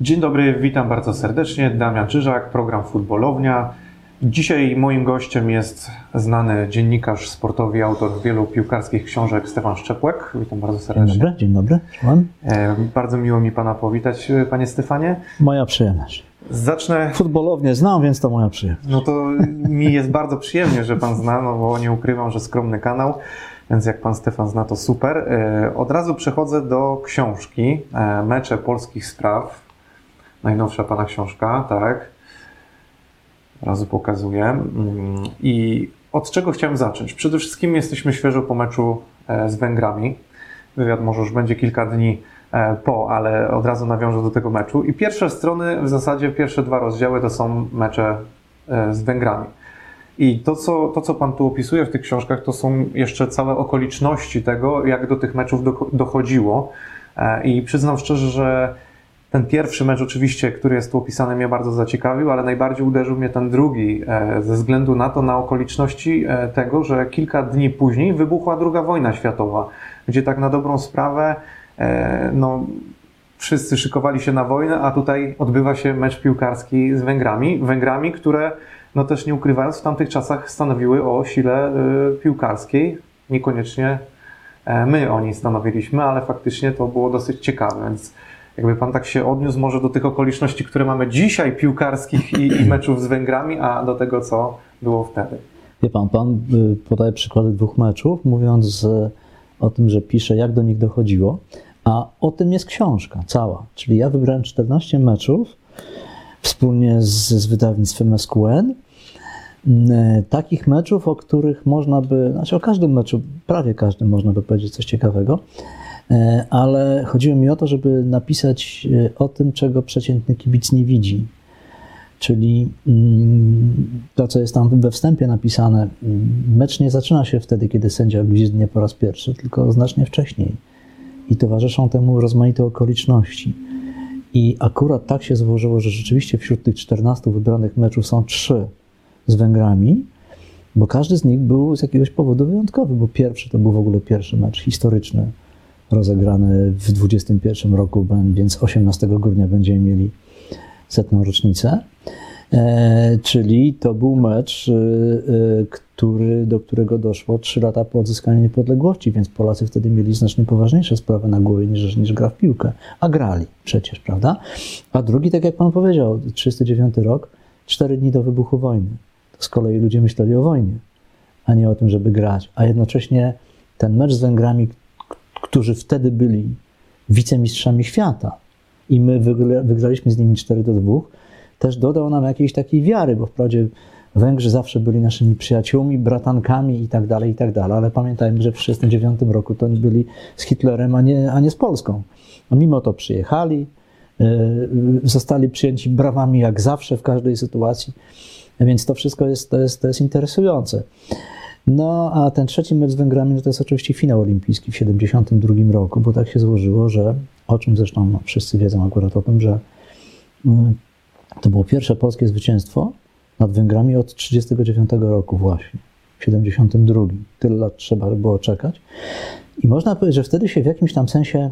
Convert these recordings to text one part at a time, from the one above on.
Dzień dobry, witam bardzo serdecznie. Damian Czyżak, program Futbolownia. Dzisiaj moim gościem jest znany dziennikarz sportowy, autor wielu piłkarskich książek Stefan Szczepłek. Witam bardzo serdecznie. Dzień dobry, dzień dobry. Słucham. E, Bardzo miło mi Pana powitać, e, Panie Stefanie. Moja przyjemność. Zacznę, Futbolownie znam, więc to moja przyjemność. no to mi jest bardzo przyjemnie, że Pan zna, no bo nie ukrywam, że skromny kanał, więc jak Pan Stefan zna, to super. E, Od razu przechodzę do książki Mecze Polskich Spraw. Najnowsza Pana książka, tak. Razu pokazuję. I od czego chciałem zacząć? Przede wszystkim jesteśmy świeżo po meczu e, z Węgrami. Wywiad może już będzie kilka dni e, po, ale od razu nawiążę do tego meczu. I pierwsze strony, w zasadzie pierwsze dwa rozdziały to są mecze e, z Węgrami. I to co, to, co Pan tu opisuje w tych książkach, to są jeszcze całe okoliczności tego, jak do tych meczów do, dochodziło. I przyznam szczerze, że ten pierwszy mecz oczywiście, który jest tu opisany, mnie bardzo zaciekawił, ale najbardziej uderzył mnie ten drugi, e, ze względu na to, na okoliczności e, tego, że kilka dni później wybuchła druga wojna światowa, gdzie tak na dobrą sprawę, e, no, wszyscy szykowali się na wojnę, a tutaj odbywa się mecz piłkarski z Węgrami. Węgrami, które, no też nie ukrywając, w tamtych czasach stanowiły o sile piłkarskiej. Niekoniecznie my o niej stanowiliśmy, ale faktycznie to było dosyć ciekawe, więc jakby pan tak się odniósł może do tych okoliczności, które mamy dzisiaj piłkarskich i, i meczów z Węgrami, a do tego, co było wtedy. Wie pan, pan y, podaje przykłady dwóch meczów, mówiąc y, o tym, że pisze, jak do nich dochodziło, a o tym jest książka cała. Czyli ja wybrałem 14 meczów wspólnie z, z wydawnictwem SQN. Y, Takich meczów, o których można by, znaczy o każdym meczu, prawie każdym można by powiedzieć coś ciekawego, ale chodziło mi o to, żeby napisać e, o tym, czego przeciętny kibic nie widzi. Czyli mm, to, co jest tam we wstępie napisane, mm, mecz nie zaczyna się wtedy, kiedy sędzia gwizdnie po raz pierwszy, tylko znacznie wcześniej. I towarzyszą temu rozmaite okoliczności. I akurat tak się złożyło, że rzeczywiście wśród tych 14 wybranych meczów są trzy z Węgrami, bo każdy z nich był z jakiegoś powodu wyjątkowy, bo pierwszy to był w ogóle pierwszy mecz historyczny rozegrany w 21 roku, więc 18 grudnia będziemy mieli setną rocznicę. E, czyli to był mecz, e, e, który, do którego doszło 3 lata po odzyskaniu niepodległości, więc Polacy wtedy mieli znacznie poważniejsze sprawy na głowie niż, niż gra w piłkę. A grali przecież, prawda? A drugi, tak jak pan powiedział, 39 rok, 4 dni do wybuchu wojny. To z kolei ludzie myśleli o wojnie, a nie o tym, żeby grać. A jednocześnie ten mecz z Węgrami, którzy wtedy byli wicemistrzami świata i my wygra, wygraliśmy z nimi 4 do 2, też dodał nam jakiejś takiej wiary, bo wprawdzie Węgrzy zawsze byli naszymi przyjaciółmi, bratankami i tak dalej, i tak dalej, ale pamiętajmy, że w 1939 roku to oni byli z Hitlerem, a nie, a nie z Polską. A mimo to przyjechali, yy, zostali przyjęci brawami jak zawsze w każdej sytuacji, więc to wszystko jest, to jest, to jest interesujące. No, a ten trzeci mecz z Węgrami no to jest oczywiście finał olimpijski w 1972 roku, bo tak się złożyło, że o czym zresztą no, wszyscy wiedzą akurat o tym, że mm, to było pierwsze polskie zwycięstwo nad Węgrami od 1939 roku właśnie, w 1972. Tyle lat trzeba było czekać. I można powiedzieć, że wtedy się w jakimś tam sensie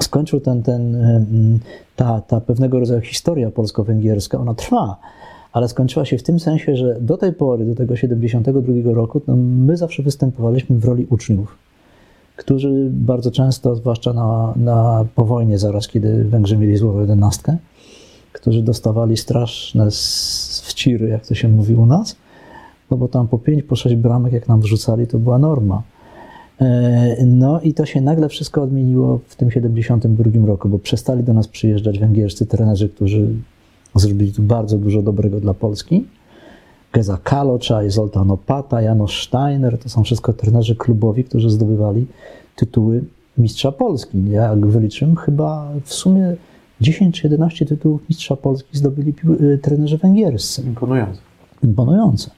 skończył ten, ten, ta, ta pewnego rodzaju historia polsko-węgierska. Ona trwa, ale skończyła się w tym sensie, że do tej pory, do tego 72 roku, no my zawsze występowaliśmy w roli uczniów, którzy bardzo często, zwłaszcza na, na po wojnie, zaraz kiedy Węgrzy mieli złą jedenastkę, którzy dostawali straszne wciry, jak to się mówi u nas, no bo tam po 5, po 6 bramek, jak nam wrzucali, to była norma. No i to się nagle wszystko odmieniło w tym 72 roku, bo przestali do nas przyjeżdżać węgierscy trenerzy, którzy Zrobili tu bardzo dużo dobrego dla Polski. Geza Kalocza, Zoltan Opata, Janusz Steiner, to są wszystko trenerzy klubowi, którzy zdobywali tytuły mistrza Polski. Ja jak wyliczyłem, chyba w sumie 10 czy 11 tytułów mistrza Polski zdobyli y, trenerzy węgierscy. Imponujące. Imponujące.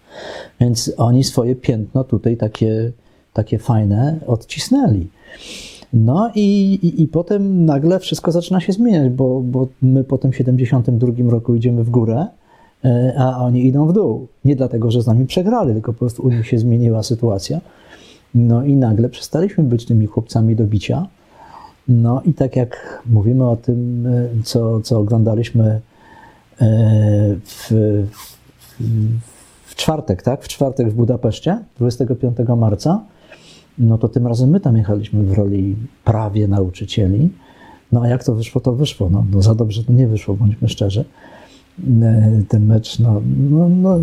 Więc oni swoje piętno tutaj takie, takie fajne odcisnęli. No i, i, i potem nagle wszystko zaczyna się zmieniać, bo, bo my po tym 72 roku idziemy w górę, e, a oni idą w dół. Nie dlatego, że z nami przegrali, tylko po prostu u nich się zmieniła sytuacja. No i nagle przestaliśmy być tymi chłopcami do bicia. No i tak jak mówimy o tym, e, co, co oglądaliśmy e, w, w, w czwartek, tak? W czwartek w Budapeszcie, 25 marca, no to tym razem my tam jechaliśmy w roli prawie nauczycieli. No a jak to wyszło, to wyszło. No, no za dobrze to nie wyszło, bądźmy szczerzy. E, ten mecz, no, no, no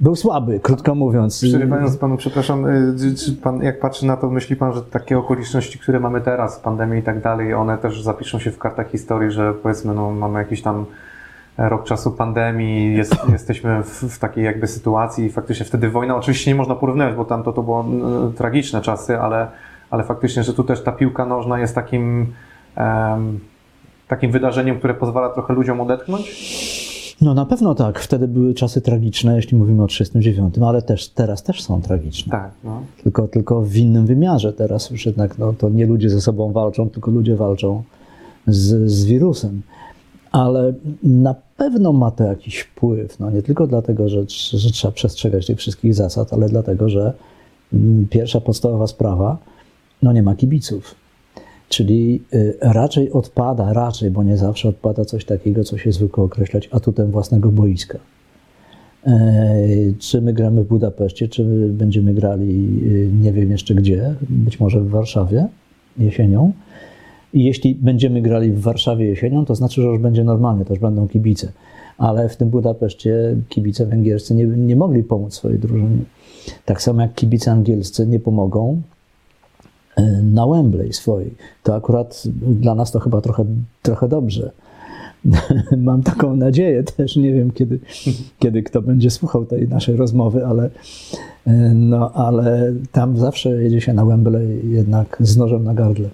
był słaby, krótko mówiąc. Przerywając panu, przepraszam, y, czy pan, jak patrzy na to, myśli pan, że takie okoliczności, które mamy teraz, pandemii i tak dalej, one też zapiszą się w kartach historii, że powiedzmy, no, mamy jakiś tam rok czasu pandemii, jest, jesteśmy w, w, takiej jakby sytuacji i faktycznie wtedy wojna, oczywiście nie można porównywać, bo tam to, to było tragiczne czasy, ale, ale faktycznie, że tu też ta piłka nożna jest takim, um, takim wydarzeniem, które pozwala trochę ludziom odetchnąć? No na pewno tak. Wtedy były czasy tragiczne, jeśli mówimy o 1939, ale też teraz też są tragiczne. Tak, no. tylko, tylko w innym wymiarze. Teraz już jednak no, to nie ludzie ze sobą walczą, tylko ludzie walczą z, z wirusem. Ale na pewno ma to jakiś wpływ. No, nie tylko dlatego, że, że trzeba przestrzegać tych wszystkich zasad, ale dlatego, że mm, pierwsza podstawowa sprawa, no nie ma kibiców. Czyli y, raczej odpada, raczej, bo nie zawsze odpada coś takiego, co się zwykło określać atutem własnego boiska. E, czy my gramy w Budapeszcie, czy będziemy grali y, nie wiem jeszcze gdzie, być może w Warszawie jesienią. I jeśli będziemy grali w Warszawie jesienią, to znaczy, że już będzie normalnie, już będą kibice. Ale w tym Budapeszcie kibice węgierscy nie, nie mogli pomóc swojej drużynie. Tak samo jak kibice angielscy nie pomogą E, na Wembley swojej. To akurat dla nas to chyba trochę, trochę dobrze. Mam taką nadzieję też, nie wiem kiedy, kiedy kto będzie słuchał tej naszej rozmowy, ale, e, no, ale tam zawsze jedzie się na Wembley jednak z nożem na gardle.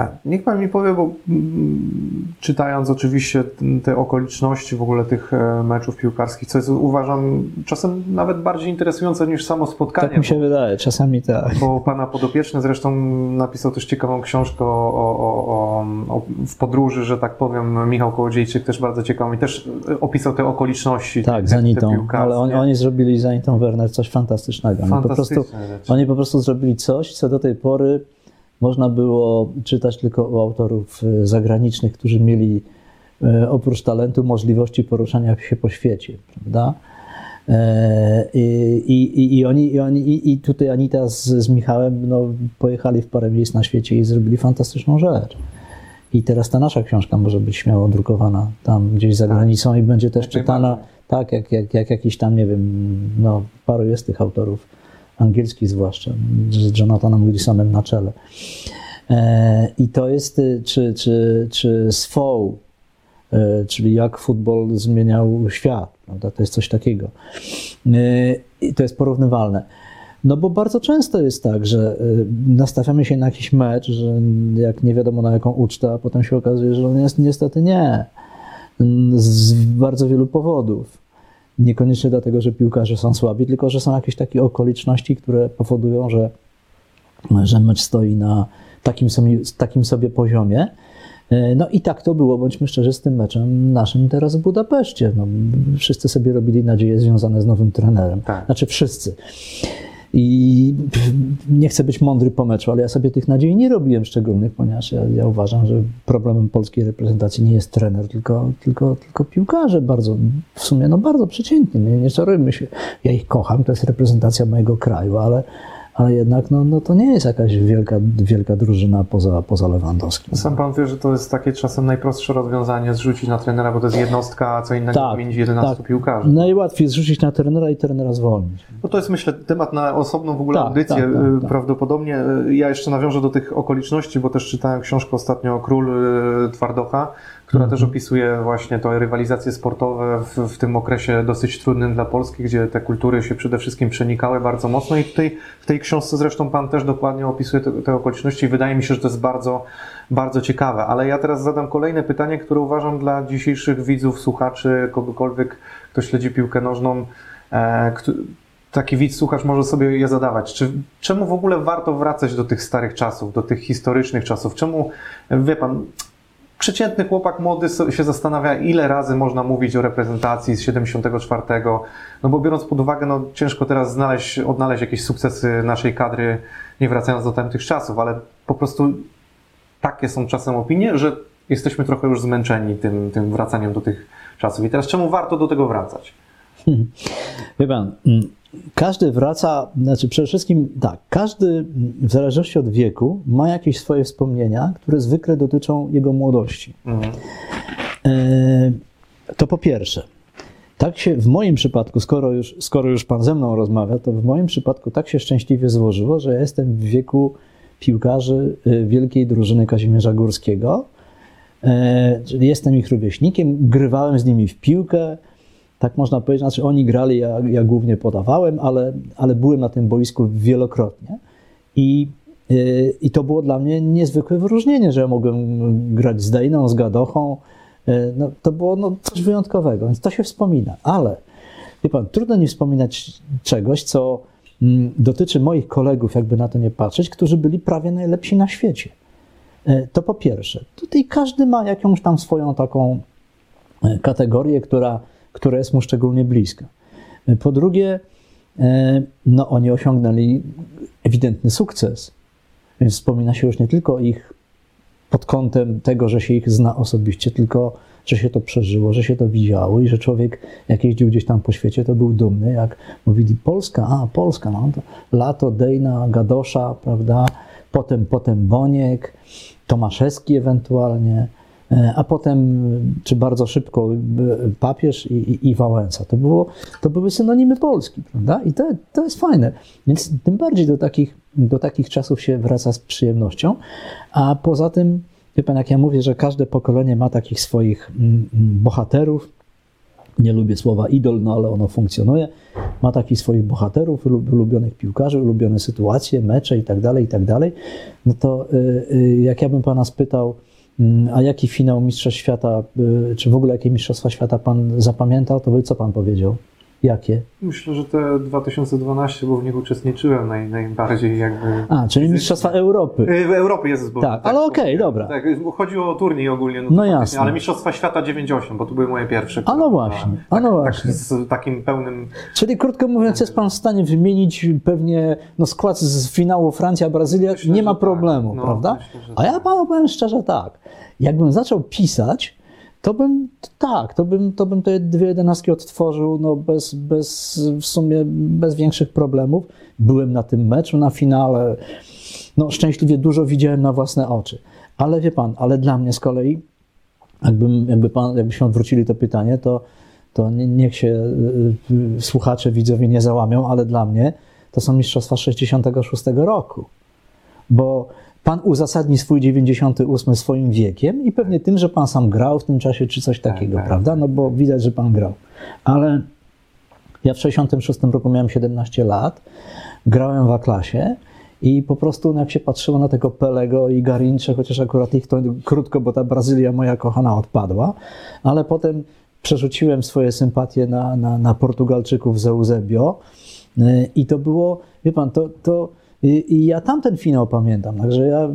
A niech Pan mi powie, bo mm, czytając oczywiście te okoliczności w ogóle tych e, meczów piłkarskich, co jest uważam czasem nawet bardziej interesujące niż samo spotkanie. Tak mi się bo, wydaje, czasami tak. Bo Pana podopieczny zresztą napisał też ciekawą książkę o, o, o, o w podróży, że tak powiem, Michał Kołodziejczyk też bardzo ciekawą i też opisał te okoliczności. Tak, te, za Nitą, ale oni, oni, zrobili za Nitą Werner coś fantastycznego. Oni po, prostu, oni po prostu zrobili coś, co do tej pory można było czytać tylko u autorów e, zagranicznych, którzy mieli e, oprócz talentu możliwości poruszania się po świecie, prawda? E, I, i, i, oni, i, oni, I tutaj Anita z, z Michałem no, pojechali w parę miejsc na świecie i zrobili fantastyczną rzecz. I teraz ta nasza książka może być śmiało drukowana tam gdzieś za tak. granicą i będzie też czytana tak, jak, jak, jak jakiś tam, nie wiem, no, paru jest tych autorów angielski zwłaszcza, z Jonathanem Wilsonem na czele. E, I to jest, y, czy, czy, czy SFOł, e, czyli jak futbol zmieniał świat, prawda? to jest coś takiego. E, I to jest porównywalne. No bo bardzo często jest tak, że nastawiamy się na jakiś mecz, że jak nie wiadomo na jaką ucztę, a potem się okazuje, że on jest niestety nie. Z bardzo wielu powodów. Niekoniecznie dlatego, że piłkarze są słabi, tylko że są jakieś takie okoliczności, które powodują, że, że mecz stoi na takim sobie, takim sobie poziomie. E, no i tak to było, bądźmy szczerzy, z tym meczem naszym teraz w Budapeszcie. No, wszyscy sobie robili nadzieje związane z nowym trenerem. Tak. Znaczy wszyscy. I nie chcę być mądry po meczu, ale ja sobie tych nadziei nie robiłem szczególnych, ponieważ ja, ja uważam, że problemem polskiej reprezentacji nie jest trener, tylko, tylko, tylko piłkarze bardzo, w sumie no bardzo przeciętni. Nie, nie czarujmy się. Ja ich kocham, to jest reprezentacja mojego kraju, ale, ale jednak no, no to nie jest jakaś wielka, wielka drużyna poza, poza Lewandowskim. Sam pan wie, że to jest takie czasem najprostsze rozwiązanie, zrzucić na trenera, bo to jest jednostka, a co innego tak, mieć 11 tak. piłkarzy. Najłatwiej zrzucić na trenera i trenera zwolnić. No to jest myślę temat na osobną w ogóle tak, audycję tak, tak, tak. prawdopodobnie. Ja jeszcze nawiążę do tych okoliczności, bo też czytałem książkę ostatnio Król y, Twardocha, która też opisuje właśnie to rywalizacje sportowe w, w, tym okresie dosyć trudnym dla Polski, gdzie te kultury się przede wszystkim przenikały bardzo mocno i tutaj w tej książce zresztą Pan też dokładnie opisuje te, te okoliczności i wydaje mi się, że to jest bardzo, bardzo ciekawe. Ale ja teraz zadam kolejne pytanie, które uważam dla dzisiejszych widzów, słuchaczy, kogokolwiek, kto śledzi piłkę nożną, e, taki widz, słuchacz może sobie je zadawać. Czy, czemu w ogóle warto wracać do tych starych czasów, do tych historycznych czasów? Czemu, wie pan, przeciętny chłopak młody się zastanawia, ile razy można mówić o reprezentacji z 74. No bo biorąc pod uwagę, no ciężko teraz znaleźć, odnaleźć jakieś sukcesy naszej kadry, nie wracając do tamtych czasów, ale po prostu takie są czasem opinie, że jesteśmy trochę już zmęczeni tym, tym wracaniem do tych czasów. I teraz czemu warto do tego wracać? Wie pan, mm, każdy wraca, znaczy przede wszystkim tak, każdy w zależności od wieku ma jakieś swoje wspomnienia, które zwykle dotyczą jego młodości. Mhm. E, To po pierwsze. Tak się w moim przypadku, skoro już, skoro już pan ze mną rozmawia, to w moim przypadku tak się szczęśliwie złożyło, że ja jestem w wieku piłkarzy y, wielkiej drużyny Kazimierza Górskiego. E, Czyli jestem ich rówieśnikiem, grywałem z nimi w piłkę. Tak można powiedzieć, znaczy oni grali, ja, ja głównie podawałem, ale, ale byłem na tym boisku wielokrotnie. I, y, I to było dla mnie niezwykłe wyróżnienie, że ja mogłem grać z Dejną, z Gadochą. E, No, to było no, coś wyjątkowego, więc to się wspomina. Ale wie pan, trudno nie wspominać czegoś, co mm, dotyczy moich kolegów, jakby na to nie patrzeć, którzy byli prawie najlepsi na świecie. E, To po pierwsze. Tutaj każdy ma jakąś tam swoją taką kategorię, która, która jest mu szczególnie bliska. Po drugie, e, no oni osiągnęli ewidentny sukces. Więc wspomina się już nie tylko ich pod kątem tego, że się ich zna osobiście, tylko że się to przeżyło, że się to widziało i że człowiek, jak jeździł gdzieś tam po świecie, to był dumny, jak mówili Polska, a Polska, no to lato, Dejna, Gadosza, prawda, potem, potem Boniek, Tomaszewski ewentualnie, a potem, czy bardzo szybko, e, papież i, i, i Wałęsa. To, było, to były synonimy Polski, prawda? I to, to jest fajne. Więc tym bardziej do takich, do takich czasów się wraca z przyjemnością. A poza tym, wie pan, jak ja mówię, że każde pokolenie ma takich swoich mm, mm, bohaterów, nie lubię słowa idol, no ale ono funkcjonuje, ma takich swoich bohaterów, ulu- ulubionych piłkarzy, ulubione sytuacje, mecze i tak dalej, i tak dalej, no to y, jak ja bym pana spytał, a jaki finał Mistrzostw Świata, y, czy w ogóle jakie Mistrzostwa Świata pan zapamiętał, to by co pan powiedział? Jakie? Myślę, że te 2012, bo w nich uczestniczyłem naj, najbardziej jakby... A, czyli Mistrzostwa Europy. Y, W Europie jest bo Tak, ale okej, wspomniałem. dobra. Tak, chodziło o turniej ogólnie, no, No jasne. ale Mistrzostwa Świata 98, bo to były moje pierwsze. A no właśnie, a no tak, właśnie. Tak, z takim pełnym... Czyli krótko mówiąc, jest pan w stanie wymienić pewnie no, skład z finału Francja-Brazylia, nie ma tak. problemu, No, prawda? myślę, A ja panu powiem szczerze tak, jakbym zaczął pisać, to bym tak, to bym, to bym te dwie jedenastki odtworzył no, bez, bez, w sumie bez większych problemów. Byłem na tym meczu, na finale, no szczęśliwie dużo widziałem na własne oczy. Ale wie pan, ale dla mnie z kolei, jakbym, jakby pan, jakbyśmy odwrócili to pytanie, to, to nie- niech się y, słuchacze, widzowie nie załamią, ale dla mnie to są mistrzostwa 66 roku. Bo pan uzasadni swój 98 swoim wiekiem i pewnie tym, że pan sam grał w tym czasie, czy coś takiego, tak. prawda? No bo widać, że pan grał. Ale ja w 66 roku miałem 17 lat, grałem w A-klasie i po prostu no, jak się patrzyło na tego Pelego i Garincze, chociaż akurat ich to krótko, bo ta Brazylia moja kochana odpadła, ale potem przerzuciłem swoje sympatie na, na, na Portugalczyków z Eusebio y, i to było, wie pan, to, to i, i ja tamten finał pamiętam, także ja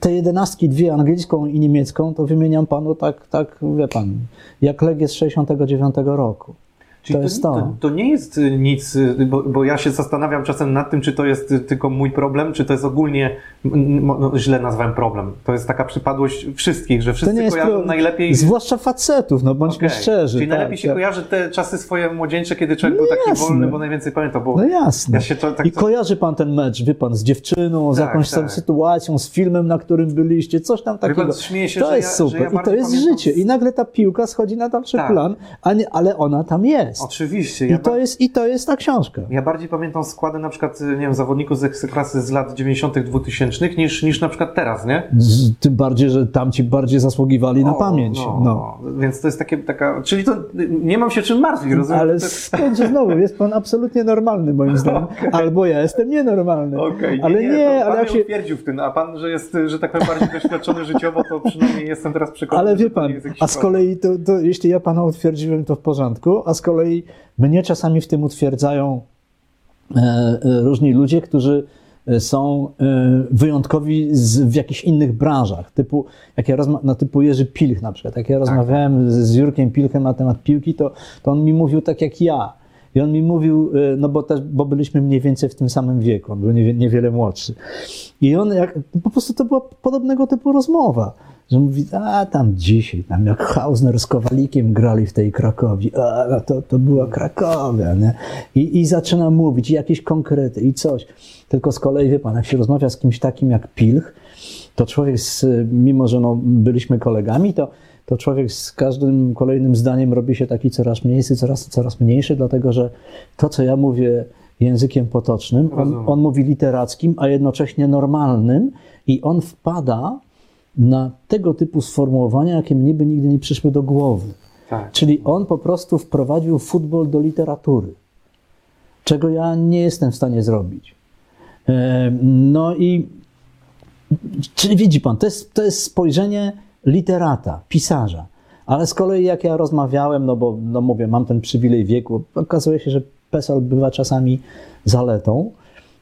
te jedenastki, dwie angielską i niemiecką, to wymieniam panu tak, tak, wie pan, jak Legię z 69 roku. Czyli To jest to. To, to nie jest y, nic, y, bo, bo ja się zastanawiam czasem nad tym, czy to jest y, tylko mój problem, czy to jest ogólnie, no, źle nazwałem problem. To jest taka przypadłość wszystkich, że To wszyscy nie jest kojarzą pro- najlepiej... Zwłaszcza facetów, no bądźmy Okej. szczerzy. Czyli tak, najlepiej się tak. kojarzy te czasy swoje młodzieńcze, kiedy człowiek był taki jasne. wolny, bo najwięcej pamięta, bo No jasne. ja się to, tak I kojarzy pan ten mecz, wie pan, z dziewczyną, z Tak, jakąś tam tak. sytuacją, z filmem, na którym byliście, coś tam Wie pan, takiego. śmieję się, to jest ja- super ja i to jest pamiętam życie. I nagle ta piłka schodzi na dalszy Tak. plan, a nie, ale ona tam jest. Oczywiście. I Ja, to, ba- jest, I to jest ta książka. ja bardziej pamiętam składy na przykład, nie wiem, zawodników z ekstraklasy z lat 90., 2000 niż, niż na przykład teraz, nie? Z, tym bardziej, że tamci bardziej zasługiwali na O, pamięć. No, No. Więc to jest takie, taka. Czyli to nie mam się czym martwić, rozumiem? Ale To- skądże znowu, jest pan absolutnie normalny moim zdaniem. Albo ja jestem nienormalny. Okej, ale nie, to ale pan jak się, utwierdził w tym, a pan, że jest, że tak powiem, bardziej doświadczony życiowo, to przynajmniej jestem teraz przekonany. Ale wie to nie pan, jest a z kolei, to, to, jeśli ja pana utwierdziłem, to w porządku, a z kolei mnie czasami w tym utwierdzają e, e, różni ludzie, którzy e, są wyjątkowi z, w jakichś innych branżach, typu, jak ja rozma- no, typu Jerzy Pilch na przykład. Jak ja rozmawiałem z, z Jurkiem Pilchem na temat piłki, to, to on mi mówił tak jak ja. I on mi mówił, no bo, też, bo byliśmy mniej więcej w tym samym wieku, on był niewie- niewiele młodszy. I on jak, po prostu to była podobnego typu rozmowa, że mówi, a tam dzisiaj, tam jak Hausner z Kowalikiem grali w tej Krakowi, a no to, to była Krakowia, nie? I, I zaczyna mówić, jakieś konkrety, i coś. Tylko z kolei, wie pan, jak się rozmawia z kimś takim jak Pilch, to człowiek, z, mimo że no, byliśmy kolegami, to, to człowiek z każdym kolejnym zdaniem robi się taki coraz mniejszy, coraz, coraz mniejszy, dlatego że to, co ja mówię językiem potocznym, on, on mówi literackim, a jednocześnie normalnym i on wpada na tego typu sformułowania, jakie mnie by nigdy nie przyszły do głowy. Tak. Czyli on po prostu wprowadził futbol do literatury, czego ja nie jestem w stanie zrobić. E, No i czyli widzi pan, to jest, to jest spojrzenie literata, pisarza. Ale z kolei jak ja rozmawiałem, no bo no mówię, mam ten przywilej wieku, okazuje się, że PESEL bywa czasami zaletą,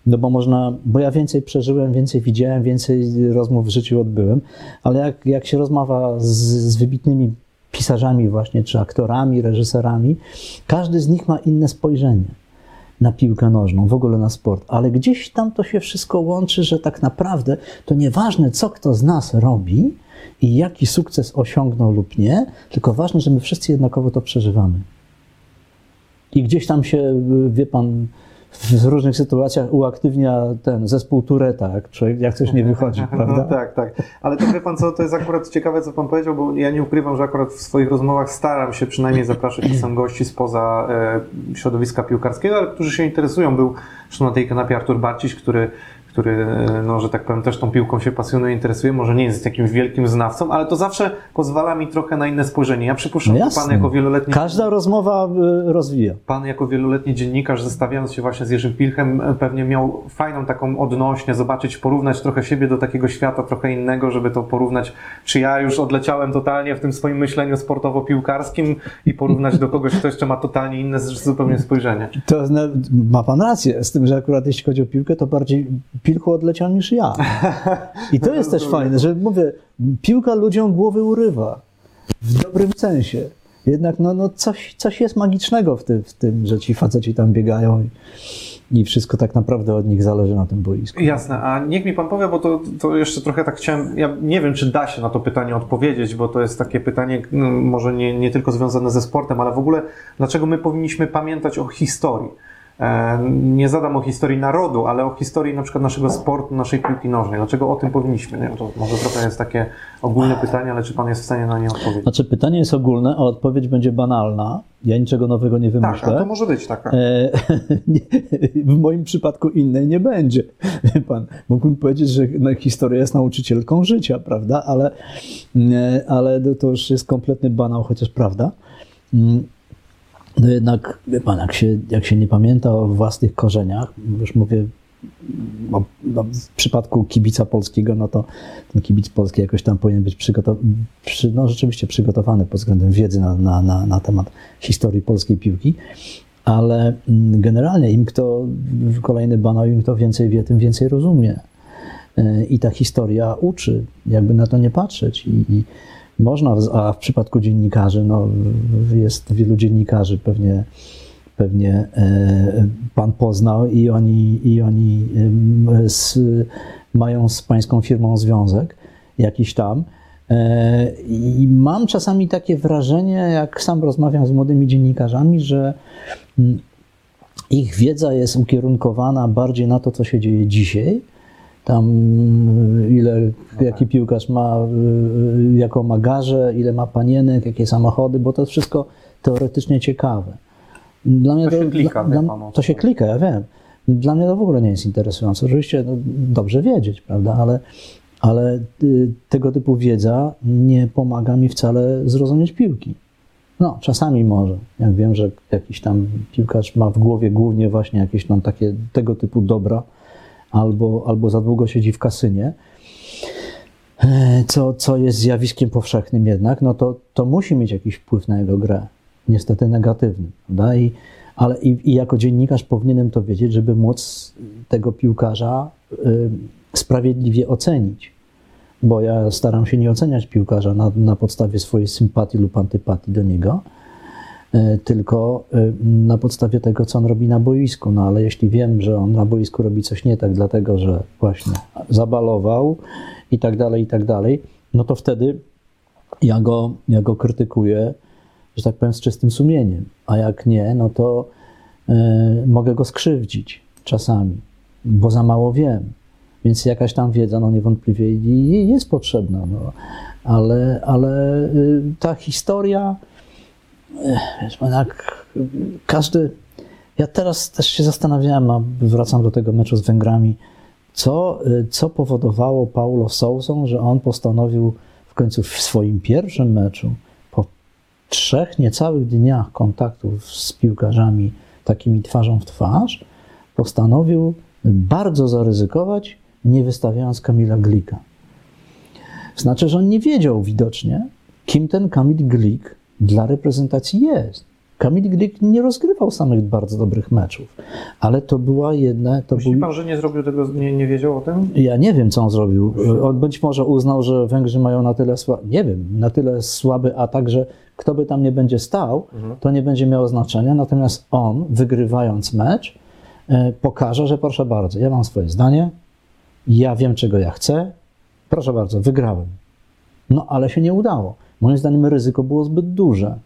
no bo można, bo ja więcej przeżyłem, więcej widziałem, więcej rozmów w życiu odbyłem, ale jak, jak się rozmawia z, z wybitnymi pisarzami właśnie, czy aktorami, reżyserami, każdy z nich ma inne spojrzenie na piłkę nożną, w ogóle na sport, ale gdzieś tam to się wszystko łączy, że tak naprawdę to nieważne, co kto z nas robi i jaki sukces osiągnął lub nie, tylko ważne, że my wszyscy jednakowo to przeżywamy. I gdzieś tam się, wie pan, w różnych sytuacjach uaktywnia ten zespół Tureta, jak, człowiek, jak coś nie wychodzi, prawda? No tak, tak. Ale to wie pan co, to jest akurat ciekawe, co pan powiedział, bo ja nie ukrywam, że akurat w swoich rozmowach staram się przynajmniej zapraszać czasem gości spoza e, środowiska piłkarskiego, ale którzy się interesują. Był zresztą na tej kanapie Artur Barciś, który który, no, że tak powiem, też tą piłką się pasjonuje, interesuje, może nie jest jakimś wielkim znawcą, ale to zawsze pozwala mi trochę na inne spojrzenie. Ja przypuszczam, No jasne. pan jako wieloletni Każda rozmowa y, rozwija. Pan jako wieloletni dziennikarz, zestawiając się właśnie z Jerzym Pilchem, e, pewnie miał fajną taką odnośnię, zobaczyć, porównać trochę siebie do takiego świata trochę innego, żeby to porównać, czy ja już odleciałem totalnie w tym swoim myśleniu sportowo-piłkarskim i porównać do kogoś, kto jeszcze ma totalnie inne zupełnie spojrzenie. To ma pan rację, z tym, że akurat jeśli chodzi o piłkę, to bardziej Pilchu odleciał niż ja. I to jest też fajne, że mówię, piłka ludziom głowy urywa. W dobrym sensie. Jednak no, no coś, coś jest magicznego w tym, w tym, że ci faceci tam biegają i, i wszystko tak naprawdę od nich zależy na tym boisku. Jasne, a niech mi pan powie, bo to, to jeszcze trochę tak chciałem, ja nie wiem, czy da się na to pytanie odpowiedzieć, bo to jest takie pytanie, no, może nie, nie tylko związane ze sportem, ale w ogóle, dlaczego my powinniśmy pamiętać o historii? E, Nie zadam o historii narodu, ale o historii na przykład naszego sportu, naszej piłki nożnej. Dlaczego o tym powinniśmy? Nie to może trochę jest takie ogólne pytanie, ale czy pan jest w stanie na nie odpowiedzieć? Znaczy pytanie jest ogólne, a odpowiedź będzie banalna. Ja niczego nowego nie Tak, wymyślę. a to może być taka. E, w moim przypadku innej nie będzie. Pan, mógłbym powiedzieć, że no, historia jest nauczycielką życia, prawda? Ale, nie, ale to- to już jest kompletny banał, chociaż prawda. No jednak, wie pan, jak się, jak się nie pamięta o własnych korzeniach, już mówię w przypadku kibica polskiego, no to ten kibic polski jakoś tam powinien być przygotowany, przy, no rzeczywiście przygotowany pod względem wiedzy na, na, na, na temat historii polskiej piłki, ale mm, generalnie im kto, kolejny banał, im kto więcej wie, tym więcej rozumie. E, I ta historia uczy, jakby na to nie patrzeć. I, i można, a w przypadku dziennikarzy, no, jest wielu dziennikarzy pewnie, pewnie e, pan poznał i oni, i oni z, mają z pańską firmą związek jakiś tam. E, I mam czasami takie wrażenie, jak sam rozmawiam z młodymi dziennikarzami, że mm, ich wiedza jest ukierunkowana bardziej na to, co się dzieje dzisiaj. Tam y, ile, jaki piłkarz ma, y, jaką ma garzę, ile ma panienek, jakie samochody, bo to jest wszystko teoretycznie ciekawe. Dla mnie To się klika, dla, To się klika, ja wiem. Dla mnie to w ogóle nie jest interesujące. Oczywiście no, dobrze wiedzieć, prawda, ale, ale y, tego typu wiedza nie pomaga mi wcale zrozumieć piłki. No, czasami może. Jak wiem, że jakiś tam piłkarz ma w głowie głównie właśnie jakieś tam takie tego typu dobra, albo, albo za długo siedzi w kasynie, e, co, co jest zjawiskiem powszechnym jednak, no to, to musi mieć jakiś wpływ na jego grę. Niestety negatywny, prawda? I, ale i, i jako dziennikarz powinienem to wiedzieć, żeby móc tego piłkarza y, sprawiedliwie ocenić. Bo ja staram się nie oceniać piłkarza na, na podstawie swojej sympatii lub antypatii do niego, tylko e, na podstawie tego, co on robi na boisku. No ale jeśli wiem, że on na boisku robi coś nie tak, dlatego że właśnie zabalował i tak dalej, i tak dalej, no to wtedy ja go, ja go krytykuję, że tak powiem, z czystym sumieniem. A jak nie, no to y, mogę go skrzywdzić czasami, bo za mało wiem. Więc jakaś tam wiedza, no niewątpliwie jest potrzebna. No. Ale, ale y, ta historia, y, tak, każdy. Ja teraz też się zastanawiałem, a wracam do tego meczu z Węgrami, co, co powodowało Paulo Sousą, że on postanowił w końcu w swoim pierwszym meczu trzech niecałych dniach kontaktów z piłkarzami takimi twarzą w twarz, postanowił bardzo zaryzykować, nie wystawiając Kamila Glika. Znaczy, że on nie wiedział widocznie, kim ten Kamil Glik dla reprezentacji jest. Kamil Glik nie rozgrywał samych bardzo dobrych meczów, ale to była jedna... To Myśli był... pan, że nie zrobił tego, nie, nie wiedział o tym? Ja nie wiem, co on zrobił. On być może uznał, że Węgrzy mają na tyle, słaby, nie wiem, na tyle słaby atak, że kto by tam nie będzie stał, mhm. to nie będzie miało znaczenia, natomiast on, wygrywając mecz, e, pokaże, że proszę bardzo, ja mam swoje zdanie, ja wiem, czego ja chcę, proszę bardzo, wygrałem. No, ale się nie udało. Moim zdaniem ryzyko było zbyt duże.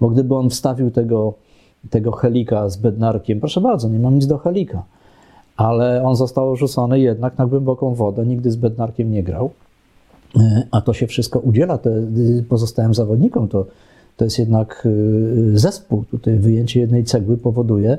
Bo gdyby on wstawił tego, tego helika z bednarkiem, proszę bardzo, nie mam nic do helika, ale on został rzucony jednak na głęboką wodę, nigdy z bednarkiem nie grał, e, a to się wszystko udziela te, pozostałym zawodnikom. To, to jest jednak e, zespół. Tutaj wyjęcie jednej cegły powoduje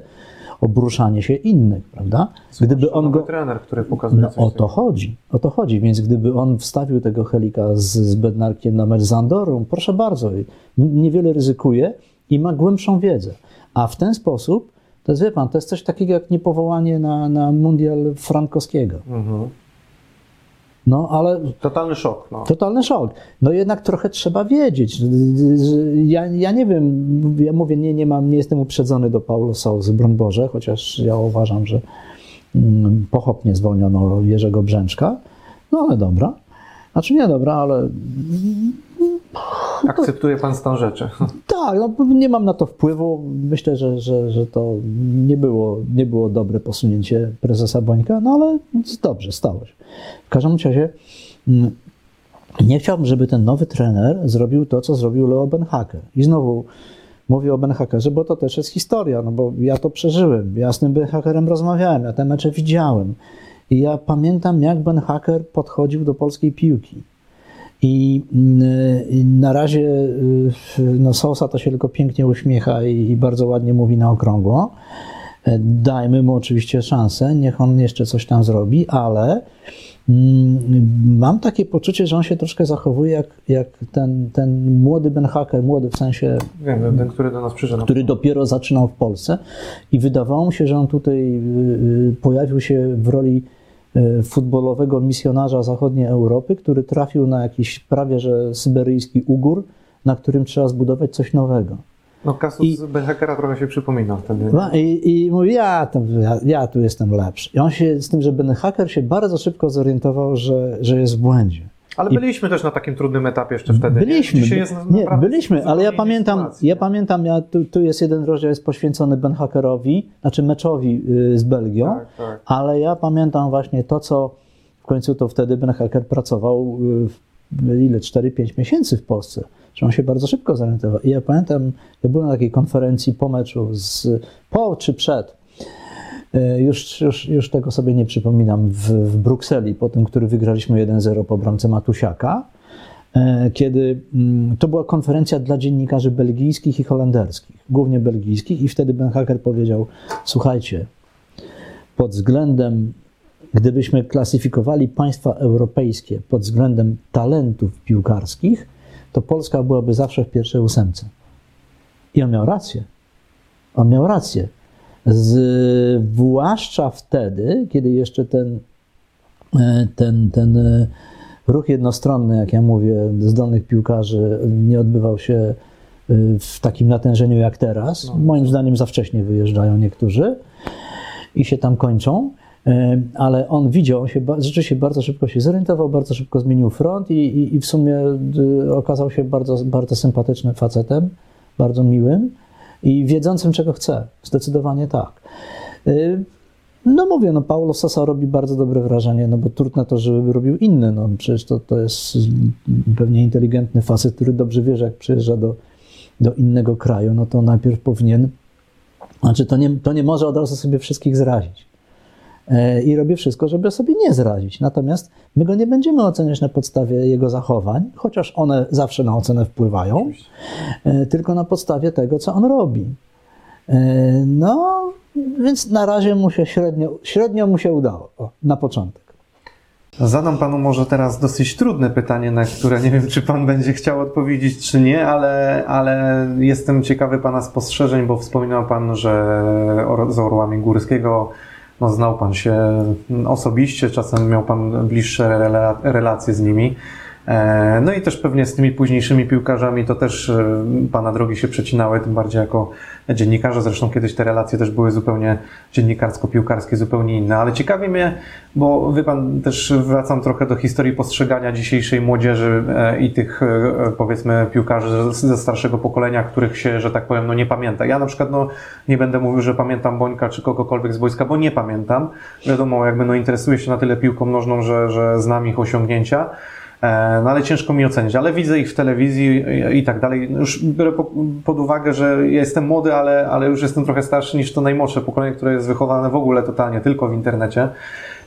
obruszanie się innych, prawda? Gdyby on go. trener, który pokazuje. No, o to chodzi. O to chodzi. Więc gdyby on wstawił tego helika z, z bednarkiem na mecz z Andorą, proszę bardzo, niewiele ryzykuje i ma głębszą wiedzę. A w ten sposób, to jest, wie pan, to jest coś takiego jak niepowołanie na, na mundial frankowskiego. Mhm. No, ale. Totalny szok. No. Totalny szok. No jednak trochę trzeba wiedzieć. Ja, ja nie wiem, ja mówię, nie, nie, mam, nie jestem uprzedzony do Paulo Sousy, broń Boże, chociaż ja uważam, że mm, pochopnie zwolniono Jerzego Brzęczka. No ale dobra. Znaczy nie dobra, ale Akceptuje pan stan rzeczy. Tak, no, nie mam na to wpływu. Myślę, że, że, że to nie było, nie było dobre posunięcie prezesa Bońka, no ale dobrze, stało się. W każdym razie mm, nie chciałbym, żeby ten nowy trener zrobił to, co zrobił Leo Benhaker. I znowu mówię o Benhakerze, bo to też jest historia, no bo ja to przeżyłem. Ja z tym Benhakerem rozmawiałem, ja te mecze widziałem. I ja pamiętam, jak Benhaker podchodził do polskiej piłki. I na razie y, no, Sosa to się tylko pięknie uśmiecha i bardzo ładnie mówi na okrągło. E, dajmy mu oczywiście szansę, niech on jeszcze coś tam zrobi, ale mam takie poczucie, że on się troszkę zachowuje jak, jak ten, ten młody Ben Hacker, młody w sensie. Wiem, ten, który do nas przyszedł. Który dopiero zaczynał w Polsce i wydawało mi się, że on tutaj y, y, pojawił się w roli futbolowego misjonarza zachodniej Europy, który trafił na jakiś prawie że syberyjski ugór, na którym trzeba zbudować coś nowego. No kasus I, Benhakera trochę się przypomina wtedy. No, i, I mówi, ja, tam, ja, ja, tu jestem lepszy. I on się z tym, że Ben Hacker się bardzo szybko zorientował, że, że jest w błędzie. Ale byliśmy też na takim trudnym etapie jeszcze wtedy. Byliśmy, nie, nie byliśmy, ale ja pamiętam, ja pamiętam, ja, tu, tu, jest jeden rozdział jest poświęcony Ben Hackerowi, znaczy meczowi y, z Belgią, tak, tak. ale ja pamiętam właśnie to, co w końcu to wtedy Ben Hacker pracował y, ile, 4-5 miesięcy w Polsce, że on się bardzo szybko zorientował. I ja pamiętam, ja byłem na takiej konferencji po meczu, z, po czy przed, już, już, już tego sobie nie przypominam, w, w Brukseli, po tym, który wygraliśmy 1-0 po bramce Matusiaka, e, kiedy mm, to była konferencja dla dziennikarzy belgijskich i holenderskich, głównie belgijskich, i wtedy Ben Hacker powiedział: Słuchajcie, pod względem, gdybyśmy klasyfikowali państwa europejskie pod względem talentów piłkarskich, to Polska byłaby zawsze w pierwszej ósemce. I on miał rację. On miał rację. Zwłaszcza wtedy, kiedy jeszcze ten, e, ten, ten e, ruch jednostronny, jak ja mówię, zdolnych piłkarzy nie odbywał się e, w takim natężeniu jak teraz. No. Moim zdaniem za wcześnie wyjeżdżają niektórzy i się tam kończą. Ale on widział, on się, rzeczywiście bardzo szybko się zorientował, bardzo szybko zmienił front i, i, i w sumie okazał się bardzo, bardzo sympatycznym facetem bardzo miłym i wiedzącym, czego chce. Zdecydowanie tak. Y, no mówię, no Paulo Sosa robi bardzo dobre wrażenie, no bo trudno to, żeby robił inny, no przecież to, to jest pewnie inteligentny facet, który dobrze wie, że jak przyjeżdża do, do innego kraju, no to najpierw powinien, znaczy to nie, to nie może od razu sobie wszystkich zrazić. E, I robi wszystko, żeby sobie nie zrazić. Natomiast my go nie będziemy oceniać na podstawie jego zachowań, chociaż one zawsze na ocenę wpływają, e, tylko na podstawie tego, co on robi. E, no, więc na razie mu się średnio, średnio mu się udało, na początek. Zadam panu może teraz dosyć trudne pytanie, na które nie wiem, czy pan będzie chciał odpowiedzieć, czy nie, ale, ale jestem ciekawy pana spostrzeżeń, bo wspominał pan, że z orłami Górskiego no, znał pan się osobiście, czasem miał pan bliższe relacje z nimi. E, no i też pewnie z tymi późniejszymi piłkarzami to też e, Pana drogi się przecinały, tym bardziej jako dziennikarze. Zresztą kiedyś te relacje też były zupełnie dziennikarsko-piłkarskie, zupełnie inne. Ale ciekawi mnie, bo wie Pan, też wracam trochę do historii postrzegania dzisiejszej młodzieży e, i tych powiedzmy piłkarzy ze starszego pokolenia, których się, że tak powiem, no nie pamięta. Ja na przykład no, nie będę mówił, że pamiętam Bońka czy kogokolwiek z wojska, bo nie pamiętam. Wiadomo, jakby no interesuję się na tyle piłką nożną, że, że znam ich osiągnięcia. E, no ale ciężko mi ocenić, ale widzę ich w telewizji i tak dalej. Już biorę pod uwagę, że ja jestem młody, ale, ale już jestem trochę starszy niż to najmłodsze pokolenie, które jest wychowane w ogóle totalnie tylko w internecie.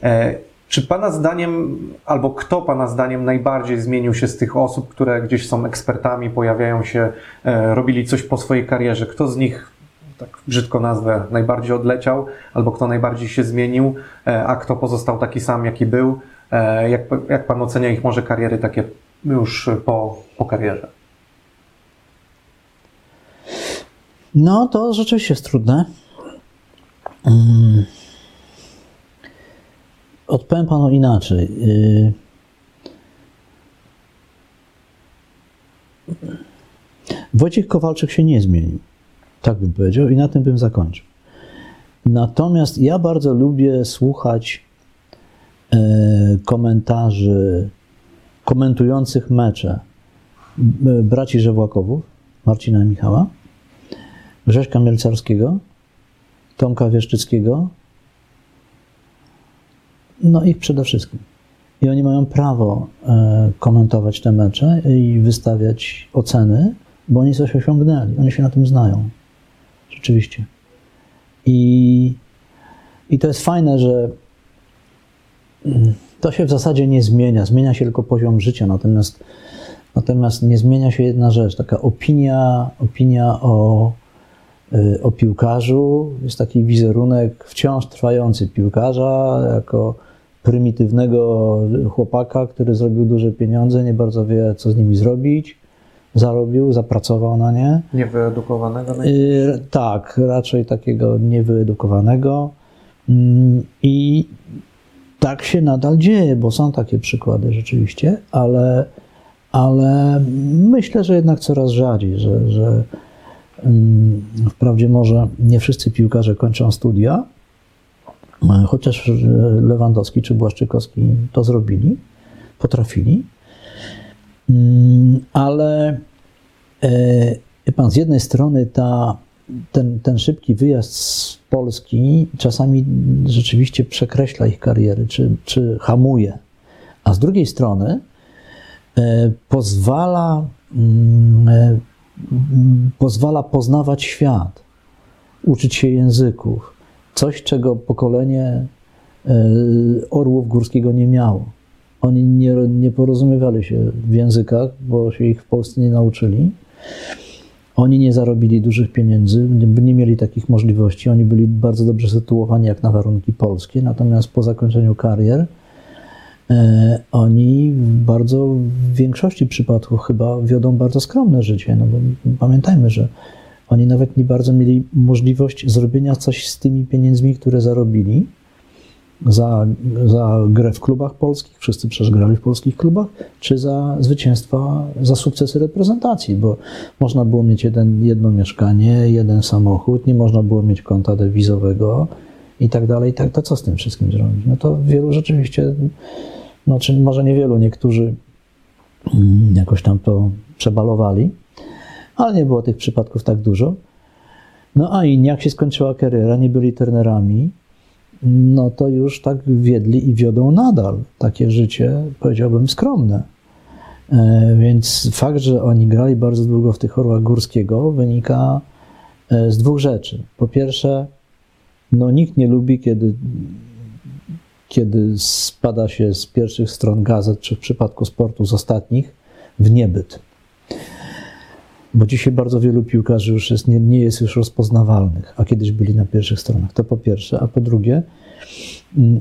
E, czy Pana zdaniem, albo kto Pana zdaniem najbardziej zmienił się z tych osób, które gdzieś są ekspertami, pojawiają się, e, robili coś po swojej karierze? Kto z nich, tak brzydko nazwę, najbardziej odleciał, albo kto najbardziej się zmienił, a kto pozostał taki sam, jaki był? E, jak, jak Pan ocenia ich może kariery takie już po, po karierze? No, to rzeczywiście jest trudne. Um, odpowiem Panu inaczej. Y, Wojciech Kowalczyk się nie zmienił. Tak bym powiedział i na tym bym zakończył. Natomiast ja bardzo lubię słuchać komentarzy komentujących mecze braci Żewłakowów, Marcina i Michała, Grześka Mielcarskiego, Tomka Wieszczyckiego, no ich przede wszystkim. I oni mają prawo e, komentować te mecze i wystawiać oceny, bo oni coś osiągnęli, oni się na tym znają. Rzeczywiście. I, i to jest fajne, że to się w zasadzie nie zmienia. Zmienia się tylko poziom życia, natomiast, natomiast nie zmienia się jedna rzecz. Taka opinia, opinia o, y, o piłkarzu, jest taki wizerunek wciąż trwający piłkarza jako prymitywnego chłopaka, który zrobił duże pieniądze, nie bardzo wie, co z nimi zrobić. Zarobił, zapracował na nie. Niewyedukowanego? Yy, tak, raczej takiego niewyedukowanego. Yy, I tak się nadal dzieje, bo są takie przykłady rzeczywiście, ale, ale myślę, że jednak coraz rzadziej, że, że mm, wprawdzie może nie wszyscy piłkarze kończą studia, chociaż Lewandowski czy Błaszczykowski to zrobili, potrafili, mm, ale e, pan, z jednej strony ta ten, ten szybki wyjazd z Polski czasami rzeczywiście przekreśla ich kariery, czy, czy hamuje. A z drugiej strony e, pozwala, mm, e, pozwala poznawać świat, uczyć się języków. Coś, czego pokolenie e, orłów górskiego nie miało. Oni nie, nie porozumiewali się w językach, bo się ich w Polsce nie nauczyli. Oni nie zarobili dużych pieniędzy, nie, nie mieli takich możliwości. Oni byli bardzo dobrze sytuowani jak na warunki polskie, natomiast po zakończeniu karier e, oni w bardzo w większości przypadków chyba wiodą bardzo skromne życie. No bo pamiętajmy, że oni nawet nie bardzo mieli możliwość zrobienia coś z tymi pieniędzmi, które zarobili za, za grę w klubach polskich, wszyscy przecież grali w polskich klubach, czy za zwycięstwa, za sukcesy reprezentacji, bo można było mieć jeden, jedno mieszkanie, jeden samochód, nie można było mieć konta dewizowego i tak dalej, i tak, to co z tym wszystkim zrobić? No to wielu rzeczywiście, no czy może niewielu, niektórzy mm, jakoś tam to przebalowali, ale nie było tych przypadków tak dużo. No a inni, jak się skończyła kariera, nie byli trenerami, no to już tak wiedli i wiodą nadal. Takie życie, powiedziałbym, skromne. E, więc fakt, że oni grali bardzo długo w tych orłach górskiego, wynika e, z dwóch rzeczy. Po pierwsze, no nikt nie lubi, kiedy, kiedy spada się z pierwszych stron gazet, czy w przypadku sportu z ostatnich, w niebyt. Bo dzisiaj bardzo wielu piłkarzy już jest, nie, nie jest już rozpoznawalnych, a kiedyś byli na pierwszych stronach. To po pierwsze. A po drugie, mm,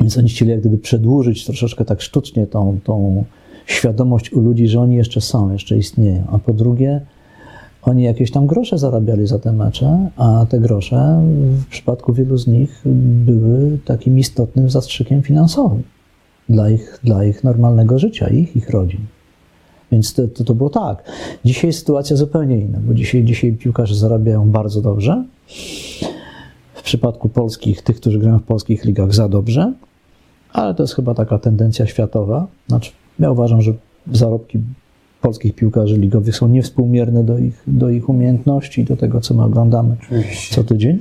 więc oni chcieli jak gdyby przedłużyć troszeczkę tak sztucznie tą, tą świadomość u ludzi, że oni jeszcze są, jeszcze istnieją. A po drugie, oni jakieś tam grosze zarabiali za te mecze, a te grosze w przypadku wielu z nich były takim istotnym zastrzykiem finansowym dla ich, dla ich normalnego życia, ich, ich rodzin. Więc to, to, to było tak. Dzisiaj jest sytuacja zupełnie inna, bo dzisiaj, dzisiaj piłkarze zarabiają bardzo dobrze. W przypadku polskich, tych, którzy grają w polskich ligach, za dobrze, ale to jest chyba taka tendencja światowa. Znaczy, ja uważam, że zarobki polskich piłkarzy ligowych są niewspółmierne do ich, do ich umiejętności i do tego, co my oglądamy Oczywiście. co tydzień.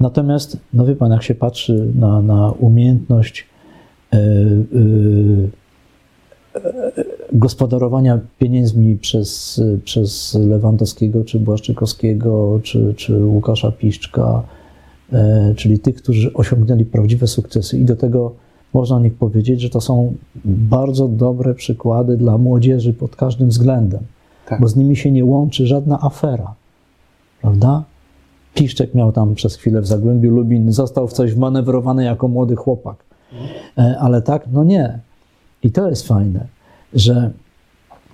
Natomiast, no wie pan, jak się patrzy na, na umiejętność e, e, gospodarowania pieniędzmi przez, przez Lewandowskiego, czy Błaszczykowskiego, czy, czy Łukasza Piszczka, e, czyli tych, którzy osiągnęli prawdziwe sukcesy i do tego można o nich powiedzieć, że to są bardzo dobre przykłady dla młodzieży pod każdym względem, Tak. bo z nimi się nie łączy żadna afera, prawda? Piszczek miał tam przez chwilę w Zagłębiu Lubin, został w coś wmanewrowany jako młody chłopak. E, Ale tak, no nie. I to jest fajne, że,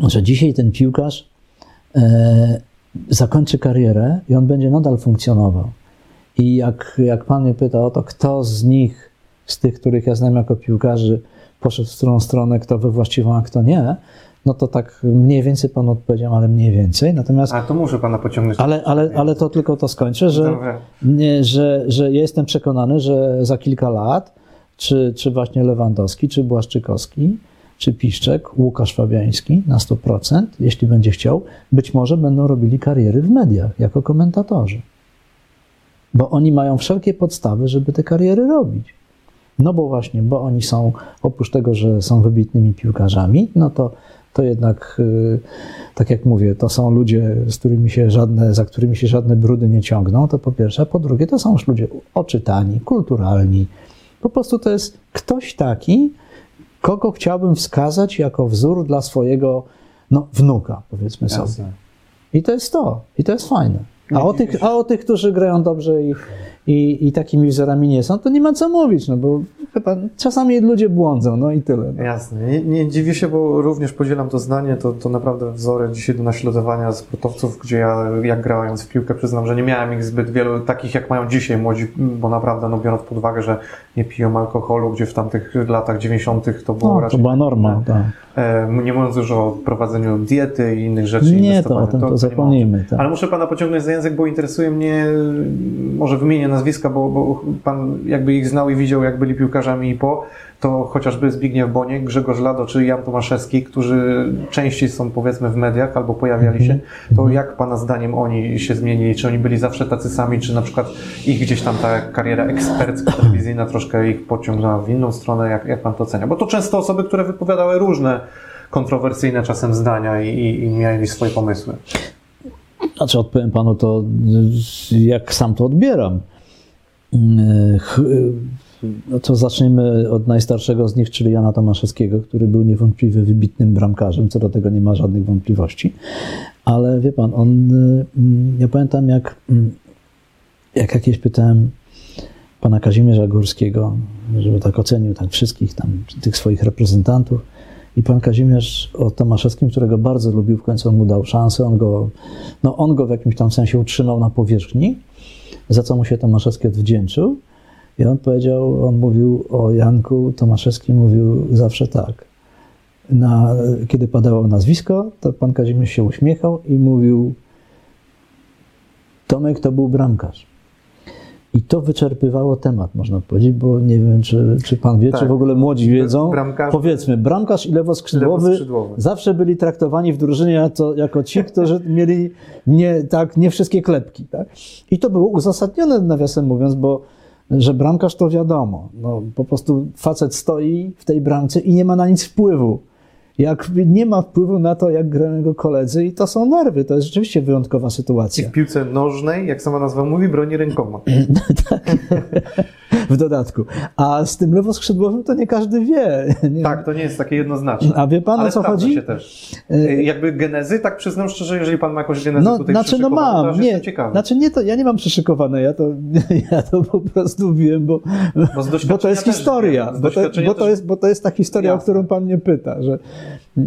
że dzisiaj ten piłkarz e, zakończy karierę i on będzie nadal funkcjonował. I jak, jak pan mnie pyta o to, kto z nich, z tych, których ja znam jako piłkarzy, poszedł w którą stronę, kto we właściwą, a kto nie, no to tak mniej więcej panu odpowiedziałem, ale mniej więcej. Natomiast, A to muszę pana pociągnąć. ale, ale, ale to tylko to skończę, że, nie, że, że ja jestem przekonany, że za kilka lat, czy, czy właśnie Lewandowski, czy Błaszczykowski, czy Piszczek, Łukasz Fabiański na 100%, jeśli będzie chciał, być może będą robili kariery w mediach jako komentatorzy. Bo oni mają wszelkie podstawy, żeby te kariery robić. No bo właśnie, bo oni są, oprócz tego, że są wybitnymi piłkarzami, no to, to jednak, y, tak jak mówię, to są ludzie, z którymi się żadne, za którymi się żadne brudy nie ciągną, to po pierwsze, a po drugie, to są już ludzie oczytani, kulturalni. Po prostu to jest ktoś taki, kogo chciałbym wskazać jako wzór dla swojego no, wnuka, powiedzmy sobie. Jasne. I to jest to. I to jest fajne. A o, tych, a o tych, którzy grają dobrze i, i, i takimi wzorami nie są, to nie ma co mówić, no bo chyba czasami ludzie błądzą, no i tyle. No. Jasne. Nie, nie dziwię się, bo również podzielam to zdanie. To, to naprawdę wzory dzisiaj do naśladowania sportowców, gdzie ja, jak grając w piłkę, przyznam, że nie miałem ich zbyt wielu, takich jak mają dzisiaj młodzi, bo naprawdę, no biorąc pod uwagę, że nie piją alkoholu, gdzie w tamtych latach 90. to było No, to raczej. była norma. Tak. E, nie mówiąc już o prowadzeniu diety i innych rzeczy. Nie, to o tym to ma zapomnijmy. Tak. ale muszę pana pociągnąć za język, bo interesuje mnie, może wymienię nazwiska, bo, bo pan jakby ich znał i widział, jak byli piłkarzami i po, to chociażby Zbigniew Boniek, Grzegorz Lado czy Jan Tomaszewski, którzy częściej są powiedzmy w mediach albo pojawiali się, to jak pana zdaniem oni się zmienili? Czy oni byli zawsze tacy sami, czy na przykład ich gdzieś tam ta kariera ekspercka, telewizyjna troszkę ich pociągnęła w inną stronę? Jak, jak pan to ocenia? Bo to często osoby, które wypowiadały różne kontrowersyjne czasem zdania i, i, i mieli swoje pomysły. Znaczy, odpowiem panu to, jak sam to odbieram. Y, ch- y, No to zacznijmy od najstarszego z nich, czyli Jana Tomaszewskiego, który był niewątpliwie wybitnym bramkarzem, co do tego nie ma żadnych wątpliwości. Ale wie pan, on, y, mm, ja pamiętam jak, mm, jak jakieś pytałem pana Kazimierza Górskiego, żeby tak ocenił tak wszystkich tam, tych swoich reprezentantów. I pan Kazimierz o Tomaszewskim, którego bardzo lubił, w końcu mu dał szansę, on go, no on go w jakimś tam sensie utrzymał na powierzchni, za co mu się Tomaszewski odwdzięczył. I on powiedział, on mówił o Janku, Tomaszewski mówił zawsze tak. Na, kiedy padało nazwisko, to pan Kazimierz się uśmiechał i mówił Tomek to był bramkarz. I to wyczerpywało temat, można powiedzieć, bo nie wiem, czy, czy pan wie, Tak. czy w ogóle młodzi wiedzą. Bramkarz- Powiedzmy, bramkarz i lewoskrzydłowy, Lewoskrzydłowy. zawsze byli traktowani w drużynie jako, jako ci, którzy mieli nie, tak, nie wszystkie klepki. Tak? I to było uzasadnione, nawiasem mówiąc, bo że bramkarz to wiadomo. No, po prostu facet stoi w tej bramce i nie ma na nic wpływu. Jak nie ma wpływu na to, jak grają jego koledzy, i to są nerwy. To jest rzeczywiście wyjątkowa I sytuacja. w piłce nożnej, jak sama nazwa mówi, broni rękoma. w dodatku. A z tym lewoskrzydłowym to nie każdy wie. Nie? Tak, to nie jest takie jednoznaczne. A wie pan, o Ale co sprawdza chodzi? się też. Y, Jakby genezy, tak przyznam szczerze, jeżeli pan ma jakąś genezę No, tutaj znaczy, no to mam, aż nie, ciekawy. znaczy nie to, ja nie mam przyszykowane, ja to, ja to po prostu wiem, bo, Bo bo to jest historia, bo to, bo, to jest, bo to jest ta historia, o Jasne. którą pan mnie pyta, że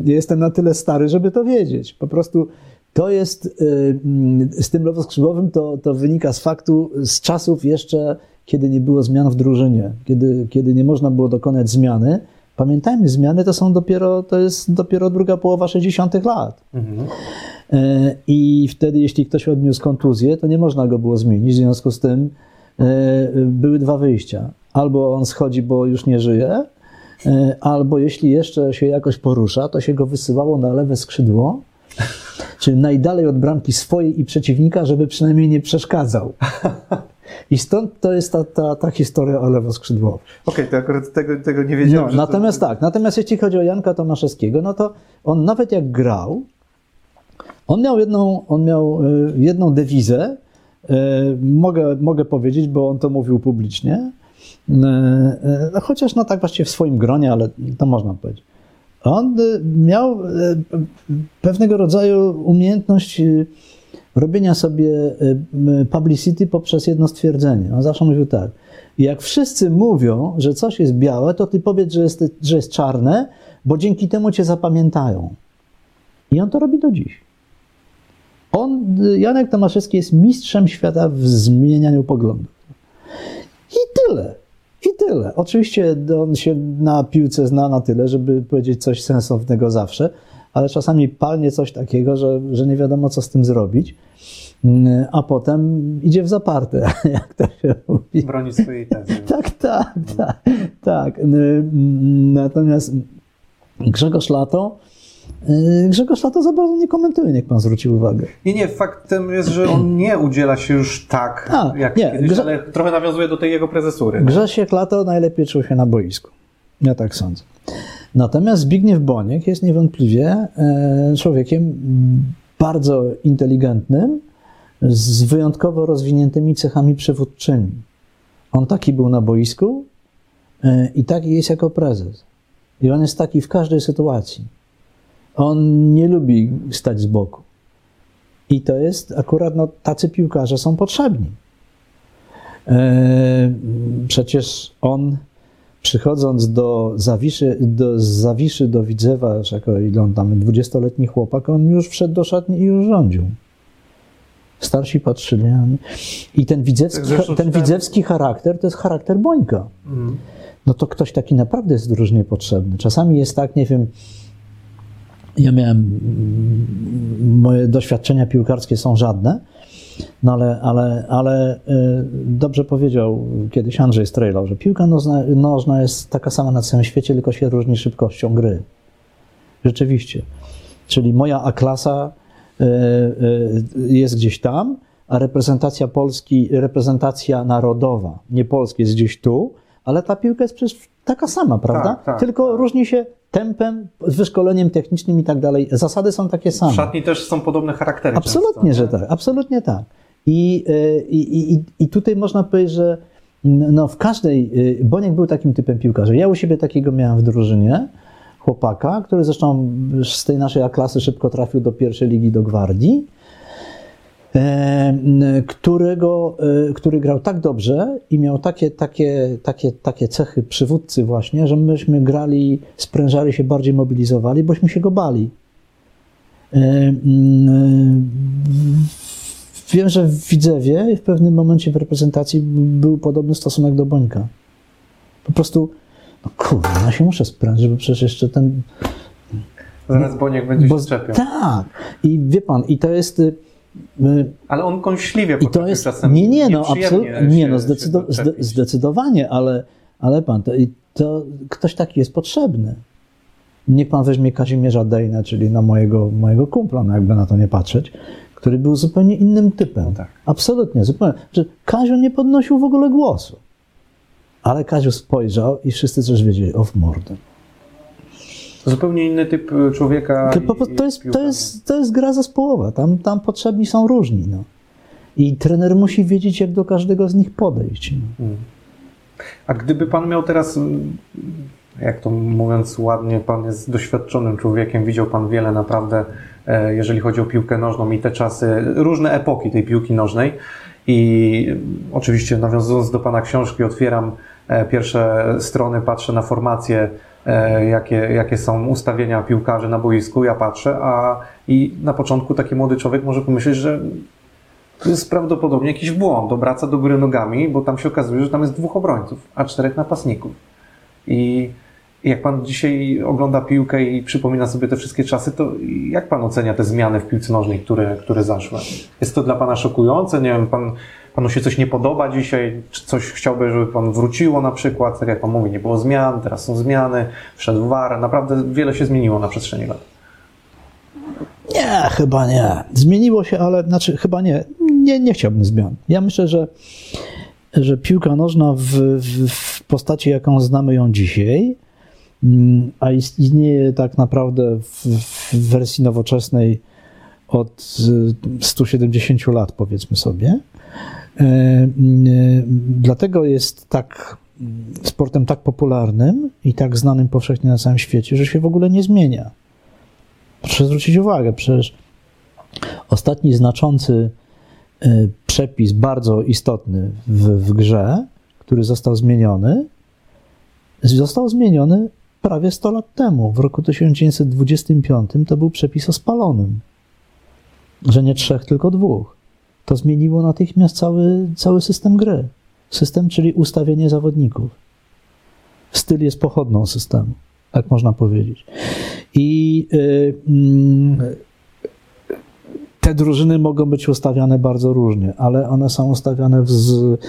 jestem na tyle stary, żeby to wiedzieć. Po prostu to jest, y, mm, z tym lewoskrzydłowym to, to wynika z faktu, z czasów jeszcze, kiedy nie było zmian w drużynie, kiedy, kiedy nie można było dokonać zmiany. Pamiętajmy, zmiany to są dopiero, to jest dopiero druga połowa 60 lat. Mhm. E, I wtedy, jeśli ktoś odniósł kontuzję, to nie można go było zmienić. W związku z tym e, były dwa wyjścia. Albo on schodzi, bo już nie żyje, e, albo jeśli jeszcze się jakoś porusza, to się go wysyłało na lewe skrzydło, czyli najdalej od bramki swojej i przeciwnika, żeby przynajmniej nie przeszkadzał. I stąd to jest ta, ta, ta historia o lewoskrzydłowym. Okej, to akurat tego, tego nie wiedziałem. No, natomiast to... tak, natomiast jeśli chodzi o Janka Tomaszewskiego, no to on nawet jak grał, on miał jedną, on miał e, jedną dewizę, e, mogę, mogę powiedzieć, bo on to mówił publicznie, e, no chociaż no tak właściwie w swoim gronie, ale to można powiedzieć. On miał pewnego rodzaju umiejętność robienia sobie m, publicity poprzez jedno stwierdzenie. On zawsze mówił tak. Jak wszyscy mówią, że coś jest białe, to ty powiedz, że jest, że jest czarne, bo dzięki temu cię zapamiętają. I on to robi do dziś. On, Janek Tomaszewski jest mistrzem świata w zmienianiu poglądów. I tyle. I tyle. Oczywiście on się na piłce zna na tyle, żeby powiedzieć coś sensownego zawsze, ale czasami palnie coś takiego, że, że nie wiadomo, co z tym zrobić. Mm, A potem idzie w zaparte, jak to się mówi. Broni swojej tezy. Tak, tak, tak, tak. N- Natomiast Grzegorz Lato, y, Grzegorz Lato za bardzo nie komentuje, niech pan zwróci uwagę. Nie, nie, faktem jest, że on nie udziela się już tak, A, jak nie, kiedyś, Grze- ale trochę nawiązuje do tej jego prezesury. Grzesiek Lato najlepiej czuł się na boisku. Ja tak sądzę. Natomiast Zbigniew Boniek jest niewątpliwie e, człowiekiem bardzo inteligentnym, z wyjątkowo rozwiniętymi cechami przywódczymi. On taki był na boisku e, i taki jest jako prezes. I on jest taki w każdej sytuacji. On nie lubi stać z boku. I to jest akurat, no, tacy piłkarze są potrzebni. E, Przecież on, przychodząc do Zawiszy, do, z Zawiszy do Widzewa, jako ile on tam, 20-letni chłopak, on już wszedł do szatni i już rządził. Starsi patrzyli. I ten widzewski, Zresztą ten czytałem- widzewski charakter to jest charakter Bońka. Mhm. No to ktoś taki naprawdę jest różnie potrzebny. Czasami jest tak, nie wiem, ja miałem, mm, moje doświadczenia piłkarskie są żadne, no ale, ale, ale y, dobrze powiedział kiedyś Andrzej Strejlał, że piłka nożna, nożna jest taka sama na całym świecie, tylko się różni szybkością gry. Rzeczywiście. Czyli moja A-klasa y, y, jest gdzieś tam, a reprezentacja Polski, reprezentacja narodowa, nie Polski jest gdzieś tu, ale ta piłka jest przecież taka sama, prawda? Tak, tak, Tylko różni się tempem, z wyszkoleniem technicznym i tak dalej. Zasady są takie same. W szatni też są podobne charaktery. Absolutnie, często, że tak, absolutnie tak. I, y, i, i, I tutaj można powiedzieć, że no w każdej, y, Boniek był takim typem piłkarza. Ja u siebie takiego miałem w drużynie, chłopaka, który zresztą z tej naszej A-klasy szybko trafił do pierwszej ligi, do Gwardii, e, którego, e, który grał tak dobrze i miał takie, takie, takie, takie cechy przywódcy właśnie, że myśmy grali, sprężali się, bardziej mobilizowali, bośmy się go bali. E, Wiem, że w Widzewie w pewnym momencie w reprezentacji był podobny stosunek do Bońka. Po prostu, no kurde, ja się muszę sprężyć, bo przecież jeszcze ten... Zaraz Boniek będzie Bo, się czepiał. tak. I wie pan, i to jest... Ale on kąśliwie I to jest. czasem Nie, nie, no, absolutnie. Nie, no, zdecydowanie, ale, ale pan, to, to ktoś taki jest potrzebny. Niech pan weźmie Kazimierza Dejna, czyli na mojego, mojego kumpla, no jakby na to nie patrzeć, który był zupełnie innym typem. No tak. Absolutnie, zupełnie. Że Kazio nie podnosił w ogóle głosu. Ale Kazio spojrzał i wszyscy coś wiedzieli. O w mordę. Zupełnie inny typ y, człowieka. To, po, to, jest, to, piłkarza. jest, to jest gra zespołowa. Tam, tam potrzebni są różni. No. I trener musi wiedzieć, jak do każdego z nich podejść. No. Mm. A gdyby pan miał teraz, mm, jak to mówiąc ładnie, pan jest doświadczonym człowiekiem, widział pan wiele naprawdę, e, jeżeli chodzi o piłkę nożną i te czasy, różne epoki tej piłki nożnej. I mm, oczywiście nawiązując do pana książki, otwieram e, pierwsze strony, patrzę na formacje, e, jakie, jakie są ustawienia piłkarzy na boisku, ja patrzę, a i na początku taki młody człowiek może pomyśleć, że to jest prawdopodobnie jakiś błąd. Obraca do góry nogami, bo tam się okazuje, że tam jest dwóch obrońców, a czterech napastników. I jak pan dzisiaj ogląda piłkę i przypomina sobie te wszystkie czasy, to jak pan ocenia te zmiany w piłce nożnej, które, które zaszły? Jest to dla pana szokujące? Nie wiem, pan, panu się coś nie podoba dzisiaj? Czy coś chciałby, żeby pan wróciło na przykład? Tak jak pan mówi, nie było zmian, teraz są zmiany, wszedł VAR. Naprawdę wiele się zmieniło na przestrzeni lat. Nie, chyba nie. Zmieniło się, ale znaczy chyba nie. Nie, nie chciałbym zmian. Ja myślę, że, że piłka nożna w, w, postaci, jaką znamy ją dzisiaj, mm, a istnieje tak naprawdę w, w wersji nowoczesnej od y, 170 lat, powiedzmy sobie. E, y, Dlatego jest tak sportem tak popularnym i tak znanym powszechnie na całym świecie, że się w ogóle nie zmienia. Proszę zwrócić uwagę, przecież ostatni znaczący y, przepis, bardzo istotny w, w grze, który został zmieniony, został zmieniony prawie 100 lat temu. W roku 1925 to był przepis o spalonym, że nie trzech, tylko dwóch. To zmieniło natychmiast cały, cały system gry. System, czyli ustawienie zawodników. Styl jest pochodną systemu, tak można powiedzieć. I y, mm, te drużyny mogą być ustawiane bardzo różnie, ale one są ustawiane w, z,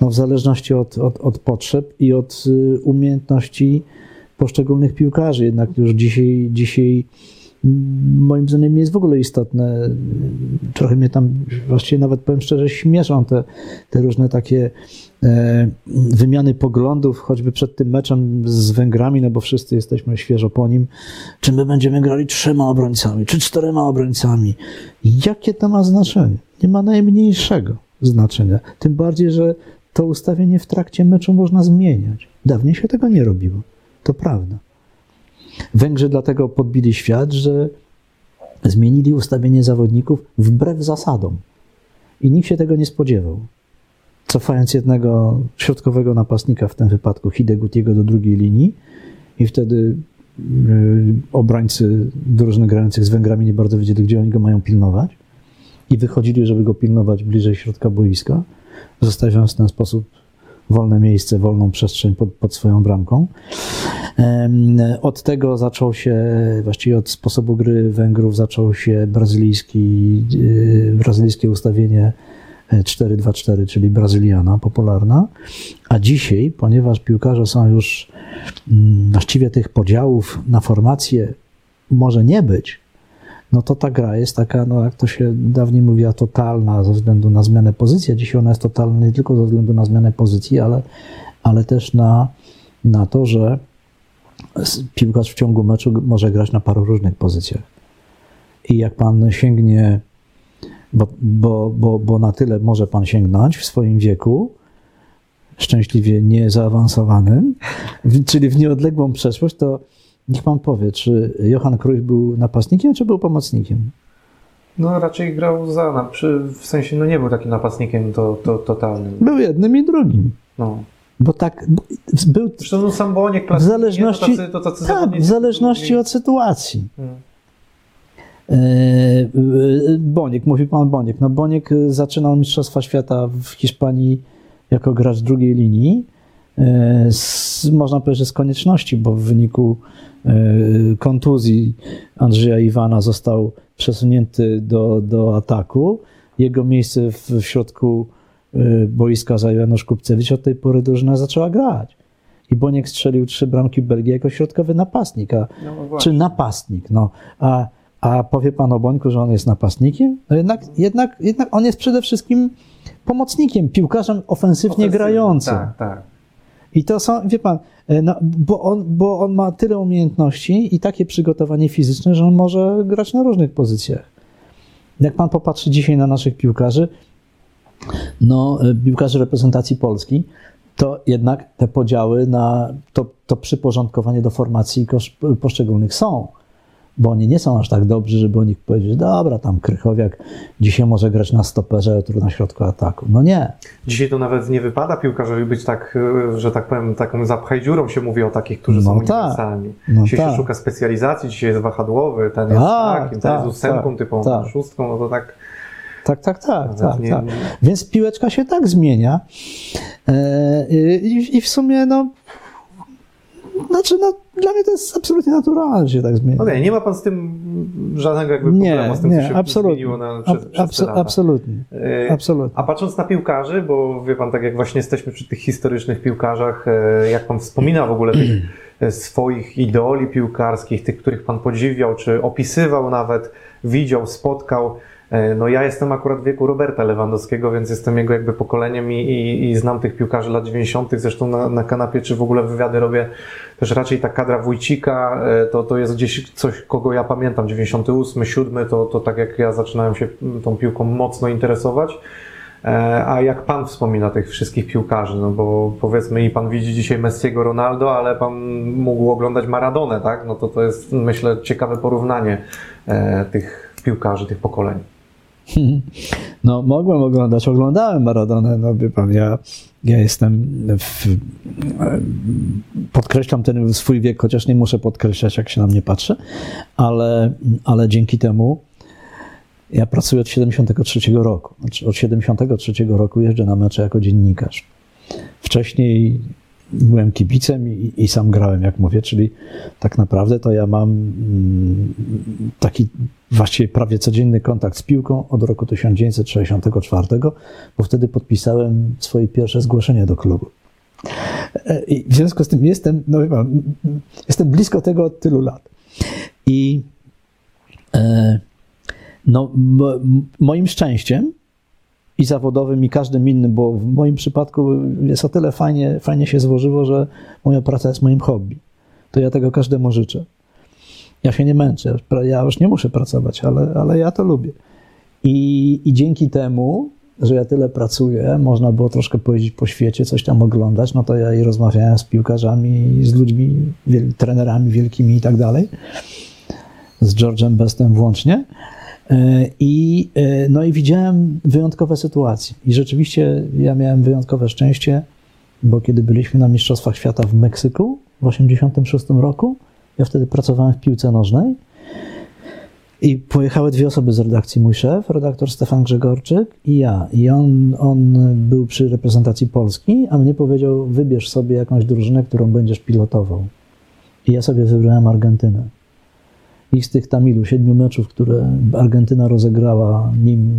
no, w zależności od, od, od potrzeb i od y, umiejętności poszczególnych piłkarzy. Jednak już dzisiaj, dzisiaj moim zdaniem nie jest w ogóle istotne. Trochę mnie tam, właściwie nawet powiem szczerze, śmieszą te, te różne takie e, wymiany poglądów, choćby przed tym meczem z Węgrami, no bo wszyscy jesteśmy świeżo po nim. Czy my będziemy grali trzema obrońcami, czy czterema obrońcami? Jakie to ma znaczenie? Nie ma najmniejszego znaczenia. Tym bardziej, że to ustawienie w trakcie meczu można zmieniać. Dawniej się tego nie robiło. To prawda. Węgrzy dlatego podbili świat, że zmienili ustawienie zawodników wbrew zasadom. I nikt się tego nie spodziewał. Cofając jednego środkowego napastnika, w tym wypadku Hidegutiego do drugiej linii, i wtedy y, obrońcy drużyn grających z Węgrami nie bardzo wiedzieli, gdzie oni go mają pilnować. I wychodzili, żeby go pilnować bliżej środka boiska, zostawiając w ten sposób wolne miejsce, wolną przestrzeń pod, pod swoją bramką. Od tego zaczął się, właściwie od sposobu gry Węgrów zaczął się brazylijski, yy, brazylijskie ustawienie e, 4-2-4, czyli brazyliana popularna. A dzisiaj, ponieważ piłkarze są już mm, właściwie tych podziałów na formacje może nie być, no to ta gra jest taka, no jak to się dawniej mówiła, totalna ze względu na zmianę pozycji. Dzisiaj ona jest totalna nie tylko ze względu na zmianę pozycji, ale, ale też na, na to, że piłkarz w ciągu meczu może grać na paru różnych pozycjach. I jak pan sięgnie, bo, bo, bo, bo na tyle może pan sięgnąć w swoim wieku, szczęśliwie niezaawansowanym, czyli w nieodległą przeszłość, to niech pan powie, czy Johan Cruyff był napastnikiem, czy był pomocnikiem? No raczej grał za, w sensie no nie był takim napastnikiem to, to, totalnym. Był jednym i drugim. No. Bo tak, bo był Zresztą no, sam Boniek, w zależności, nie? to tacy, to tacy tak, w zależności od sytuacji. Hmm. E, e, Boniek, mówi pan Boniek. No Boniek e, zaczynał Mistrzostwa Świata w Hiszpanii jako gracz drugiej linii. Z, można powiedzieć, że z konieczności, bo w wyniku kontuzji Andrzeja Iwana został przesunięty do, do ataku. Jego miejsce w, w środku boiska zajął Janusz Kupcewicz. Od tej pory drużyna zaczęła grać. I Boniek strzelił trzy bramki Belgii jako środkowy napastnik. A, no czy napastnik? No, a, a powie pan o Bońku, że on jest napastnikiem? No jednak, jednak, jednak on jest przede wszystkim pomocnikiem, piłkarzem ofensywnie grającym. Tak, tak. I to są, wie pan, e, no, bo, on, bo on ma tyle umiejętności i takie przygotowanie fizyczne, że on może grać na różnych pozycjach. Jak pan popatrzy dzisiaj na naszych piłkarzy, no, e, piłkarzy reprezentacji Polski, to jednak te podziały na to, to przyporządkowanie do formacji poszczególnych są bo oni nie są aż tak dobrzy, żeby o nich powiedzieć, dobra, tam Krychowiak dzisiaj może grać na stoperze, jutro na środku ataku. No nie. Dzisiaj to nawet nie wypada piłkarzowi być tak, e, że tak powiem, taką zapchaj dziurą się mówi o takich, którzy no są tak. uniwersalni. No dzisiaj tak. się szuka specjalizacji, dzisiaj jest wahadłowy, ten jest tak, takim, ten jest tak, ósemką, tak, typową tak. szóstką, no to tak... Tak, tak, tak, tak, nie, tak. Więc piłeczka się tak zmienia. I, I w sumie, no, znaczy, no, dla mnie to jest absolutnie naturalne, że się tak zmienia. Okej, okay, nie ma pan z tym żadnego jakby nie, problemu z tym, nie, co się absolutnie. zmieniło na, przez, Ab, przez absolutnie. E, absolutnie. A patrząc na piłkarzy, bo wie pan, tak jak właśnie jesteśmy przy tych historycznych piłkarzach, e, jak pan wspomina w ogóle tych e, swoich idoli piłkarskich, tych, których pan podziwiał, czy opisywał nawet, widział, spotkał, no ja jestem akurat w wieku Roberta Lewandowskiego, więc jestem jego jakby pokoleniem i, i, i znam tych piłkarzy lat 90. Zresztą na, na kanapie, czy w ogóle wywiady robię też raczej ta kadra Wójcika, e, to, to jest gdzieś coś, kogo ja pamiętam, 98, 7, to, to tak jak ja zaczynałem się tą piłką mocno interesować. E, a jak pan wspomina tych wszystkich piłkarzy, no bo powiedzmy i pan widzi dzisiaj Messiego, Ronaldo, ale pan mógł oglądać Maradonę, tak? No to to jest myślę ciekawe porównanie tych piłkarzy, tych pokoleń. No, mogłem oglądać, oglądałem Maradonę, no wie pan, ja, ja jestem, w, podkreślam ten swój wiek, chociaż nie muszę podkreślać, jak się na mnie patrzy, ale, ale dzięki temu ja pracuję od 73 roku. Znaczy od 73 roku jeżdżę na mecze jako dziennikarz. Wcześniej byłem kibicem i, i, sam grałem, jak mówię, czyli tak naprawdę to ja mam mm, taki właściwie prawie codzienny kontakt z piłką od roku 1964, bo wtedy podpisałem swoje pierwsze zgłoszenie do klubu. E, I w związku z tym jestem, no jestem blisko tego od tylu lat. I e, no, moim szczęściem i zawodowym, i każdym innym, bo w moim przypadku jest o tyle fajnie, fajnie się złożyło, że moja praca jest moim hobby. To ja tego każdemu życzę. Ja się nie męczę, ja już nie muszę pracować, ale, ale ja to lubię. I, I dzięki temu, że ja tyle pracuję, można było troszkę pojeździć po świecie, coś tam oglądać, no to ja i rozmawiałem z piłkarzami, z ludźmi, trenerami wielkimi i tak dalej, z George'em Bestem włącznie. E, I, e, no i widziałem wyjątkowe sytuacje. I rzeczywiście ja miałem wyjątkowe szczęście, bo kiedy byliśmy na Mistrzostwach Świata w Meksyku w 1986 roku, ja wtedy pracowałem w piłce nożnej i pojechały dwie osoby z redakcji. Mój szef, redaktor Stefan Grzegorczyk i ja. I on, on był przy reprezentacji Polski, a mnie powiedział, wybierz sobie jakąś drużynę, którą będziesz pilotował. I ja sobie wybrałem Argentynę. I z tych Tamilu, siedmiu meczów, które Argentyna rozegrała nim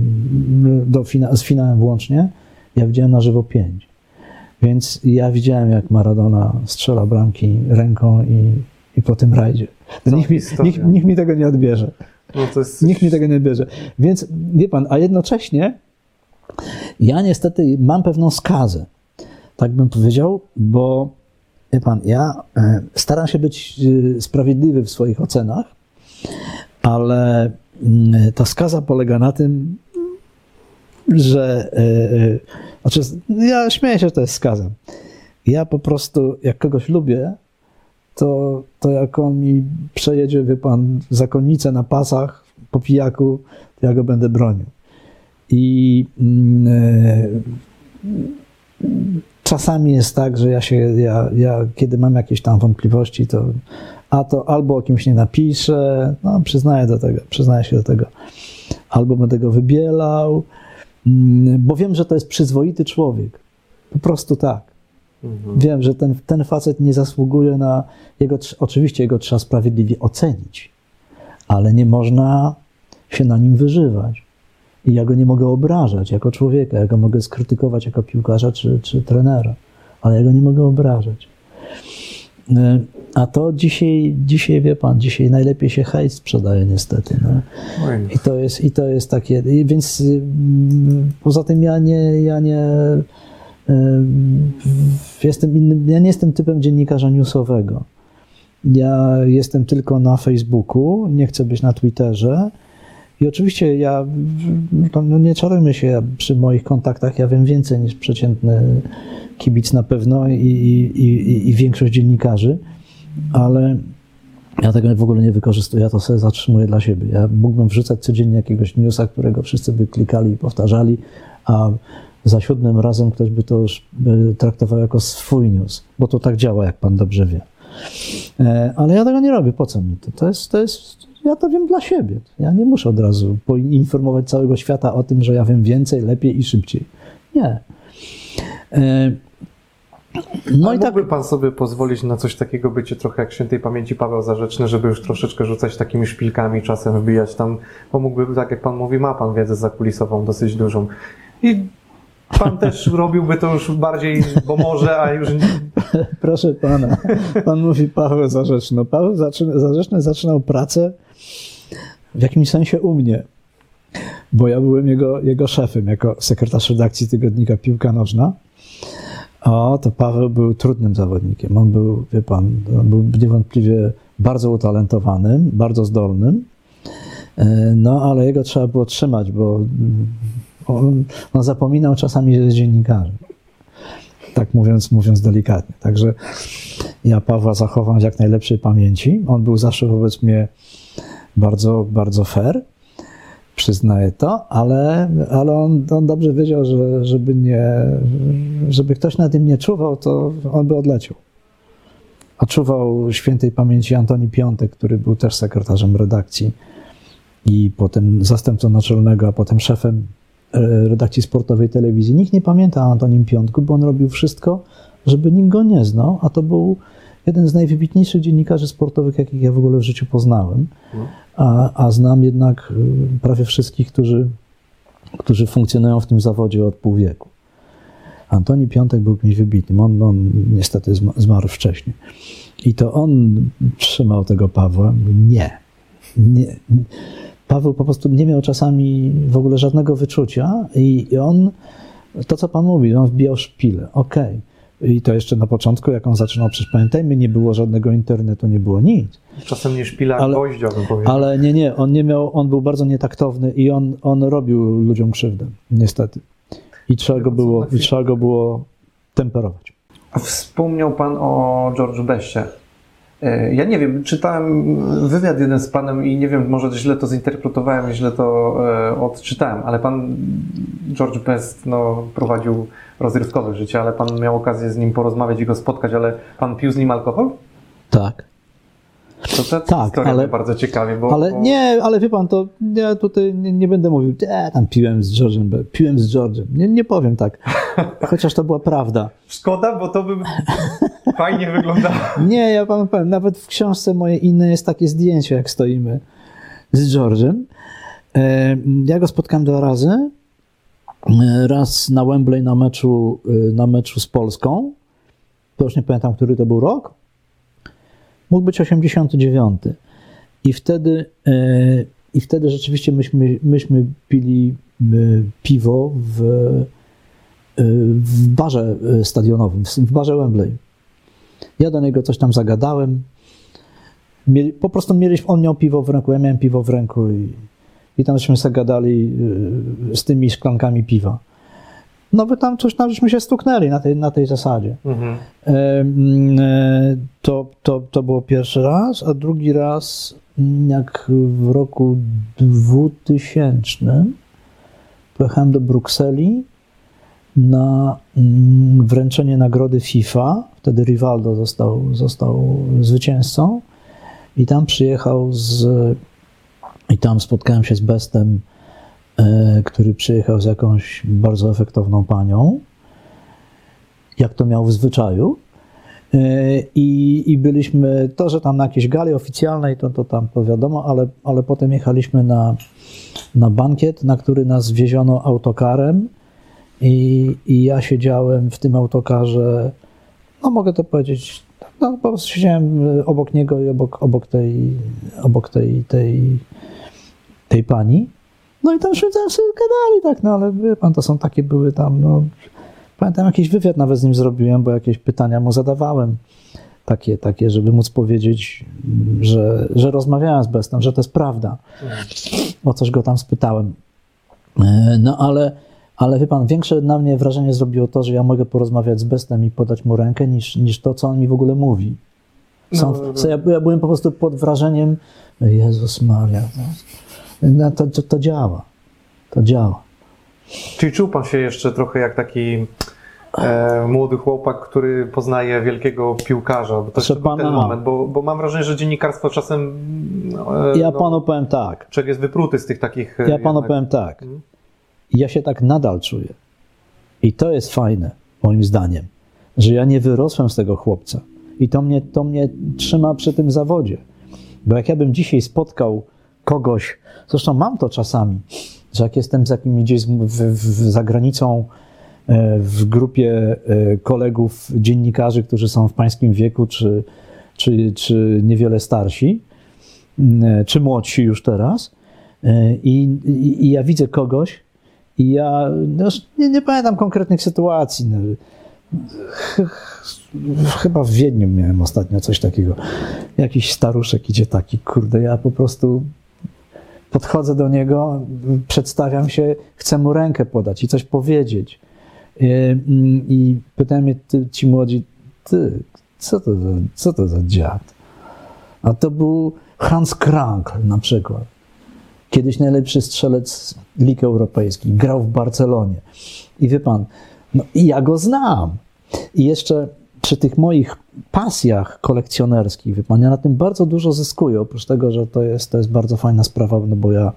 do fina z finałem włącznie, ja widziałem na żywo pięć. Więc ja widziałem, jak Maradona strzela bramki ręką i, i po tym rajdzie. Nikt mi, nikt, nikt mi tego nie odbierze. No jest... Nikt mi tego nie odbierze. Więc wie pan, a jednocześnie ja niestety mam pewną skazę, tak bym powiedział, bo wie pan, ja e, staram się być e, sprawiedliwy w swoich ocenach, ale mm, ta skaza polega na tym, że e, e, znaczy, ja śmieję się, że to jest skaza. Ja po prostu, jak kogoś lubię, to, to jak on mi przejedzie, wie pan, zakonnicę na pasach po pijaku, to ja go będę bronił. I e, czasami jest tak, że ja się, ja, ja kiedy mam jakieś tam wątpliwości, to a to albo o kimś nie napiszę, no przyznaję do tego, przyznaję się do tego, albo będę go wybielał, mm, bo wiem, że to jest przyzwoity człowiek. Po prostu tak. Wiem, że ten, ten facet nie zasługuje na jego, oczywiście jego trzeba sprawiedliwie ocenić, ale nie można się na nim wyżywać. I ja go nie mogę obrażać jako człowieka, ja go mogę skrytykować jako piłkarza czy, czy trenera, ale ja go nie mogę obrażać. A to dzisiaj, dzisiaj, wie pan, dzisiaj najlepiej się hejt sprzedaje niestety. No. Oj, I to jest, i to jest takie, więc mm, poza tym ja nie, ja nie em, jestem innym, ja nie jestem typem dziennikarza newsowego. Ja jestem tylko na Facebooku, nie chcę być na Twitterze. I oczywiście ja, to no nie czarujmy się, ja przy moich kontaktach ja wiem więcej niż przeciętny kibic na pewno i, i, i, i większość dziennikarzy, ale ja tego w ogóle nie wykorzystuję, ja to sobie zatrzymuję dla siebie. Ja mógłbym wrzucać codziennie jakiegoś newsa, którego wszyscy by klikali i powtarzali, a za siódmym razem ktoś by to już y, traktował jako swój news, bo to tak działa, jak pan dobrze wie. E, Ale ja tego nie robię, po co mi to? To jest, to jest, ja to wiem dla siebie. Ja nie muszę od razu poinformować całego świata o tym, że ja wiem więcej, lepiej i szybciej. Nie. No i tak, mógłby pan sobie pozwolić na coś takiego, bycie trochę jak świętej pamięci Paweł Zarzeczny, żeby już troszeczkę rzucać takimi szpilkami, czasem wbijać tam, bo mógłby, tak jak pan mówi, ma pan wiedzę zakulisową dosyć dużą. I pan też robiłby to już bardziej, bo może, a już nie, Proszę pana, pan mówi Paweł Zarzeczny. No, Paweł Zarzeczny zaczynał pracę w jakimś sensie u mnie, bo ja byłem jego, jego szefem jako sekretarz redakcji tygodnika Piłka Nożna. O, to Paweł był trudnym zawodnikiem. On był, wie pan, był niewątpliwie bardzo utalentowanym, bardzo zdolnym. E, No, ale jego trzeba było trzymać, bo mm, on, on zapominał czasami, że jest dziennikarzem. Tak mówiąc, mówiąc delikatnie. Także ja Pawła zachowam w jak najlepszej pamięci. On był zawsze wobec mnie bardzo, bardzo fair. Przyznaję to, ale, ale on, on dobrze wiedział, że żeby, nie, żeby ktoś na tym nie czuwał, to on by odleciał. A czuwał świętej pamięci Antoni Piątek, który był też sekretarzem redakcji i potem zastępcą naczelnego, a potem szefem e, redakcji sportowej telewizji. Nikt nie pamięta o Antonim Piątku, bo on robił wszystko, żeby nikt go nie znał, a to był jeden z najwybitniejszych dziennikarzy sportowych, jakich ja w ogóle w życiu poznałem. A, a znam jednak y, prawie wszystkich, którzy, którzy funkcjonują w tym zawodzie od pół wieku. Antoni Piątek był kimś wybitnym. On, on niestety zma- zmarł wcześniej. I to on trzymał tego Pawła. Nie. nie. Paweł po prostu nie miał czasami w ogóle żadnego wyczucia i, i on, to co pan mówi, on wbijał szpilę. Okej. I to jeszcze na początku, jak on zaczynał, przecież pamiętajmy, nie było żadnego internetu, nie było nic. czasem nie szpila, Ale- gwoździa bym powiedział. Ale nie, nie, on nie miał, on był bardzo nietaktowny i on, on robił ludziom krzywdę, niestety. I trzeba go było, i trzeba go było temperować. Wspomniał Pan o George Bessie. E, Ja nie wiem, czytałem wywiad jeden z Panem i nie wiem, może źle to zinterpretowałem, źle to e, odczytałem, ale Pan George Best no, prowadził rozrywkowe życie, ale Pan miał okazję z nim porozmawiać i go spotkać, ale Pan pił z nim alkohol? Tak. To ta Tak, ale- bardzo ciekawie, bo... Ale nie, ale wie pan, to ja tutaj nie, nie będę mówił, e, tam piłem z George'em, piłem z George'em. Nie, nie powiem tak. Chociaż to była prawda. Szkoda, bo to by fajnie wyglądało. Nie, ja panu powiem, nawet w książce mojej innej jest takie zdjęcie, jak stoimy z George'em. E, Ja go spotkałem dwa razy. E, Raz na Wembley na meczu, e, na meczu z Polską. To już nie pamiętam, który to był rok. Mógł być 89. I wtedy, e, i wtedy rzeczywiście myśmy, myśmy pili e, piwo w, e, w barze stadionowym, w barze Wembley. Ja do niego coś tam zagadałem. Mieli, po prostu mieliśmy, on miał piwo w ręku, ja miałem piwo w ręku i, i tam żeśmy sobie gadali y, z tymi szklankami piwa. No by tam coś tam żeśmy się stuknęli na tej, na tej zasadzie. Mhm. E, To, to, to było pierwszy raz, a drugi raz mm, jak w roku 2000 pojechałem do Brukseli na mm, wręczenie nagrody FIFA. Wtedy Rivaldo został, został zwycięzcą i tam przyjechał z i tam spotkałem się z Bestem, który przyjechał z jakąś bardzo efektowną panią. jak to miał w zwyczaju. Y, I, I byliśmy, to, że tam na jakiejś gali oficjalnej, to, to tam to wiadomo, ale, ale potem jechaliśmy na, na bankiet, na który nas wieziono autokarem i, i ja siedziałem w tym autokarze, no mogę to powiedzieć, no po prostu siedziałem obok niego i obok, obok, tej, obok tej, tej, tej pani. No i tam tam sobie gadali, tak, no ale wie pan, to są takie były tam, no, pamiętam jakiś wywiad nawet z nim zrobiłem, bo jakieś pytania mu zadawałem, takie, takie żeby móc powiedzieć, że, że rozmawiałem z Bestem, że to jest prawda. O coś go tam spytałem. E, no ale, ale wie pan, większe na mnie wrażenie zrobiło to, że ja mogę porozmawiać z Bestem i podać mu rękę, niż, niż to, co on mi w ogóle mówi. Są, no, no. Ja, ja, byłem po prostu pod wrażeniem, Jezus Maria, no, to, to, to działa. To działa. Czyli czuł pan się jeszcze trochę jak taki e, młody chłopak, który poznaje wielkiego piłkarza. Bo to jest ten moment, bo, bo mam wrażenie, że dziennikarstwo czasem. E, ja no, panu powiem tak. Człowiek jest wypruty z tych takich. Ja panu jednak... powiem tak. Hmm? Ja się tak nadal czuję. I to jest fajne, moim zdaniem, że ja nie wyrosłem z tego chłopca. I to mnie, to mnie trzyma przy tym zawodzie. Bo jak ja bym dzisiaj spotkał kogoś, zresztą mam to czasami, że jak jestem z jakimś gdzieś w, w, za granicą e, w grupie e, kolegów dziennikarzy, którzy są w pańskim wieku, czy, czy, czy niewiele starsi, e, czy młodsi już teraz, i, i, i ja widzę kogoś, i ja no, nie, nie, pamiętam konkretnych sytuacji. No, chyba w Wiedniu miałem ostatnio coś takiego. Jakiś staruszek idzie taki, kurde, ja po prostu podchodzę do niego, przedstawiam się, chcę mu rękę podać i coś powiedzieć. I, pytają mnie ci młodzi, ty, co to, za, co to za dziad? A to był Hans Krankl na przykład. Kiedyś najlepszy strzelec Lig Europejskich, grał w Barcelonie. I wie pan, no, ja go znam. I jeszcze przy tych moich pasjach kolekcjonerskich, wie pan, ja na tym bardzo dużo zyskuję, oprócz tego, że to jest, to jest bardzo fajna sprawa, no bo ja,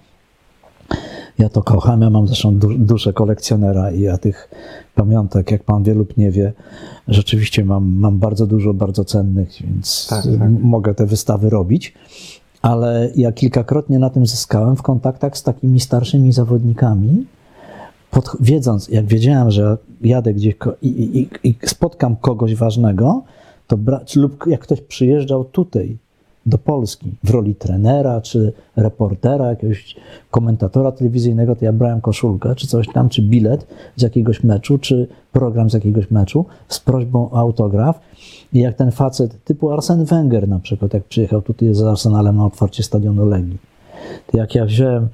ja to kocham, ja mam zresztą duszę kolekcjonera i ja tych pamiątek, jak pan wie lub nie wie, rzeczywiście mam, mam bardzo dużo bardzo cennych, więc tak, tak. mogę te wystawy robić. Ale ja kilkakrotnie na tym zyskałem w kontaktach z takimi starszymi zawodnikami, pod, wiedząc, jak wiedziałem, że jadę gdzieś i, i, i spotkam kogoś ważnego, to brać, lub jak ktoś przyjeżdżał tutaj do Polski w roli trenera, czy reportera, jakiegoś komentatora telewizyjnego, to ja brałem koszulkę, czy coś tam, czy bilet z jakiegoś meczu, czy program z jakiegoś meczu z prośbą o autograf. I jak ten facet typu Arsen Wenger na przykład, jak przyjechał tutaj z Arsenalem na otwarcie stadionu Legii, jak ja wziąłem,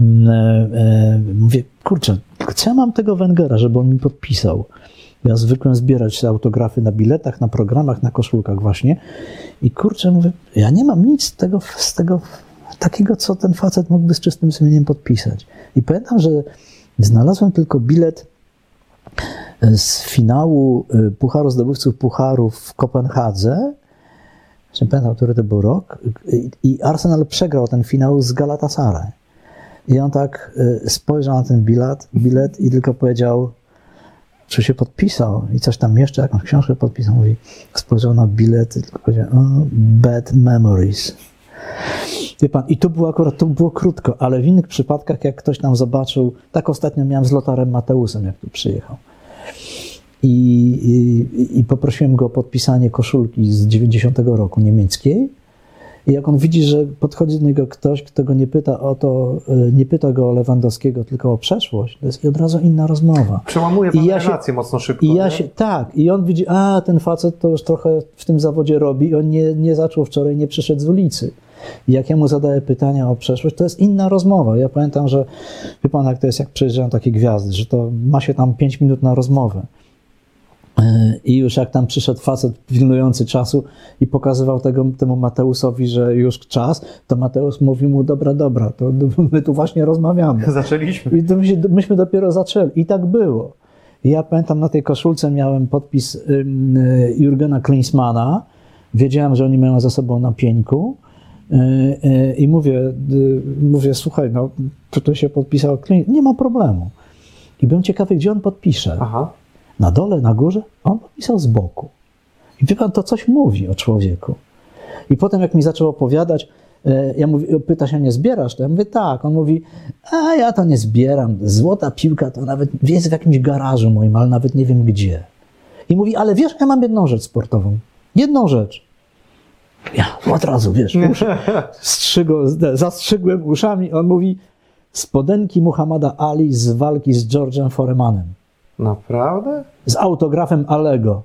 mm, e, e, mówię, kurczę, co ja mam tego Wengera, żeby on mi podpisał? Ja zwykłem zbierać autografy na biletach, na programach, na koszulkach właśnie. I kurczę, mówię, ja nie mam nic z tego, z tego takiego, co ten facet mógłby z czystym sumieniem podpisać. I pamiętam, że znalazłem tylko bilet z finału Pucharu Zdobywców Pucharów w Kopenhadze. Nie pamiętam, który to był rok. I Arsenal przegrał ten finał z Galatasaray. I on tak y, spojrzał na ten bilet, bilet i tylko powiedział, czy się podpisał i coś tam jeszcze, jakąś książkę podpisał, mówi, spojrzał na bilet i tylko powiedział, oh, bad memories. Wie pan, i to było akurat, to było krótko, ale w innych przypadkach, jak ktoś nam zobaczył, tak ostatnio miałem z Lotarem Mateusem, jak tu przyjechał. I, i, i poprosiłem go o podpisanie koszulki z 90 roku niemieckiej i jak on widzi, że podchodzi do niego ktoś, kto go nie pyta o to, e, nie pyta go o Lewandowskiego, tylko o przeszłość, to jest i od razu inna rozmowa. Przełamuje pan I ja relacje się, mocno szybko. I ja się, tak, i on widzi, a ten facet to już trochę w tym zawodzie robi i on nie, nie zaczął wczoraj, nie przyszedł z ulicy. I jak ja mu zadaję pytania o przeszłość, to jest inna rozmowa. Ja pamiętam, że wie pan, jak to jest, jak przyjeżdżają takie gwiazdy, że to ma się tam 5 minut na rozmowę. I już jak tam przyszedł facet pilnujący czasu i pokazywał tego, temu Mateusowi, że już czas, to Mateusz mówi mu, dobra, dobra, to my tu właśnie rozmawiamy. Zaczęliśmy. I to my myśmy dopiero zaczęli. I tak było. I ja pamiętam, na tej koszulce miałem podpis y, Jurgena Klinsmana. Wiedziałem, że oni mają za sobą na pieńku. Y, y, I mówię, mówię, słuchaj, no tutaj się podpisał Klin, nie ma problemu. I byłem ciekawy, gdzie on podpisze. Aha. Na dole, na górze? On podpisał z boku. I wie pan, to coś mówi o człowieku. I potem, jak mi zaczął opowiadać, e, ja mówię, pyta się, nie zbierasz? To ja mówię, tak. On mówi, a ja to nie zbieram. Złota piłka to nawet jest w jakimś garażu moim, ale nawet nie wiem gdzie. I mówi, ale wiesz, ja mam jedną rzecz sportową. Jedną rzecz. Ja od razu, wiesz, uszy, strzygo, zastrzygłem uszami. On mówi, spodenki Muhammada Ali z walki z George'em Foremanem. Naprawdę? Z autografem Alego.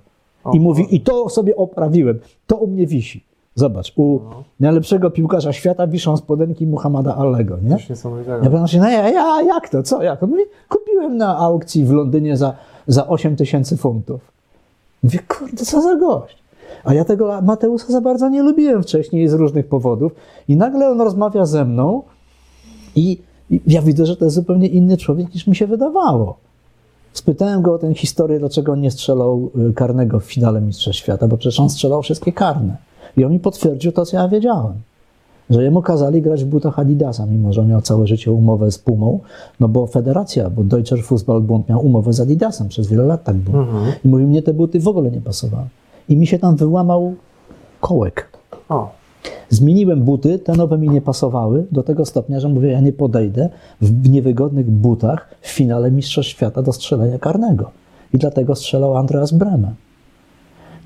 I mówi, i to sobie oprawiłem. To u mnie wisi. Zobacz, u No. najlepszego piłkarza świata wiszą spodenki Muhammada Allego, nie? Coś niesamowitego. Ja pytam się, no ja, ja, jak to, co, jak? On mówi, kupiłem na aukcji w Londynie za, za 8 tysięcy funtów. Mówię, kurde, co za gość. A ja tego Mateusa za bardzo nie lubiłem wcześniej z różnych powodów. I nagle on rozmawia ze mną i, i ja widzę, że to jest zupełnie inny człowiek niż mi się wydawało. Spytałem go o tę historię, dlaczego on nie strzelał y, karnego w finale Mistrzostw Świata, bo przecież on strzelał wszystkie karne. I on mi potwierdził to, co ja wiedziałem. Że jemu kazali grać w butach Adidasa, mimo że miał całe życie umowę z Pumą, no bo federacja, bo Deutscher Fußballbund miał umowę z Adidasem, przez wiele lat tak było. Mhm. I mówi, mnie te buty w ogóle nie pasowały. I mi się tam wyłamał kołek. O, Zmieniłem buty, te nowe mi nie pasowały do tego stopnia, że mówię, ja nie podejdę w niewygodnych butach w finale Mistrzostw Świata do strzelania karnego. I dlatego strzelał Andreas Breme.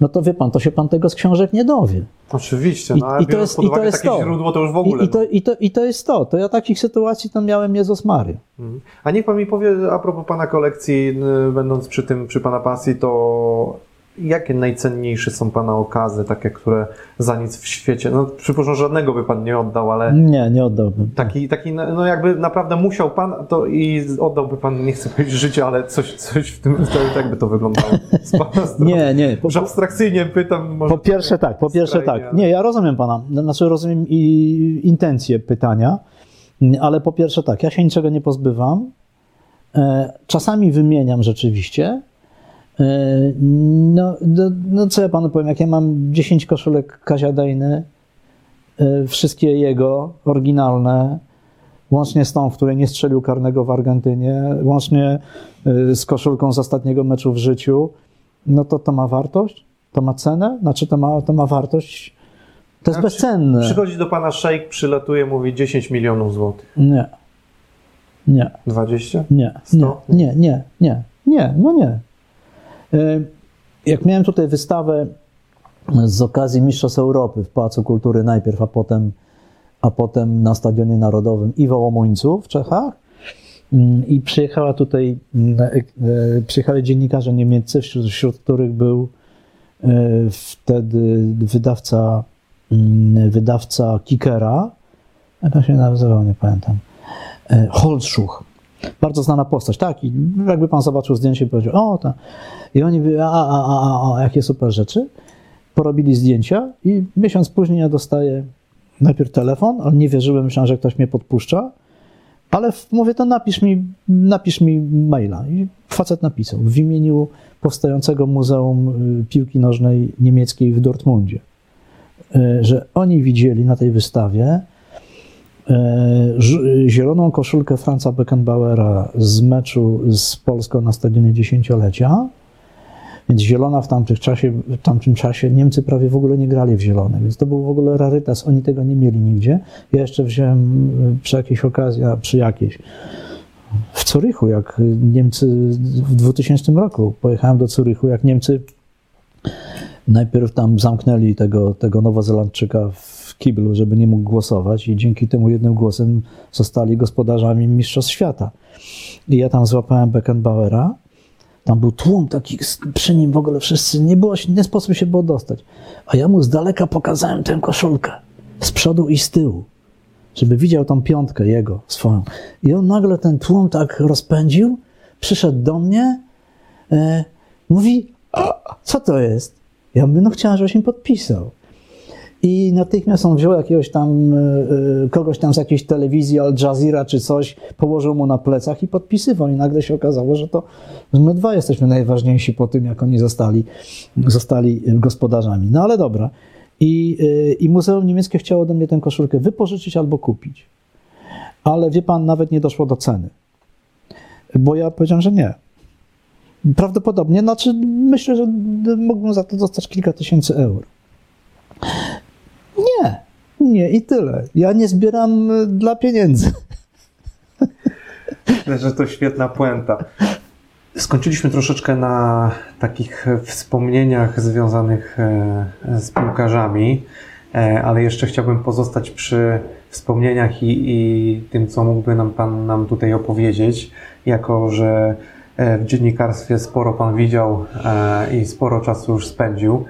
No to wie pan, to się pan tego z książek nie dowie. oczywiście. I- No, ale i to jest- pod i to uwagę jest takie to. źródło, to już w ogóle. I, i, to, no. i, to, I to jest to. To ja takich sytuacji to miałem Jezus Maria. Mhm. A niech pan mi powie, a propos pana kolekcji, będąc przy tym, przy pana pasji, to jakie najcenniejsze są pana okazy, takie, które za nic w świecie, no przypuszczam, że żadnego by pan nie oddał, ale Nie, nie oddałbym. taki, taki no jakby naprawdę musiał pan, to i oddałby pan, nie chcę powiedzieć życie, ale coś, coś w tym, to, jak by to wyglądało z pana strony? Nie, nie. Po, Już abstrakcyjnie pytam, może... Po pierwsze tak, po pierwsze skrajnie, tak. Nie, ja rozumiem pana, znaczy rozumiem i intencje pytania, ale po pierwsze tak, ja się niczego nie pozbywam. E, Czasami wymieniam rzeczywiście. E, No, no, no co ja panu powiem, jak ja mam 10 koszulek Kazia Dejny, e, wszystkie jego, oryginalne, łącznie z tą, w której nie strzelił karnego w Argentynie, łącznie e, z koszulką z ostatniego meczu w życiu, no to to ma wartość? To ma cenę? Znaczy to ma, to ma wartość? To jest Znaczy, bezcenne. Przychodzi do pana szejk, przylatuje, mówi 10 milionów złotych. Nie. Nie, 20? nie, nie, Sto? nie, nie, nie, nie, no nie. Y, Jak miałem tutaj wystawę z okazji Mistrzostw Europy w Pałacu Kultury najpierw, a potem, a potem na Stadionie Narodowym i w Ołomuńcu w Czechach, mm, i przyjechała tutaj, mm, e, e, przyjechali dziennikarze niemieccy, wśród, wśród których był e, wtedy wydawca, mm, wydawca Kikera, jak on się nazywał, nie pamiętam, e, Holzschuch. Bardzo znana postać, tak. I jakby pan zobaczył zdjęcie, powiedział, o, ta. I oni by, a, a, a, a, jakie super rzeczy. Porobili zdjęcia i miesiąc później ja dostaję najpierw telefon, ale nie wierzyłem, myślałem, że ktoś mnie podpuszcza. Ale mówię, to napisz mi, napisz mi maila. I facet napisał w imieniu powstającego Muzeum y, Piłki Nożnej Niemieckiej w Dortmundzie, y, że oni widzieli na tej wystawie zieloną koszulkę Franza Beckenbauera z meczu z Polską na stadionie dziesięciolecia. Więc zielona w tamtym czasie, w tamtym czasie Niemcy prawie w ogóle nie grali w zielone, więc to był w ogóle rarytas. Oni tego nie mieli nigdzie. Ja jeszcze wziąłem y, przy jakiejś okazji, a przy jakiejś, w Curychu, jak Niemcy w 2000 roku pojechałem do Curychu, jak Niemcy najpierw tam zamknęli tego, tego Nowozelandczyka w kiblu, żeby nie mógł głosować i dzięki temu jednym głosem zostali gospodarzami Mistrzostw Świata. I ja tam złapałem Beckenbauera, tam był tłum taki przy nim w ogóle wszyscy, nie było, nie sposób się było dostać. A ja mu z daleka pokazałem tę koszulkę, z przodu i z tyłu, żeby widział tą piątkę jego, swoją. I on nagle ten tłum tak rozpędził, przyszedł do mnie, e, mówi, co to jest? Ja mówię, no chciałem, żebyś mi podpisał. I natychmiast on wziął jakiegoś tam, e, e, kogoś tam z jakiejś telewizji, Al Jazeera czy coś, położył mu na plecach i podpisywał. I nagle się okazało, że to my dwa jesteśmy najważniejsi po tym, jak oni zostali, zostali gospodarzami. No ale dobra. I, e, I Muzeum Niemieckie chciało ode mnie tę koszulkę wypożyczyć albo kupić. Ale wie pan, nawet nie doszło do ceny. Bo ja powiedziałem, że nie. Prawdopodobnie, znaczy myślę, że mógłbym za to dostać kilka tysięcy euro. Nie, nie i tyle. Ja nie zbieram e, dla pieniędzy. Myślę, że to świetna puenta. Skończyliśmy troszeczkę na takich wspomnieniach związanych e, z piłkarzami, e, ale jeszcze chciałbym pozostać przy wspomnieniach i, i tym, co mógłby nam Pan nam tutaj opowiedzieć, jako że e, w dziennikarstwie sporo Pan widział i sporo czasu już spędził.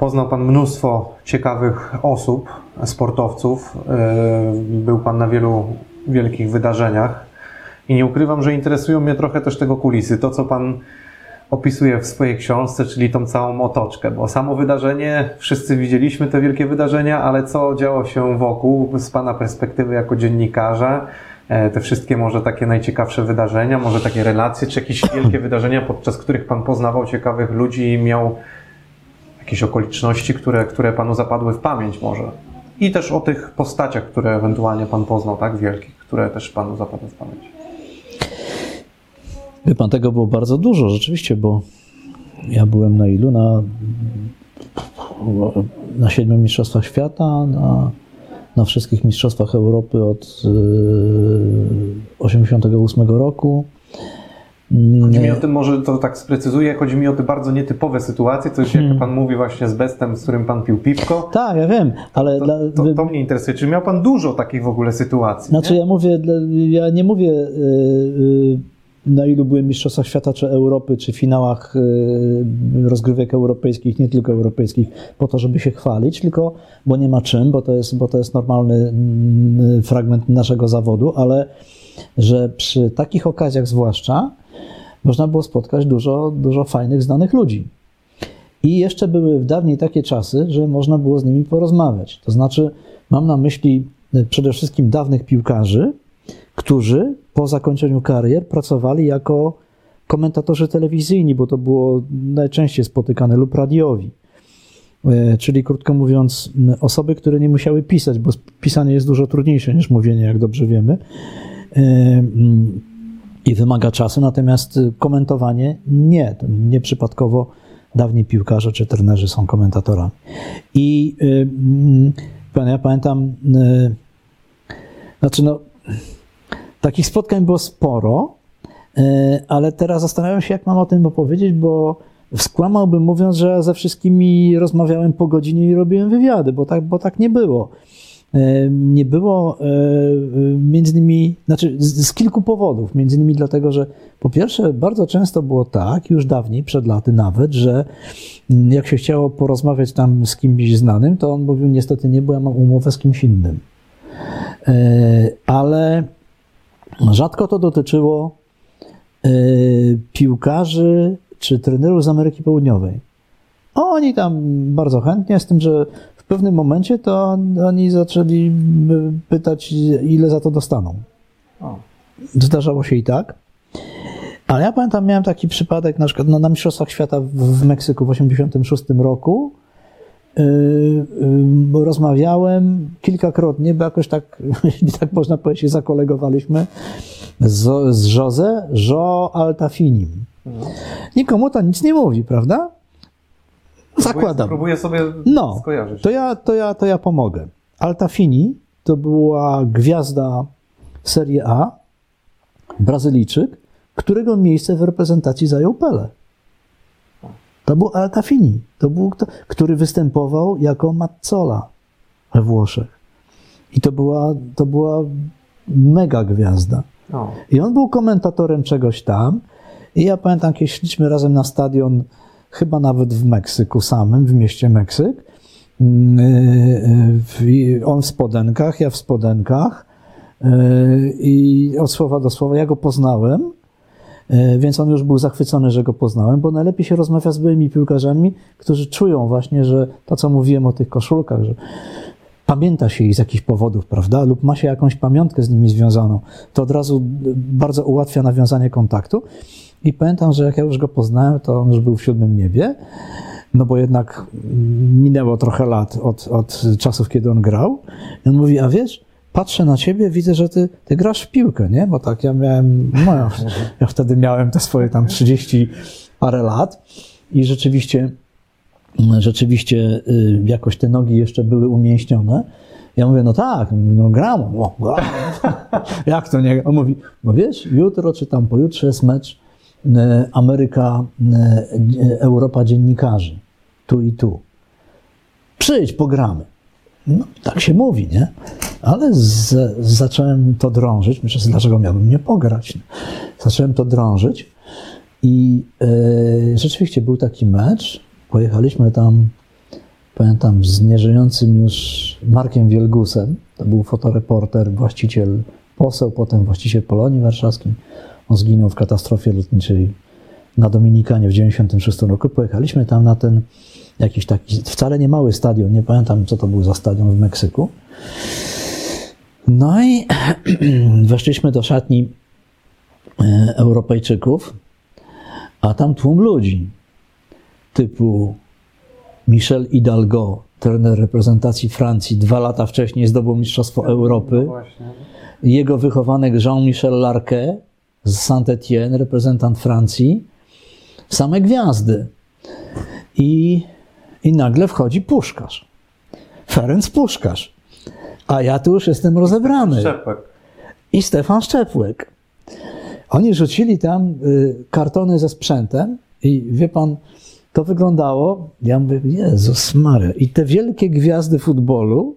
Poznał Pan mnóstwo ciekawych osób, sportowców. Był Pan na wielu wielkich wydarzeniach. I nie ukrywam, że interesują mnie trochę też tego kulisy. To, co Pan opisuje w swojej książce, czyli tą całą otoczkę, bo samo wydarzenie, wszyscy widzieliśmy te wielkie wydarzenia, ale co działo się wokół z Pana perspektywy jako dziennikarza, e, te wszystkie może takie najciekawsze wydarzenia, może takie relacje, czy jakieś wielkie wydarzenia, podczas których Pan poznawał ciekawych ludzi i miał jakieś okoliczności, które, które Panu zapadły w pamięć może. I też o tych postaciach, które ewentualnie Pan poznał, tak, wielkich, które też Panu zapadły w pamięć. Wie pan, tego było bardzo dużo rzeczywiście, bo ja byłem na ilu? Na, na siedmiu mistrzostwach świata, na, na wszystkich mistrzostwach Europy od 1988 y, roku. Chodzi mi o tym, może to tak sprecyzuję, chodzi mi o te bardzo nietypowe sytuacje, coś jak hmm. pan mówi właśnie z Bestem, z którym pan pił piwko. Tak, ja wiem, ale... To, to, to mnie interesuje. Czy miał pan dużo takich w ogóle sytuacji? Znaczy nie? ja mówię, ja nie mówię... Yy, yy, na ilu były Mistrzostwach Świata, czy Europy, czy finałach y, rozgrywek europejskich, nie tylko europejskich, po to, żeby się chwalić, tylko bo nie ma czym, bo to jest, bo to jest normalny mm, fragment naszego zawodu, ale że przy takich okazjach zwłaszcza można było spotkać dużo, dużo fajnych, znanych ludzi. I jeszcze były w dawniej takie czasy, że można było z nimi porozmawiać. To znaczy, mam na myśli y, przede wszystkim dawnych piłkarzy, którzy po zakończeniu karier pracowali jako komentatorzy telewizyjni, bo to było najczęściej spotykane, lub radiowi. E, czyli krótko mówiąc, osoby, które nie musiały pisać, bo pisanie jest dużo trudniejsze niż mówienie, jak dobrze wiemy. I wymaga czasu, natomiast komentowanie nie. Nieprzypadkowo dawni piłkarze czy trenerzy są komentatorami. I ja pamiętam, znaczy no, Takich spotkań było sporo, ale teraz zastanawiam się, jak mam o tym opowiedzieć, bo skłamałbym mówiąc, że ze wszystkimi rozmawiałem po godzinie i robiłem wywiady, bo tak, bo tak nie było. E, nie było e, między innymi, znaczy z, kilku powodów. Między innymi dlatego, że po pierwsze, bardzo często było tak, już dawniej, przed laty nawet, że mm, jak się chciało porozmawiać tam z kimś znanym, to on mówił, niestety nie, bo ja mam umowę z kimś innym. Ale Rzadko to dotyczyło piłkarzy czy trenerów z Ameryki Południowej. Oni tam bardzo chętnie, z tym, że w pewnym momencie to oni zaczęli pytać, ile za to dostaną. Zdarzało się i tak. Ale ja pamiętam, miałem taki przypadek na przykład no, na Mistrzostwach Świata w Meksyku w 1986 roku. Yy, yy, rozmawiałem kilkakrotnie, bo jakoś tak, jeśli tak można powiedzieć, zakolegowaliśmy z, z Jose Jo Altafinim. Nikomu to nic nie mówi, prawda? Zakładam. Próbuję sobie no, skojarzyć. To ja, to, ja, to ja pomogę. Altafini to była gwiazda Serie A, Brazylijczyk, którego miejsce w reprezentacji zajął Pele. To był Altafini, to był kto, który występował jako Mazzola we Włoszech. I to była, to była mega gwiazda. I on był komentatorem czegoś tam. I ja pamiętam, kiedy szliśmy razem na stadion, chyba nawet w Meksyku samym, w mieście Meksyk. Mm, y, y, on w spodenkach, ja w spodenkach. Y, I od słowa do słowa ja go poznałem. Więc on już był zachwycony, że go poznałem, bo najlepiej się rozmawia z byłymi piłkarzami, którzy czują właśnie, że to, co mówiłem o tych koszulkach, że pamięta się ich z jakichś powodów, prawda, lub ma się jakąś pamiątkę z nimi związaną, to od razu bardzo ułatwia nawiązanie kontaktu. I pamiętam, że jak ja już go poznałem, to on już był w siódmym niebie, no bo jednak minęło trochę lat od, od czasów, kiedy on grał. I on mówi, a wiesz, patrzę na ciebie, widzę, że ty, ty grasz w piłkę, nie? Bo tak ja miałem, no ja, ja wtedy miałem te swoje tam 30 parę lat i rzeczywiście, rzeczywiście y, jakoś te nogi jeszcze były umięśnione. Ja mówię, no tak, no gram. O. Jak to nie? On mówi, no wiesz, jutro czy tam pojutrze jest mecz Ameryka, y, Europa dziennikarzy. Tu i tu. Przyjdź, pogramy. No, tak się mówi, nie? Ale z, zacząłem to drążyć. Myślę, dlaczego miałbym nie pograć? Zacząłem to drążyć i e, rzeczywiście był taki mecz. Pojechaliśmy tam, pamiętam, z nieżyjącym już Markiem Wielgusem. To był fotoreporter, właściciel, poseł, potem właściciel Polonii Warszawskiej. On zginął w katastrofie lotniczej na Dominikanie w 96 roku. Pojechaliśmy tam na ten jakiś taki, wcale nie mały stadion, nie pamiętam co to był za stadion w Meksyku. No i weszliśmy do szatni e, Europejczyków, a tam tłum ludzi typu Michel Hidalgo, trener reprezentacji Francji, dwa lata wcześniej zdobył Mistrzostwo Europy. No właśnie. Jego wychowanek Jean-Michel Larquet z Saint-Étienne, reprezentant Francji. Same gwiazdy. I, I nagle wchodzi Puszkarz. Ferenc Puszkarz. A ja tu już jestem rozebrany. Szczepek. I Stefan Szczepłek. Oni rzucili tam y, kartony ze sprzętem i wie pan, to wyglądało, ja mówię, Jezus Maria. I te wielkie gwiazdy futbolu,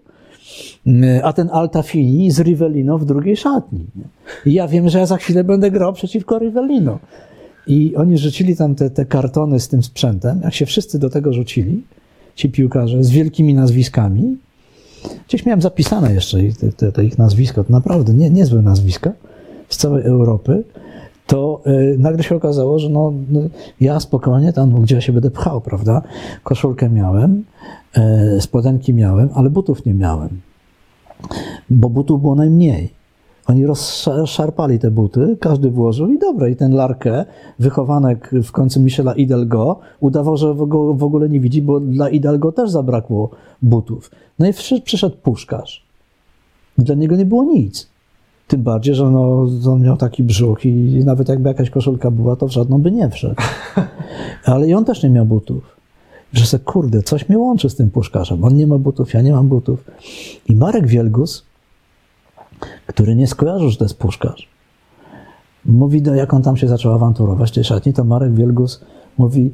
a ten Altafini z Rivellino w drugiej szatni. I ja wiem, że ja za chwilę będę grał przeciwko Rivellino. I oni rzucili tam te, te kartony z tym sprzętem. Jak się wszyscy do tego rzucili, ci piłkarze z wielkimi nazwiskami, gdzieś miałem zapisane jeszcze te, te, te ich nazwiska, to naprawdę nie, niezłe nazwiska z całej Europy, to y, nagle się okazało, że no, no, ja spokojnie tam, gdzie ja się będę pchał, prawda? Koszulkę miałem, y, spodenki miałem, ale butów nie miałem, bo butów było najmniej. Oni rozszarpali te buty, każdy włożył i dobra. I ten Larkę, wychowanek w końcu Michela Hidalgo, udawał, że go w ogóle nie widzi, bo dla Hidalgo też zabrakło butów. No i przy- przyszedł puszkarz. I dla niego nie było nic. Tym bardziej, że no, on miał taki brzuch i nawet jakby jakaś koszulka była, to w żadną by nie wszedł. Ale i on też nie miał butów. Że se, kurde, coś mnie łączy z tym puszkarzem. On nie ma butów, ja nie mam butów. I Marek Wielgus, który nie skojarzył, że to jest puszkarz, mówi, do, jak on tam się zaczął awanturować w tej szatni, to Marek Wielgus mówi,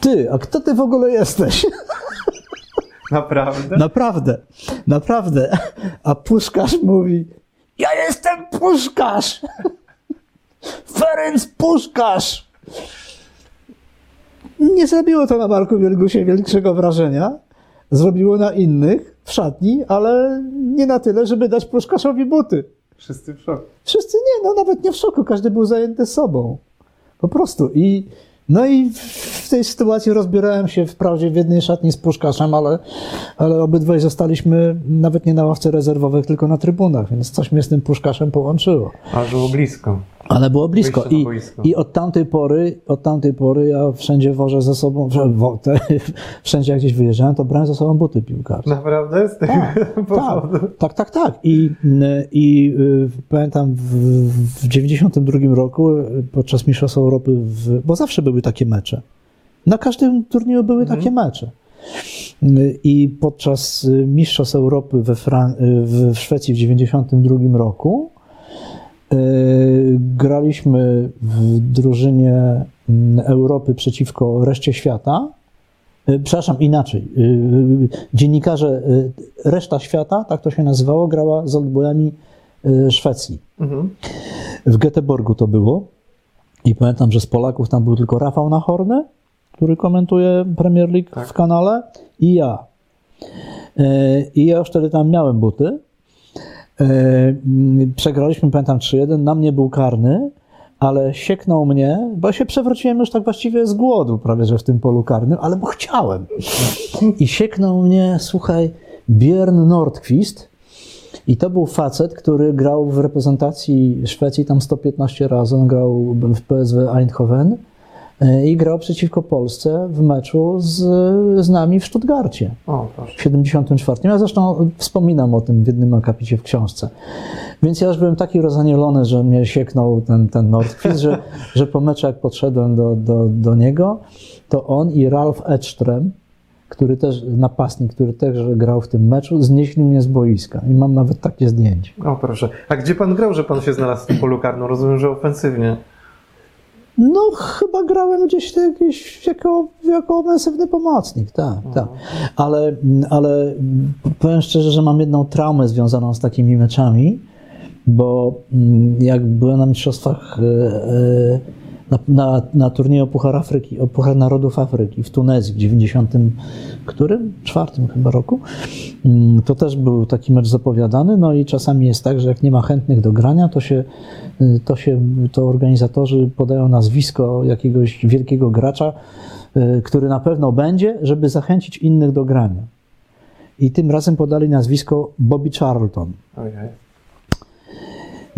ty, a kto ty w ogóle jesteś? Naprawdę? Naprawdę, naprawdę. A puszkarz mówi, ja jestem puszkarz! Ferenc Puszkarz! Nie zrobiło to na Marku Wielgusie większego wrażenia. Zrobiło na innych w szatni, ale nie na tyle, żeby dać puszkarzowi buty. Wszyscy w szoku. Wszyscy nie, no nawet nie w szoku, każdy był zajęty sobą. Po prostu. I, no i w tej sytuacji rozbierałem się wprawdzie w jednej szatni z puszkaszem, ale, ale obydwaj zostaliśmy nawet nie na ławce rezerwowych, tylko na trybunach, więc coś mnie z tym puszkaszem połączyło. Ale było blisko. Ale było blisko. I. I od tamtej pory, od tamtej pory ja wszędzie wożę ze sobą, wo- te, wszędzie jak gdzieś wyjeżdżałem, to brałem ze sobą buty piłkarskie. Naprawdę? Z tego powodu? Tak, tak, tak, tak. I, i y, pamiętam w, w 92 roku y, podczas Mistrzostw Europy, w, bo zawsze były takie mecze. Na każdym turnieju były takie mecze. Y, I podczas Mistrzostw Europy we Fran- w, Szwecji w 92 roku graliśmy w drużynie mm, Europy przeciwko reszcie świata. Y, Przepraszam, inaczej. Y, y, Dziennikarze, reszta świata, tak to się nazywało, grała z Oldboyami y, Szwecji. Mhm. W Göteborgu to było. I pamiętam, że z Polaków tam był tylko Rafał Nachorny, który komentuje Premier League w kanale, i ja. I ja już wtedy tam miałem buty. Y, mm, Przegraliśmy, pamiętam, 3-1. Na mnie był karny, ale sieknął mnie, bo się przewróciłem już tak właściwie z głodu prawie, że w tym polu karnym, ale bo chciałem. I sieknął mnie, słuchaj, Björn Nordqvist. I to był facet, który grał w reprezentacji Szwecji tam 115 razy. On grał w PSW Eindhoven. E, i grał przeciwko Polsce w meczu z, z nami w Stuttgarcie O, proszę. w 74. Ja zresztą wspominam o tym w jednym akapicie w książce. Więc ja już byłem taki rozanielony, że mnie sieknął ten, ten Nordquist, że, że po meczu jak podszedłem do, do, do niego, to on i Ralf Edström, który też, napastnik, który też grał w tym meczu, znieśli mnie z boiska. I mam nawet takie zdjęcie. O, proszę. A gdzie pan grał, że pan się znalazł w tym polu karnym? Rozumiem, że ofensywnie. No, chyba grałem gdzieś jakiś, jako, jako ofensywny pomocnik, tak, tak. Ale, ale powiem szczerze, że mam jedną traumę związaną z takimi meczami, bo mm, jak byłem na mistrzostwach, e, e, na, na, na turnieju Puchar Afryki, Puchar Narodów Afryki w Tunezji w 90 którym? Czwartym chyba roku, mm, to też był taki mecz zapowiadany, no i czasami jest tak, że jak nie ma chętnych do grania, to się, y, to się, to organizatorzy podają nazwisko jakiegoś wielkiego gracza, y, który na pewno będzie, żeby zachęcić innych do grania. I tym razem podali nazwisko Bobby Charlton. Ojej.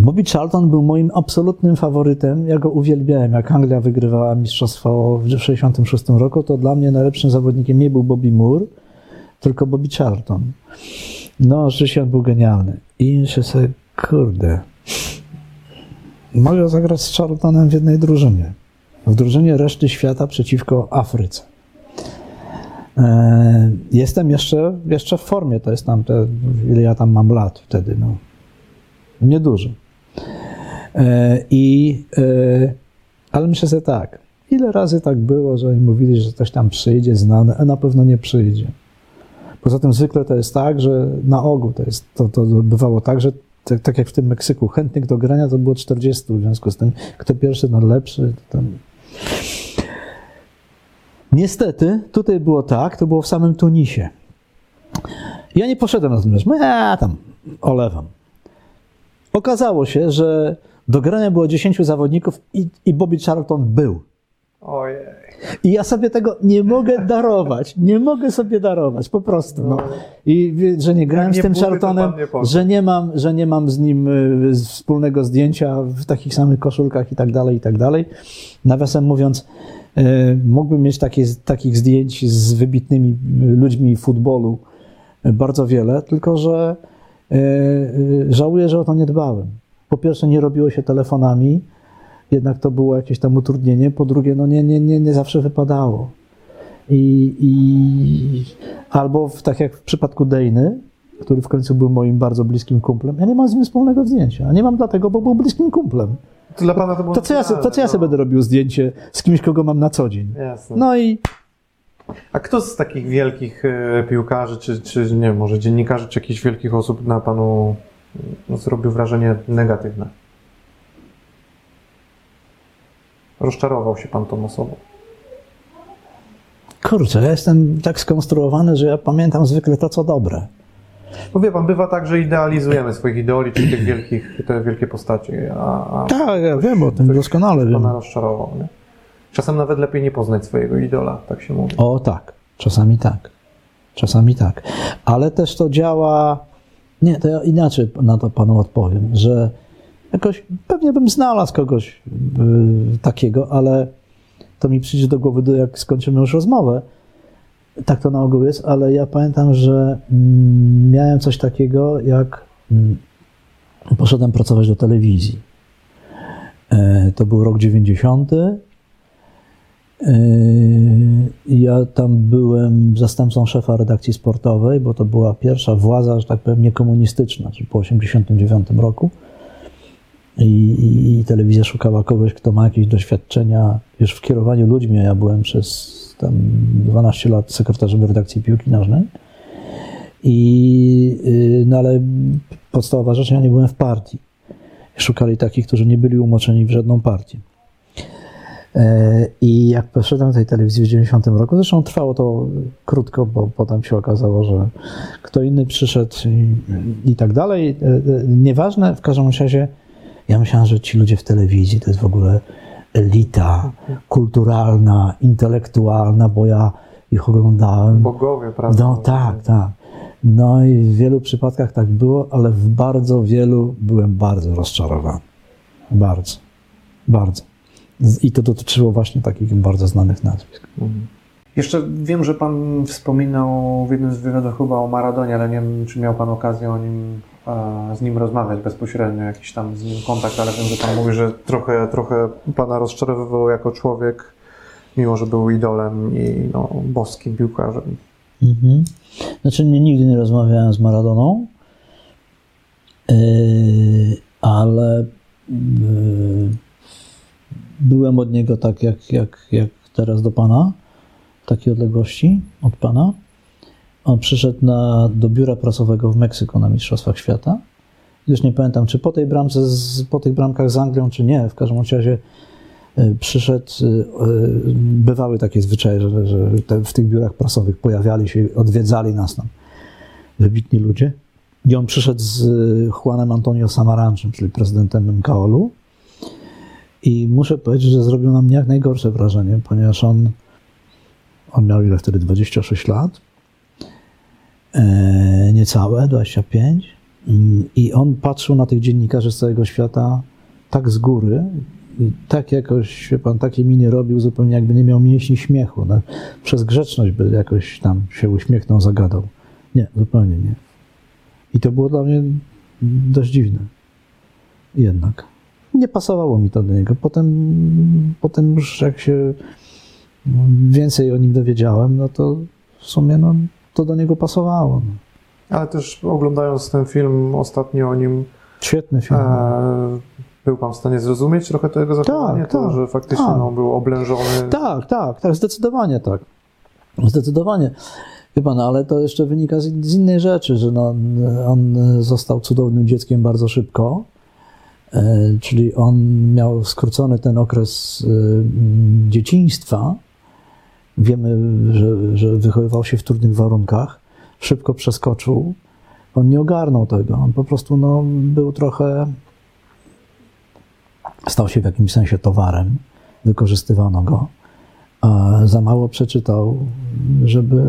Bobby Charlton był moim absolutnym faworytem. Ja go uwielbiałem. Jak Anglia wygrywała mistrzostwo w 1966 roku, to dla mnie najlepszym zawodnikiem nie był Bobby Moore, tylko Bobby Charlton. No, rzeczywiście on był genialny. I myślę sobie, kurde, mogę zagrać z Charltonem w jednej drużynie. W drużynie reszty świata przeciwko Afryce. E, Jestem jeszcze, jeszcze w formie, to jest tam, te, ile ja tam mam lat wtedy, no. Niedużo. E, I, e, ale myślę sobie tak, ile razy tak było, że oni mówili, że ktoś tam przyjdzie znany, a na pewno nie przyjdzie. Poza tym zwykle to jest tak, że na ogół to, jest, to, to bywało tak, że tak, tak jak w tym Meksyku, chętnych do grania to było 40, w związku z tym kto pierwszy, ten lepszy. To tam... Niestety, tutaj było tak, to było w samym Tunisie. Ja nie poszedłem na ten mecz, ja tam olewam. Okazało się, że do grania było 10 zawodników i, i Bobby Charlton był. Ojej. I ja sobie tego nie mogę darować. Nie mogę sobie darować, po prostu. No. I że nie grałem Jak z nie tym Charltonem, nie że nie, mam, że nie mam z nim z- wspólnego zdjęcia w takich samych koszulkach i tak dalej, i tak dalej. Nawiasem mówiąc, y, mógłbym mieć takie, takich zdjęć z wybitnymi ludźmi futbolu y, bardzo wiele, tylko że żałuję, że o to nie dbałem. Po pierwsze, nie robiło się telefonami, jednak to było jakieś tam utrudnienie. Po drugie, no nie, nie, nie, nie zawsze wypadało. I, i albo w, tak jak w przypadku Dejny, który w końcu był moim bardzo bliskim kumplem, ja nie mam z nim wspólnego zdjęcia. A nie mam dlatego, bo był bliskim kumplem. To dla pana to było To co ja, se- to co ja sobie naturalne, będę robił zdjęcie z kimś, kogo mam na co dzień? no. Jasne. No i A kto z takich wielkich e, piłkarzy, czy, czy nie wiem, może dziennikarzy, czy jakichś wielkich osób na panu no, zrobił wrażenie negatywne? Rozczarował się pan tą osobą. kurczę, ja jestem tak skonstruowany, że ja pamiętam zwykle to, co dobre. Bo wie pan, bywa tak, że idealizujemy swoich idoli, czy tych wielkich, te wielkie postacie, a, a Tak, ja wiem o tym, doskonale wiem. pana rozczarował, nie? Czasem nawet lepiej nie poznać swojego idola, tak się mówi. O tak, czasami tak. Czasami tak. Ale też to działa. Nie, to ja inaczej na to panu odpowiem, że jakoś pewnie bym znalazł kogoś y, takiego, ale to mi przyjdzie do głowy, do, jak skończymy już rozmowę. Tak to na ogół jest, ale ja pamiętam, że mm, miałem coś takiego, jak mm, poszedłem pracować do telewizji. E, To był rok 90. Yy, Ja tam byłem zastępcą szefa redakcji sportowej, bo to była pierwsza władza, że tak powiem, niekomunistyczna, czyli po 1989 roku. I, i, I telewizja szukała kogoś, kto ma jakieś doświadczenia już w kierowaniu ludźmi, ja byłem przez tam 12 lat sekretarzem redakcji piłki nożnej. I, yy, no ale podstawowa rzecz, ja nie byłem w partii. Szukali takich, którzy nie byli umoczeni w żadną partię. E, I jak poszedłem do tej telewizji w 90 roku, zresztą trwało to krótko, bo potem się okazało, że kto inny przyszedł i, i tak dalej. E, e, Nieważne, w każdym razie ja myślałem, że ci ludzie w telewizji to jest w ogóle elita kulturalna, intelektualna, bo ja ich oglądałem. Bogowie, prawda? No tak, tak. No i w wielu przypadkach tak było, ale w bardzo wielu byłem bardzo rozczarowany. Bardzo, bardzo. I to dotyczyło właśnie takich bardzo znanych nazwisk. Jeszcze wiem, że Pan wspominał w jednym z wywiadów chyba o Maradonie, ale nie wiem, czy miał Pan okazję o nim, z nim rozmawiać bezpośrednio, jakiś tam z nim kontakt, ale wiem, że Pan mówi, że trochę, trochę Pana rozczarowywał jako człowiek, mimo że był idolem i no, boskim piłkarzem. Mhm. Znaczy, nie, nigdy nie rozmawiałem z Maradoną, yy, ale yy, byłem od niego tak, jak, jak, jak teraz do pana, w takiej odległości od pana. On przyszedł na, do biura prasowego w Meksyku na Mistrzostwach Świata. Już nie pamiętam, czy po tej bramce, z, po tych bramkach z Anglią, czy nie. W każdym razie y, przyszedł, y, y, bywały takie zwyczaje, że, że te, w tych biurach prasowych pojawiali się, odwiedzali nas tam wybitni ludzie. I on przyszedł z Juanem Antonio Samaranczem, czyli prezydentem MKOL-u. I muszę powiedzieć, że zrobił na mnie jak najgorsze wrażenie, ponieważ on, on miał ile wtedy? 26 lat. E, niecałe, 25. Mm, I on patrzył na tych dziennikarzy z całego świata tak z góry, i tak jakoś, pan, takie miny robił, zupełnie jakby nie miał mięśni śmiechu. No, przez grzeczność by jakoś tam się uśmiechnął, zagadał. Nie, zupełnie nie. I to było dla mnie dość dziwne. Jednak. Nie pasowało mi to do niego. Potem, potem już jak się więcej o nim dowiedziałem, no to w sumie no, to do niego pasowało. No. Ale też oglądając ten film ostatnio o nim, Świetny film. e, był Pan w stanie zrozumieć trochę to jego zachowanie, Tak, to, tak, że faktycznie tak. no, był oblężony. Tak, tak, tak, zdecydowanie tak. Zdecydowanie. Wie pan, ale to jeszcze wynika z, z innej rzeczy, że no, on został cudownym dzieckiem bardzo szybko. E, czyli on miał skrócony ten okres e, dzieciństwa. Wiemy, że, że wychowywał się w trudnych warunkach. Szybko przeskoczył. On nie ogarnął tego. On po prostu no, był trochę. Stał się w jakimś sensie towarem. Wykorzystywano go a za mało przeczytał, żeby,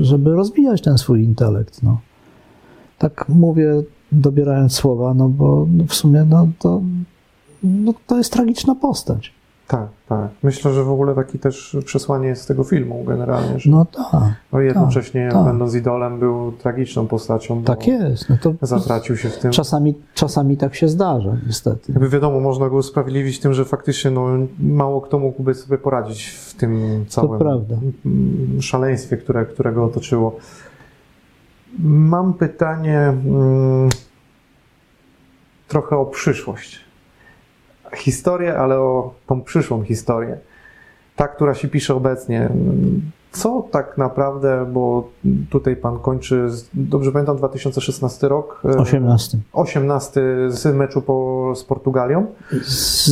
żeby rozwijać ten swój intelekt. No. Tak mówię, dobierając słowa, no bo w sumie no, to, no, to jest tragiczna postać. Tak, tak. Myślę, że w ogóle taki też przesłanie jest z tego filmu generalnie, że No tak, no, jednocześnie tak. będąc idolem był tragiczną postacią, bo tak jest. No to zatracił się w tym. czasami, czasami tak się zdarza, niestety. Jakby wiadomo, można go usprawiedliwić tym, że faktycznie no, mało kto mógłby sobie poradzić w tym całym szaleństwie, które, które go otoczyło. Mam pytanie mm, trochę o przyszłość. Historię, ale o tą przyszłą historię. Ta, która się pisze obecnie. Co tak naprawdę, bo tutaj pan kończy, dobrze pamiętam, 2016 rok. e, 18. 18 z meczu po, z Portugalią. Z,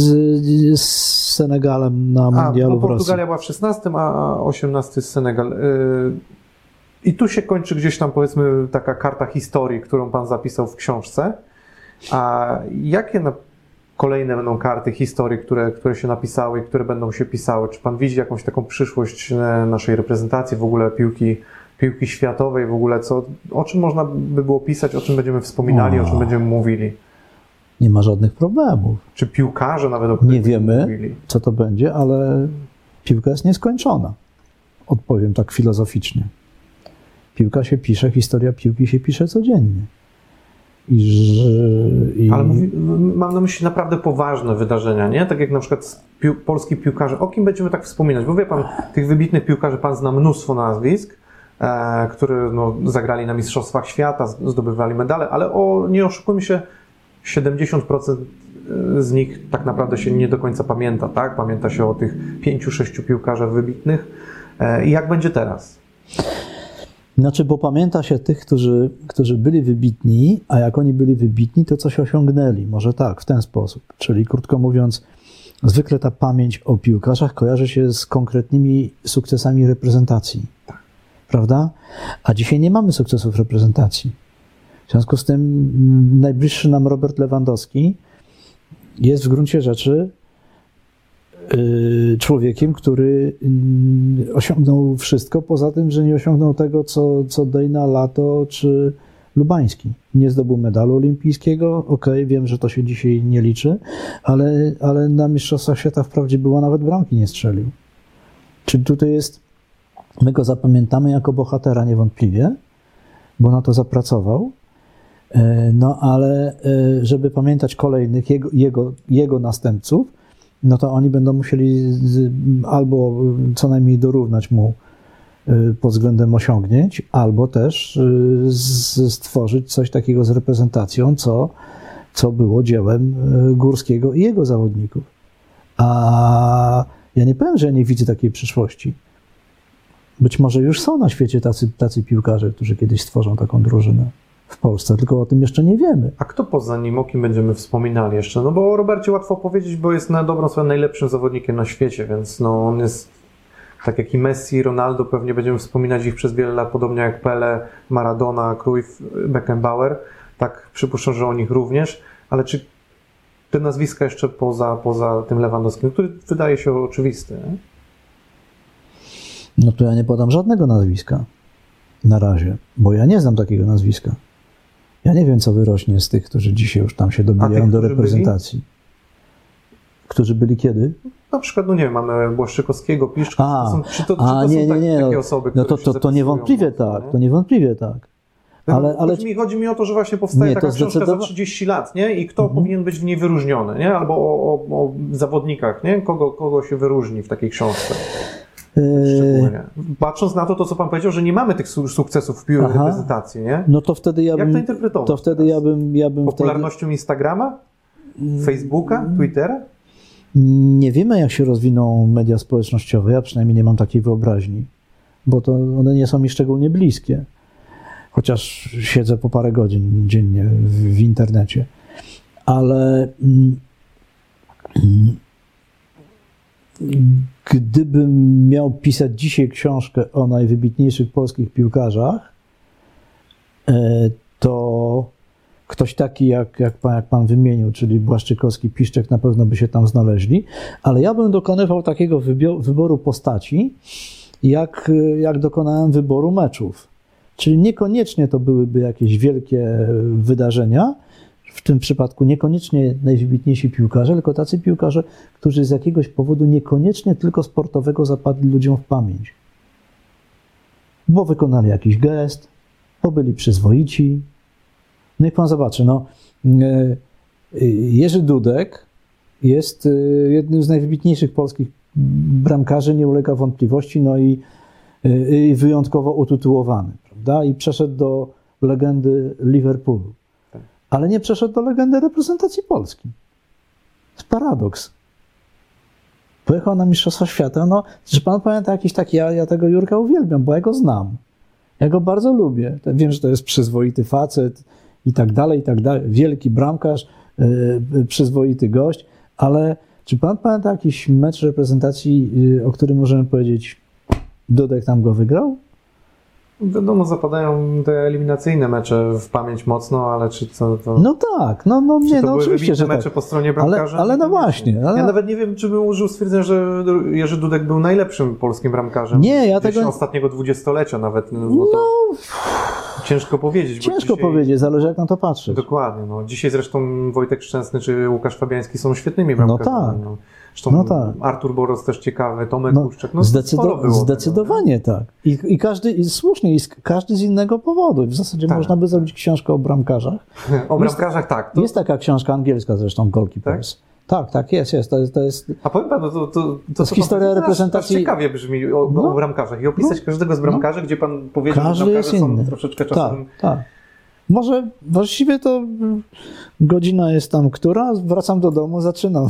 z Senegalem na A, mundialu no, w Rosji. Portugalia była w 16, a 18 z Senegal. Y, I tu się kończy gdzieś tam powiedzmy taka karta historii, którą pan zapisał w książce. A jakie na kolejne będą karty historii, które, które się napisały i które będą się pisały? Czy pan widzi jakąś taką przyszłość e, naszej reprezentacji, w ogóle piłki, piłki światowej, w ogóle co, o czym można by było pisać, o czym będziemy wspominali, o czym O. będziemy mówili? Nie ma żadnych problemów. Czy piłkarze nawet o Nie wiemy. mówili? co to będzie, ale piłka jest nieskończona. Odpowiem tak filozoficznie. Piłka się pisze, historia piłki się pisze codziennie. I, i Ale mówi, mam na myśli naprawdę poważne wydarzenia, nie? Tak jak na przykład polski piłkarze. O kim będziemy tak wspominać? Bo wie pan, tych wybitnych piłkarzy pan zna mnóstwo nazwisk, e, które no, zagrali na Mistrzostwach Świata, zdobywali medale, ale o, nie oszukujmy się, 70% z nich tak naprawdę się nie do końca pamięta, tak? Pamięta się o tych pięciu, sześciu piłkarzach wybitnych. E, I jak będzie teraz? Znaczy, bo pamięta się tych, którzy, którzy byli wybitni, a jak oni byli wybitni, to coś osiągnęli. Może tak, w ten sposób. Czyli krótko mówiąc, zwykle ta pamięć o piłkarzach kojarzy się z konkretnymi sukcesami reprezentacji. Prawda? A dzisiaj nie mamy sukcesów reprezentacji. W związku z tym mm, najbliższy nam Robert Lewandowski jest w gruncie rzeczy człowiekiem, który mm, osiągnął wszystko, poza tym, że nie osiągnął tego, co, co Dejna Lato czy Lubański. Nie zdobył medalu olimpijskiego, okej, wiem, że to się dzisiaj nie liczy, ale, ale na Mistrzostwach Świata wprawdzie było nawet bramki nie strzelił. Czyli tutaj jest, my go zapamiętamy jako bohatera niewątpliwie, bo na to zapracował, E, no ale e, żeby pamiętać kolejnych jego, jego, jego następców, no to oni będą musieli z, albo co najmniej dorównać mu e, pod względem osiągnięć, albo też z, stworzyć coś takiego z reprezentacją, co, co było dziełem Górskiego i jego zawodników. A ja nie powiem, że ja nie widzę takiej przyszłości. Być może już są na świecie tacy, tacy piłkarze, którzy kiedyś stworzą taką drużynę w Polsce, tylko o tym jeszcze nie wiemy. A kto poza nim, o kim będziemy wspominali jeszcze? No bo o Robercie łatwo powiedzieć, bo jest na dobrą sprawę najlepszym zawodnikiem na świecie, więc no on jest tak jak i Messi, Ronaldo, pewnie będziemy wspominać ich przez wiele lat, podobnie jak Pele, Maradona, Cruyff, Beckenbauer. Tak przypuszczam, że o nich również, ale czy te nazwiska jeszcze poza, poza tym Lewandowskim, który wydaje się oczywisty? Nie? No to ja nie podam żadnego nazwiska na razie, bo ja nie znam takiego nazwiska. Ja nie wiem, co wyrośnie z tych, którzy dzisiaj już tam się dobijają do reprezentacji. Byli? Którzy byli kiedy? Na przykład, no nie wiem, mamy Błaszczykowskiego, Piszczka. A, to są, czy to, a, czy to nie, nie, nie. takie osoby, No to, to, to niewątpliwie tak, to niewątpliwie tak. Ale, ale... Chodzi, mi, chodzi mi o to, że właśnie powstaje nie, taka książka za 30 lat, nie? I kto mhm. powinien być w niej wyróżniony, nie? Albo o, o, o zawodnikach, nie? Kogo, kogo się wyróżni w takiej książce. Szczególnie. Patrząc na to, to co pan powiedział, że nie mamy tych sukcesów w piłce reprezentacji, nie? No to wtedy ja Jak bym... to interpretować? To wtedy ja bym... Ja bym Popularnością wtedy... Instagrama? Facebooka? Twittera? Nie wiemy, jak się rozwiną media społecznościowe. Ja przynajmniej nie mam takiej wyobraźni, bo to one nie są mi szczególnie bliskie. Chociaż siedzę po parę godzin dziennie w, w internecie. Ale... Mm, mm, Gdybym miał pisać dzisiaj książkę o najwybitniejszych polskich piłkarzach, e, to ktoś taki, jak, jak, pan, jak pan wymienił, czyli Błaszczykowski, Piszczek, na pewno by się tam znaleźli, ale ja bym dokonywał takiego wyboru postaci, jak, jak dokonałem wyboru meczów. Czyli niekoniecznie to byłyby jakieś wielkie wydarzenia, w tym przypadku niekoniecznie najwybitniejsi piłkarze, tylko tacy piłkarze, którzy z jakiegoś powodu niekoniecznie tylko sportowego zapadli ludziom w pamięć. Bo wykonali jakiś gest, bo byli przyzwoici. No i pan zobaczy, no, e, Jerzy Dudek jest e, jednym z najwybitniejszych polskich bramkarzy, nie ulega wątpliwości, no i, e, i wyjątkowo utytułowany, prawda? I przeszedł do legendy Liverpoolu ale nie przeszedł do legendy reprezentacji Polski. To jest paradoks. Pojechał na Mistrzostwa Świata, no, czy pan pamięta jakiś taki, ja, ja tego Jurka uwielbiam, bo ja go znam. Ja go bardzo lubię. Wiem, że to jest przyzwoity facet i tak dalej, i tak dalej. Wielki bramkarz, yy, przyzwoity gość, ale czy pan pamięta jakiś mecz reprezentacji, yy, o którym możemy powiedzieć, Dudek tam go wygrał? Wiadomo, zapadają te eliminacyjne mecze w pamięć mocno, ale czy co to... No tak, no, no nie, no oczywiście, że mecze tak. po stronie bramkarza? Ale, ale no właśnie. Ale... Ja nawet nie wiem, czy bym użył stwierdzenia, że Jerzy Dudek był najlepszym polskim bramkarzem. Nie, ja tego... ostatniego dwudziestolecia nawet. No, no... Ciężko powiedzieć. Ciężko dzisiaj... powiedzieć, zależy jak na to patrzeć. Dokładnie. No. Dzisiaj zresztą Wojtek Szczęsny czy Łukasz Fabiański są świetnymi bramkarzami. No tak. No. Zresztą no tak. Artur Boros też ciekawy, Tomek no, Kuszczak. No, zdecydo zdecydowanie tego, tak. I, I, każdy, i słusznie, i każdy z innego powodu. W zasadzie tak. można by zrobić książkę o bramkarzach. o bramkarzach, tak. To... Jest taka książka angielska zresztą, Goalkeepers. Tak? Tak, tak, jest, jest. To jest, to jest, A powiem panu, to, to, to, to jest historia reprezentacji. ciekawie brzmi o, no, o bramkarzach i opisać no, każdego z bramkarzy, no, gdzie pan powiedział, że bramkarze są troszeczkę czasem... Tak, tak. Może właściwie to godzina jest tam która, wracam do domu, zaczynam.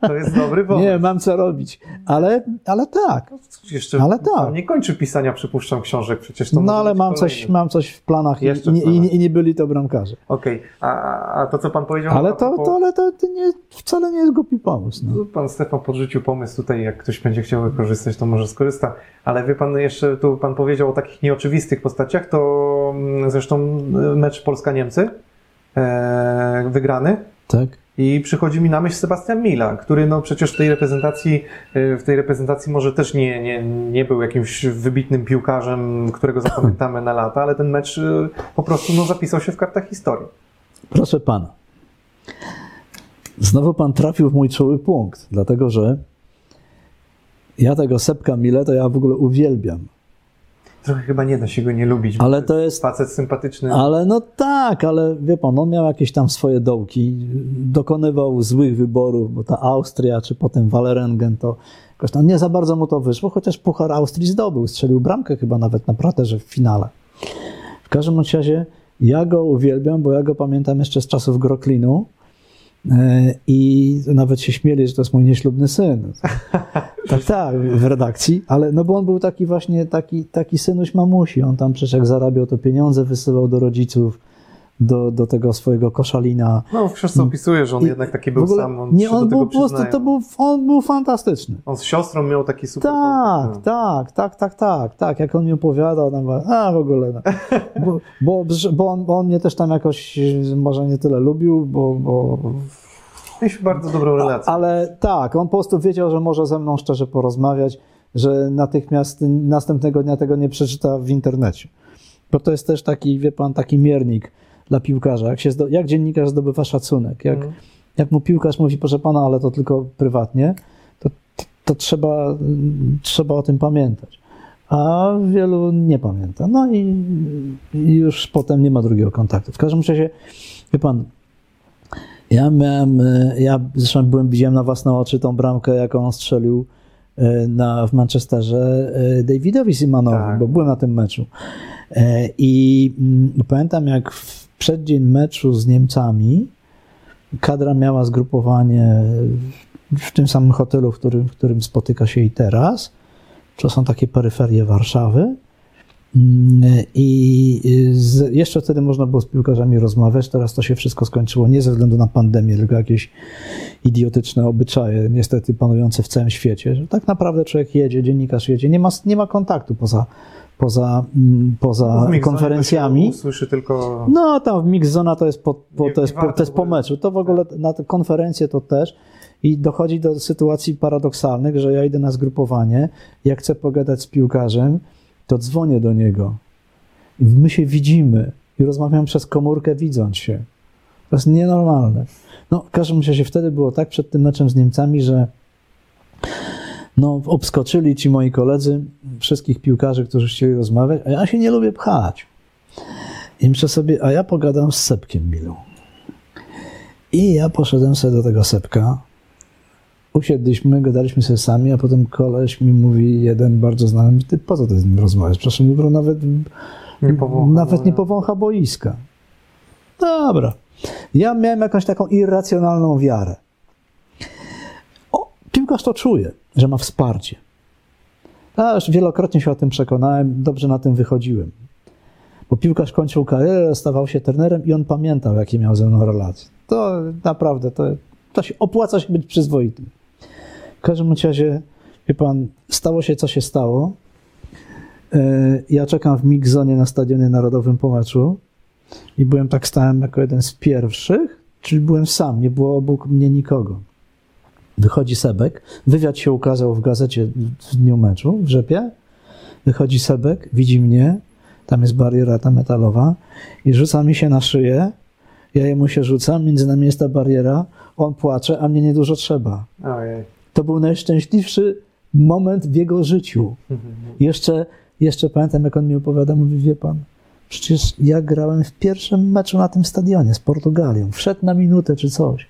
To jest dobry pomysł. Nie, mam co robić. Ale, ale tak. Jeszcze ale tak. nie kończy pisania, przypuszczam, książek. Przecież to no ale mam coś, mam coś w planach i, i, i, i, nie byli to bramkarze. Okej, okay. a, a to co pan powiedział... Ale to, to, ale to, to nie, wcale nie jest głupi pomysł. No. Pan Stefan podrzucił pomysł tutaj, jak ktoś będzie chciał wykorzystać, to może skorzysta. Ale wie pan, jeszcze tu pan powiedział o takich nieoczywistych postaciach, to mm, zresztą mecz Polska-Niemcy e, wygrany. Tak I przychodzi mi na myśl Sebastian Mila, który no przecież w tej reprezentacji, w tej reprezentacji może też nie, nie, nie był jakimś wybitnym piłkarzem, którego zapamiętamy na lata, ale ten mecz po prostu no, zapisał się w kartach historii. Proszę pana. Znowu pan trafił w mój czuły punkt, dlatego że ja tego Sepka Mile to ja w ogóle uwielbiam. Trochę chyba nie da się go nie lubić. Ale to jest. Facet sympatyczny. Ale no tak, ale wie pan, on miał jakieś tam swoje dołki, dokonywał złych wyborów, bo ta Austria, czy potem Walerengen, to jakoś tam nie za bardzo mu to wyszło, chociaż Puchar Austrii zdobył, strzelił bramkę chyba nawet na praterze w finale. W każdym razie ja go uwielbiam, bo ja go pamiętam jeszcze z czasów Groklinu I nawet się śmieli, że to jest mój nieślubny syn. Tak, tak, w redakcji, ale no bo on był taki właśnie, taki, taki synuś mamusi. On tam przecież jak zarabiał to pieniądze, wysyłał do rodziców do, do tego swojego koszalina. No, w książce opisuje, że on I jednak taki był sam. On nie, on był po prostu, to był, on był fantastyczny. On z siostrą miał taki super Tak, kontakt, no. tak, tak, tak, tak, tak. Jak on mi opowiadał, tam, a w ogóle, no. bo, bo, bo, on, bo on mnie też tam jakoś może nie tyle lubił, bo, bo Mieliśmy bardzo dobrą relację. Ale tak, on po prostu wiedział, że może ze mną szczerze porozmawiać, że natychmiast następnego dnia tego nie przeczyta w internecie. Bo to jest też taki, wie pan, taki miernik dla piłkarza. Jak, się zdo, jak dziennikarz zdobywa szacunek, jak, mm. jak mu piłkarz mówi, proszę pana, ale to tylko prywatnie, to, to, trzeba, trzeba o tym pamiętać. A wielu nie pamięta. No i, i już potem nie ma drugiego kontaktu. W każdym razie, wie pan, ja miałem, e, ja zresztą byłem, widziałem na własne oczy tą bramkę, jaką on strzelił e, na, w Manchesterze e, Davidowi Simanowi, tak. bo byłem na tym meczu. I mm, pamiętam, jak w przeddzień meczu z Niemcami kadra miała zgrupowanie w tym samym hotelu, w którym, w którym spotyka się i teraz. To są takie peryferie Warszawy. Mm, I z, jeszcze wtedy można było z piłkarzami rozmawiać, teraz to się wszystko skończyło nie ze względu na pandemię, tylko jakieś idiotyczne obyczaje, niestety panujące w całym świecie, że tak naprawdę człowiek jedzie, dziennikarz jedzie, nie ma, nie ma kontaktu poza, poza, mm, poza konferencjami. Słyszy tylko. No, tam w Mixzona to jest po, po, to jest po, to jest po meczu. To w ogóle na te konferencje to też. I dochodzi do sytuacji paradoksalnych, że ja idę na zgrupowanie, jak chcę pogadać z piłkarzem, to dzwonię do niego. I my się widzimy i rozmawiam przez komórkę, widząc się. To jest nienormalne. No, w każdym razie wtedy było tak przed tym meczem z Niemcami, że no, obskoczyli ci moi koledzy, wszystkich piłkarzy, którzy chcieli rozmawiać, a ja się nie lubię pchać. I myślę sobie, a ja pogadam z Sepkiem Milą. I ja poszedłem sobie do tego Sepka, usiedliśmy, gadaliśmy sobie sami, a potem koleś mi mówi, jeden bardzo znany, ty po co ty z nim rozmawiasz? Proszę, jutro nawet nie powącha, nawet nie powącha boiska. Dobra. Ja miałem jakąś taką irracjonalną wiarę. Piłkarz to czuje, że ma wsparcie. Ja już wielokrotnie się o tym przekonałem, dobrze na tym wychodziłem. Bo piłkarz kończył karierę, stawał się trenerem i on pamiętał, jakie miał ze mną relacje. To naprawdę, to, to się opłaca się być przyzwoitym. W każdym razie, wie pan, stało się, co się stało. E, ja czekam w Migzonie na Stadionie Narodowym po meczu i byłem tak stałem jako jeden z pierwszych, czyli byłem sam, nie było obok mnie nikogo. Wychodzi Sebek, wywiad się ukazał w gazecie w dniu meczu w Rzepie. Wychodzi Sebek, widzi mnie, tam jest bariera ta metalowa i rzuca mi się na szyję. Ja jemu się rzucam, między nami jest ta bariera, on płacze, a mnie niedużo trzeba. Ojej. To był najszczęśliwszy moment w jego życiu. Jeszcze, jeszcze pamiętam, jak on mi opowiada, mówi, wie pan, przecież ja grałem w pierwszym meczu na tym stadionie z Portugalią. Wszedł na minutę czy coś.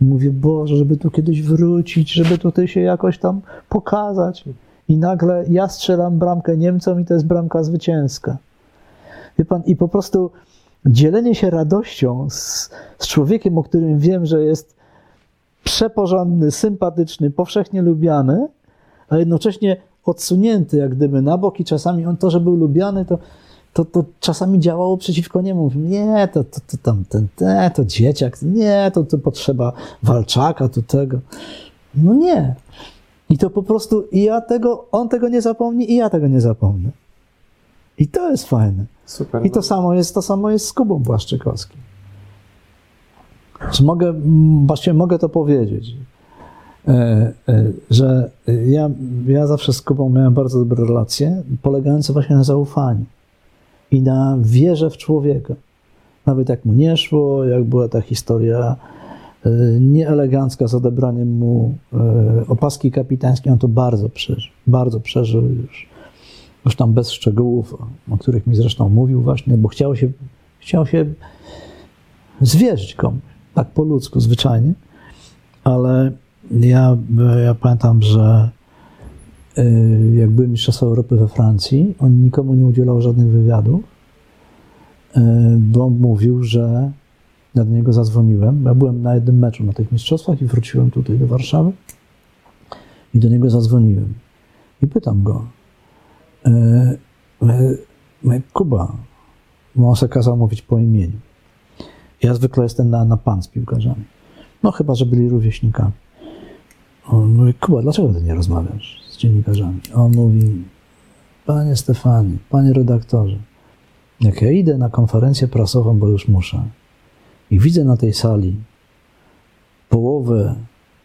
Mówię, Boże, żeby tu kiedyś wrócić, żeby tutaj się jakoś tam pokazać. I nagle ja strzelam bramkę Niemcom i to jest bramka zwycięska. Wie pan, i po prostu dzielenie się radością z, z człowiekiem, o którym wiem, że jest przeporządny, sympatyczny, powszechnie lubiany, a jednocześnie odsunięty jak gdyby na bok i czasami on to, że był lubiany, to, to, to czasami działało przeciwko niemu. Nie, to, to, to tam ten, te, to dzieciak, nie, to, to potrzeba walczaka, tu tego. No nie. I to po prostu, i ja tego, on tego nie zapomni, i ja tego nie zapomnę. I to jest fajne. Super. I to no. samo jest, to samo jest z Kubą Błaszczykowskim. Czy mogę, właściwie mogę to powiedzieć, e, e, że ja, ja zawsze z Kubą miałem bardzo dobre relacje, polegające właśnie na zaufaniu i na wierze w człowieka. Nawet jak mu nie szło, jak była ta historia e, nieelegancka z odebraniem mu e, opaski kapitańskiej, on to bardzo przeżył, bardzo przeżył już, już tam bez szczegółów, o których mi zresztą mówił właśnie, bo chciał się, chciał się zwierzyć komuś, tak po ludzku, zwyczajnie, ale ja, ja pamiętam, że jak byłem mistrzostwa Europy we Francji, on nikomu nie udzielał żadnych wywiadów, y, bo mówił, że do niego zadzwoniłem. Ja byłem na jednym meczu na tych mistrzostwach i wróciłem tutaj do Warszawy i do niego zadzwoniłem. I pytam go, y, Kuba, bo on kazał mówić po imieniu. Ja zwykle jestem na, na pan z piłkarzami. No chyba, że byli rówieśnikami. On mówi, Kuba, dlaczego ty nie rozmawiasz z dziennikarzami? On mówi, panie Stefanie, panie redaktorze, jak ja idę na konferencję prasową, bo już muszę, i widzę na tej sali połowę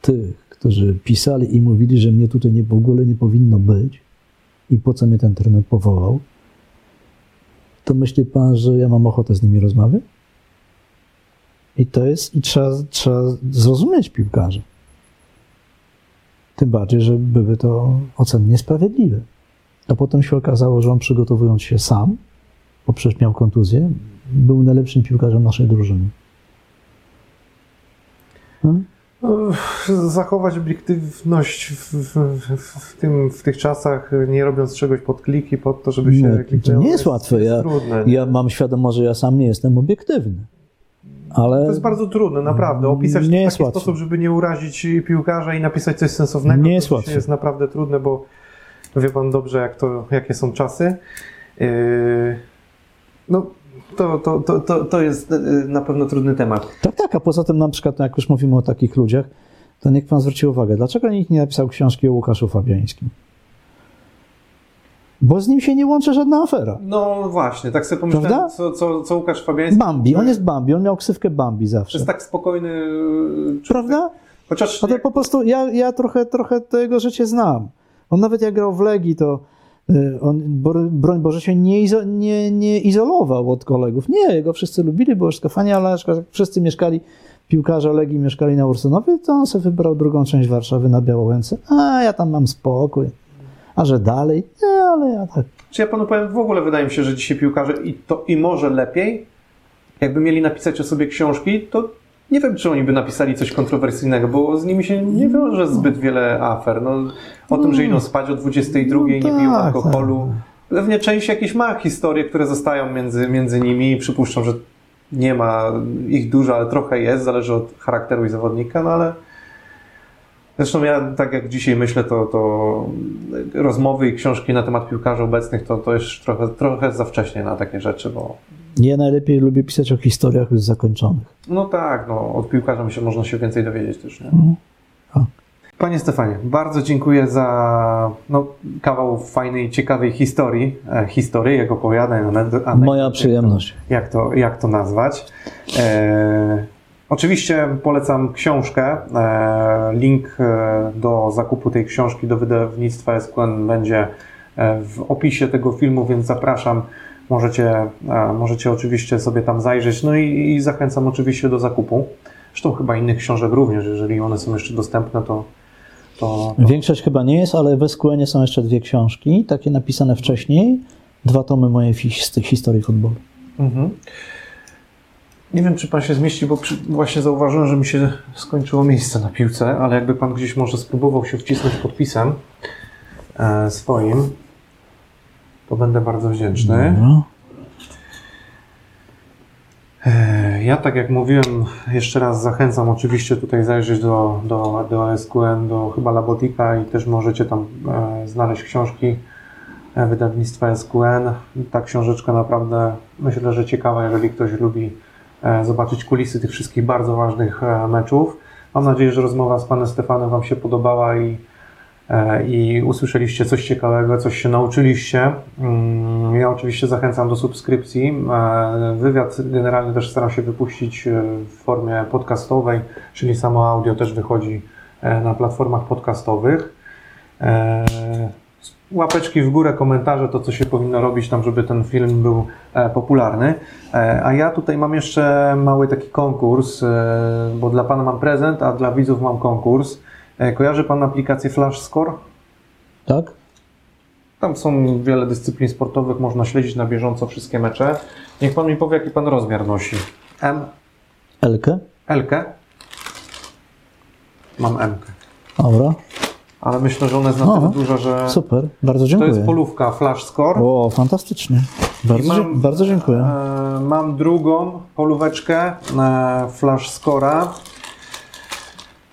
tych, którzy pisali i mówili, że mnie tutaj nie, w ogóle nie powinno być i po co mnie ten trener powołał, to myśli pan, że ja mam ochotę z nimi rozmawiać? I to jest, i trzeba, trzeba zrozumieć piłkarzy. Tym bardziej, że były to oceny niesprawiedliwe. A potem się okazało, że on przygotowując się sam, bo przecież miał kontuzję, był najlepszym piłkarzem naszej drużyny. Hmm? Zachować obiektywność w, w, w, tym, w tych czasach, nie robiąc czegoś pod kliki, pod to, żeby się No, to nie jest łatwe. Ja, trudne. nie? ja mam świadomość, że ja sam nie jestem obiektywny. Ale To jest bardzo trudne, naprawdę. Opisać Nie to w taki łatwo. sposób, żeby nie urazić piłkarza i napisać coś sensownego, Nie jest to łatwo. jest naprawdę trudne, bo wie pan dobrze, jak to, jakie są czasy. Yy, no, to, to, to, to, to jest yy, na pewno trudny temat. Tak, tak, a poza tym na przykład, jak już mówimy o takich ludziach, to niech pan zwróci uwagę, dlaczego nikt nie napisał książki o Łukaszu Fabiańskim? Bo z nim się nie łączy żadna afera. No właśnie, tak sobie pomyślałem, Prawda? co, co, co Łukasz Fabiański. Bambi, on jest Bambi, on miał ksywkę Bambi To zawsze. jest tak spokojny. człowiek. Prawda? Chociaż A to po prostu, ja, ja trochę, trochę to jego życie znam. On nawet jak grał w Legii, to y, on, bro- broń Boże, się nie, izo, nie, nie izolował od kolegów. Nie, jego wszyscy lubili, było wszystko fajnie, ale wszyscy mieszkali, piłkarze Legii mieszkali na Ursynowie, to on sobie wybrał drugą część Warszawy na Białołęce. A ja tam mam spokój. A że dalej? Nie, ale ja tak. Czy ja panu powiem, w ogóle wydaje mi się, że dzisiaj piłkarze i to i może lepiej, jakby mieli napisać o sobie książki, to nie wiem, czy oni by napisali coś kontrowersyjnego, bo z nimi się nie wiąże zbyt wiele afer. No, o tym, że idą spać o 22, nie No piją tak, alkoholu. Pewnie część jakieś ma historie, które zostają między, między nimi i przypuszczam, że nie ma ich dużo, ale trochę jest, zależy od charakteru i zawodnika, no ale Zresztą ja, tak jak dzisiaj myślę, to, to rozmowy i książki na temat piłkarzy obecnych to, to już trochę, trochę za wcześnie na takie rzeczy, bo Ja najlepiej lubię pisać o historiach już zakończonych. no tak, no, od piłkarza myślę, można się więcej dowiedzieć też. Nie? Mhm. Tak. Panie Stefanie, bardzo dziękuję za no, kawał fajnej, ciekawej historii, e, historii, opowiadań, anegdot. anegdot, Moja przyjemność. jak to, jak to nazwać. E, oczywiście polecam książkę. E, link e, do zakupu tej książki do wydawnictwa SQN będzie e, w opisie tego filmu, więc zapraszam. Możecie, możecie oczywiście sobie tam zajrzeć. No i, i zachęcam oczywiście do zakupu. Zresztą chyba innych książek również, jeżeli one są jeszcze dostępne, to, to, to Większość chyba nie jest, ale w SQN są jeszcze dwie książki, takie napisane wcześniej. Dwa tomy mojej fi- z tych historii futbolu. Mhm. Nie wiem, czy pan się zmieści, bo przy, właśnie zauważyłem, że mi się skończyło miejsce na piłce, ale jakby pan gdzieś może spróbował się wcisnąć podpisem e, swoim, to będę bardzo wdzięczny. Dobra. E, ja, tak jak mówiłem, jeszcze raz zachęcam oczywiście tutaj zajrzeć do, do, do SQN, do chyba Labotika i też możecie tam e, znaleźć książki e, wydawnictwa SQN. Ta książeczka naprawdę myślę, że ciekawa, jeżeli ktoś lubi zobaczyć kulisy tych wszystkich bardzo ważnych e, meczów. Mam nadzieję, że rozmowa z panem Stefanem Wam się podobała i, e, i usłyszeliście coś ciekawego, coś się nauczyliście. Mm, Ja oczywiście zachęcam do subskrypcji. E, Wywiad generalnie też staram się wypuścić e, w formie podcastowej, czyli samo audio też wychodzi e, na platformach podcastowych. E, Łapeczki w górę, komentarze, to co się powinno robić tam, żeby ten film był e, popularny. E, A ja tutaj mam jeszcze mały taki konkurs, e, bo dla Pana mam prezent, a dla widzów mam konkurs. E, Kojarzy Pan aplikację Flash Score? Tak? Tam są wiele dyscyplin sportowych, można śledzić na bieżąco wszystkie mecze. Niech Pan mi powie, jaki Pan rozmiar nosi. M, Elkę? L? -kę? Mam M. -kę. Dobra. Ale myślę, że ona jest na tyle O, duża, że Super, bardzo to dziękuję. jest polówka Flash Score. O, fantastycznie. Bardzo, mam- dzie- bardzo dziękuję. E, Mam drugą polóweczkę e, Flash Scora,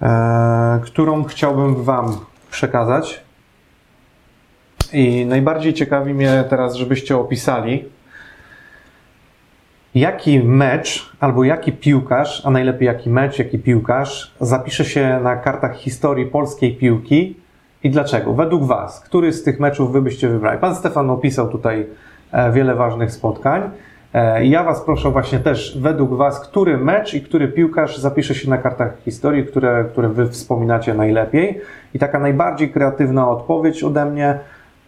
e, którą chciałbym Wam przekazać. I najbardziej ciekawi mnie teraz, żebyście opisali, jaki mecz albo jaki piłkarz, a najlepiej jaki mecz, jaki piłkarz zapisze się na kartach historii polskiej piłki i dlaczego? Według Was, który z tych meczów Wy byście wybrali? Pan Stefan opisał tutaj e, wiele ważnych spotkań. E, Ja Was proszę właśnie też według Was, który mecz i który piłkarz zapisze się na kartach historii, które, które Wy wspominacie najlepiej. I taka najbardziej kreatywna odpowiedź ode mnie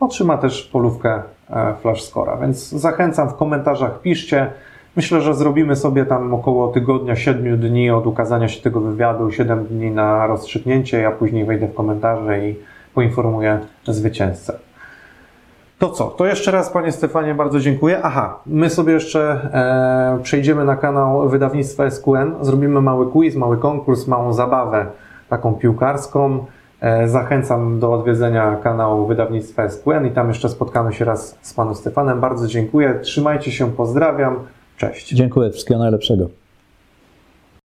otrzyma też polówkę e, Flash Scora. Więc zachęcam w komentarzach, piszcie. Myślę, że zrobimy sobie tam około tygodnia, 7 dni od ukazania się tego wywiadu, 7 dni na rozstrzygnięcie. Ja później wejdę w komentarze i poinformuję zwycięzcę. To co? To jeszcze raz, Panie Stefanie, bardzo dziękuję. Aha, my sobie jeszcze e, przejdziemy na kanał wydawnictwa SQN, zrobimy mały quiz, mały konkurs, małą zabawę taką piłkarską. E, zachęcam do odwiedzenia kanału wydawnictwa SQN i tam jeszcze spotkamy się raz z Panem Stefanem. Bardzo dziękuję, trzymajcie się, pozdrawiam, cześć. Dziękuję, wszystkiego najlepszego.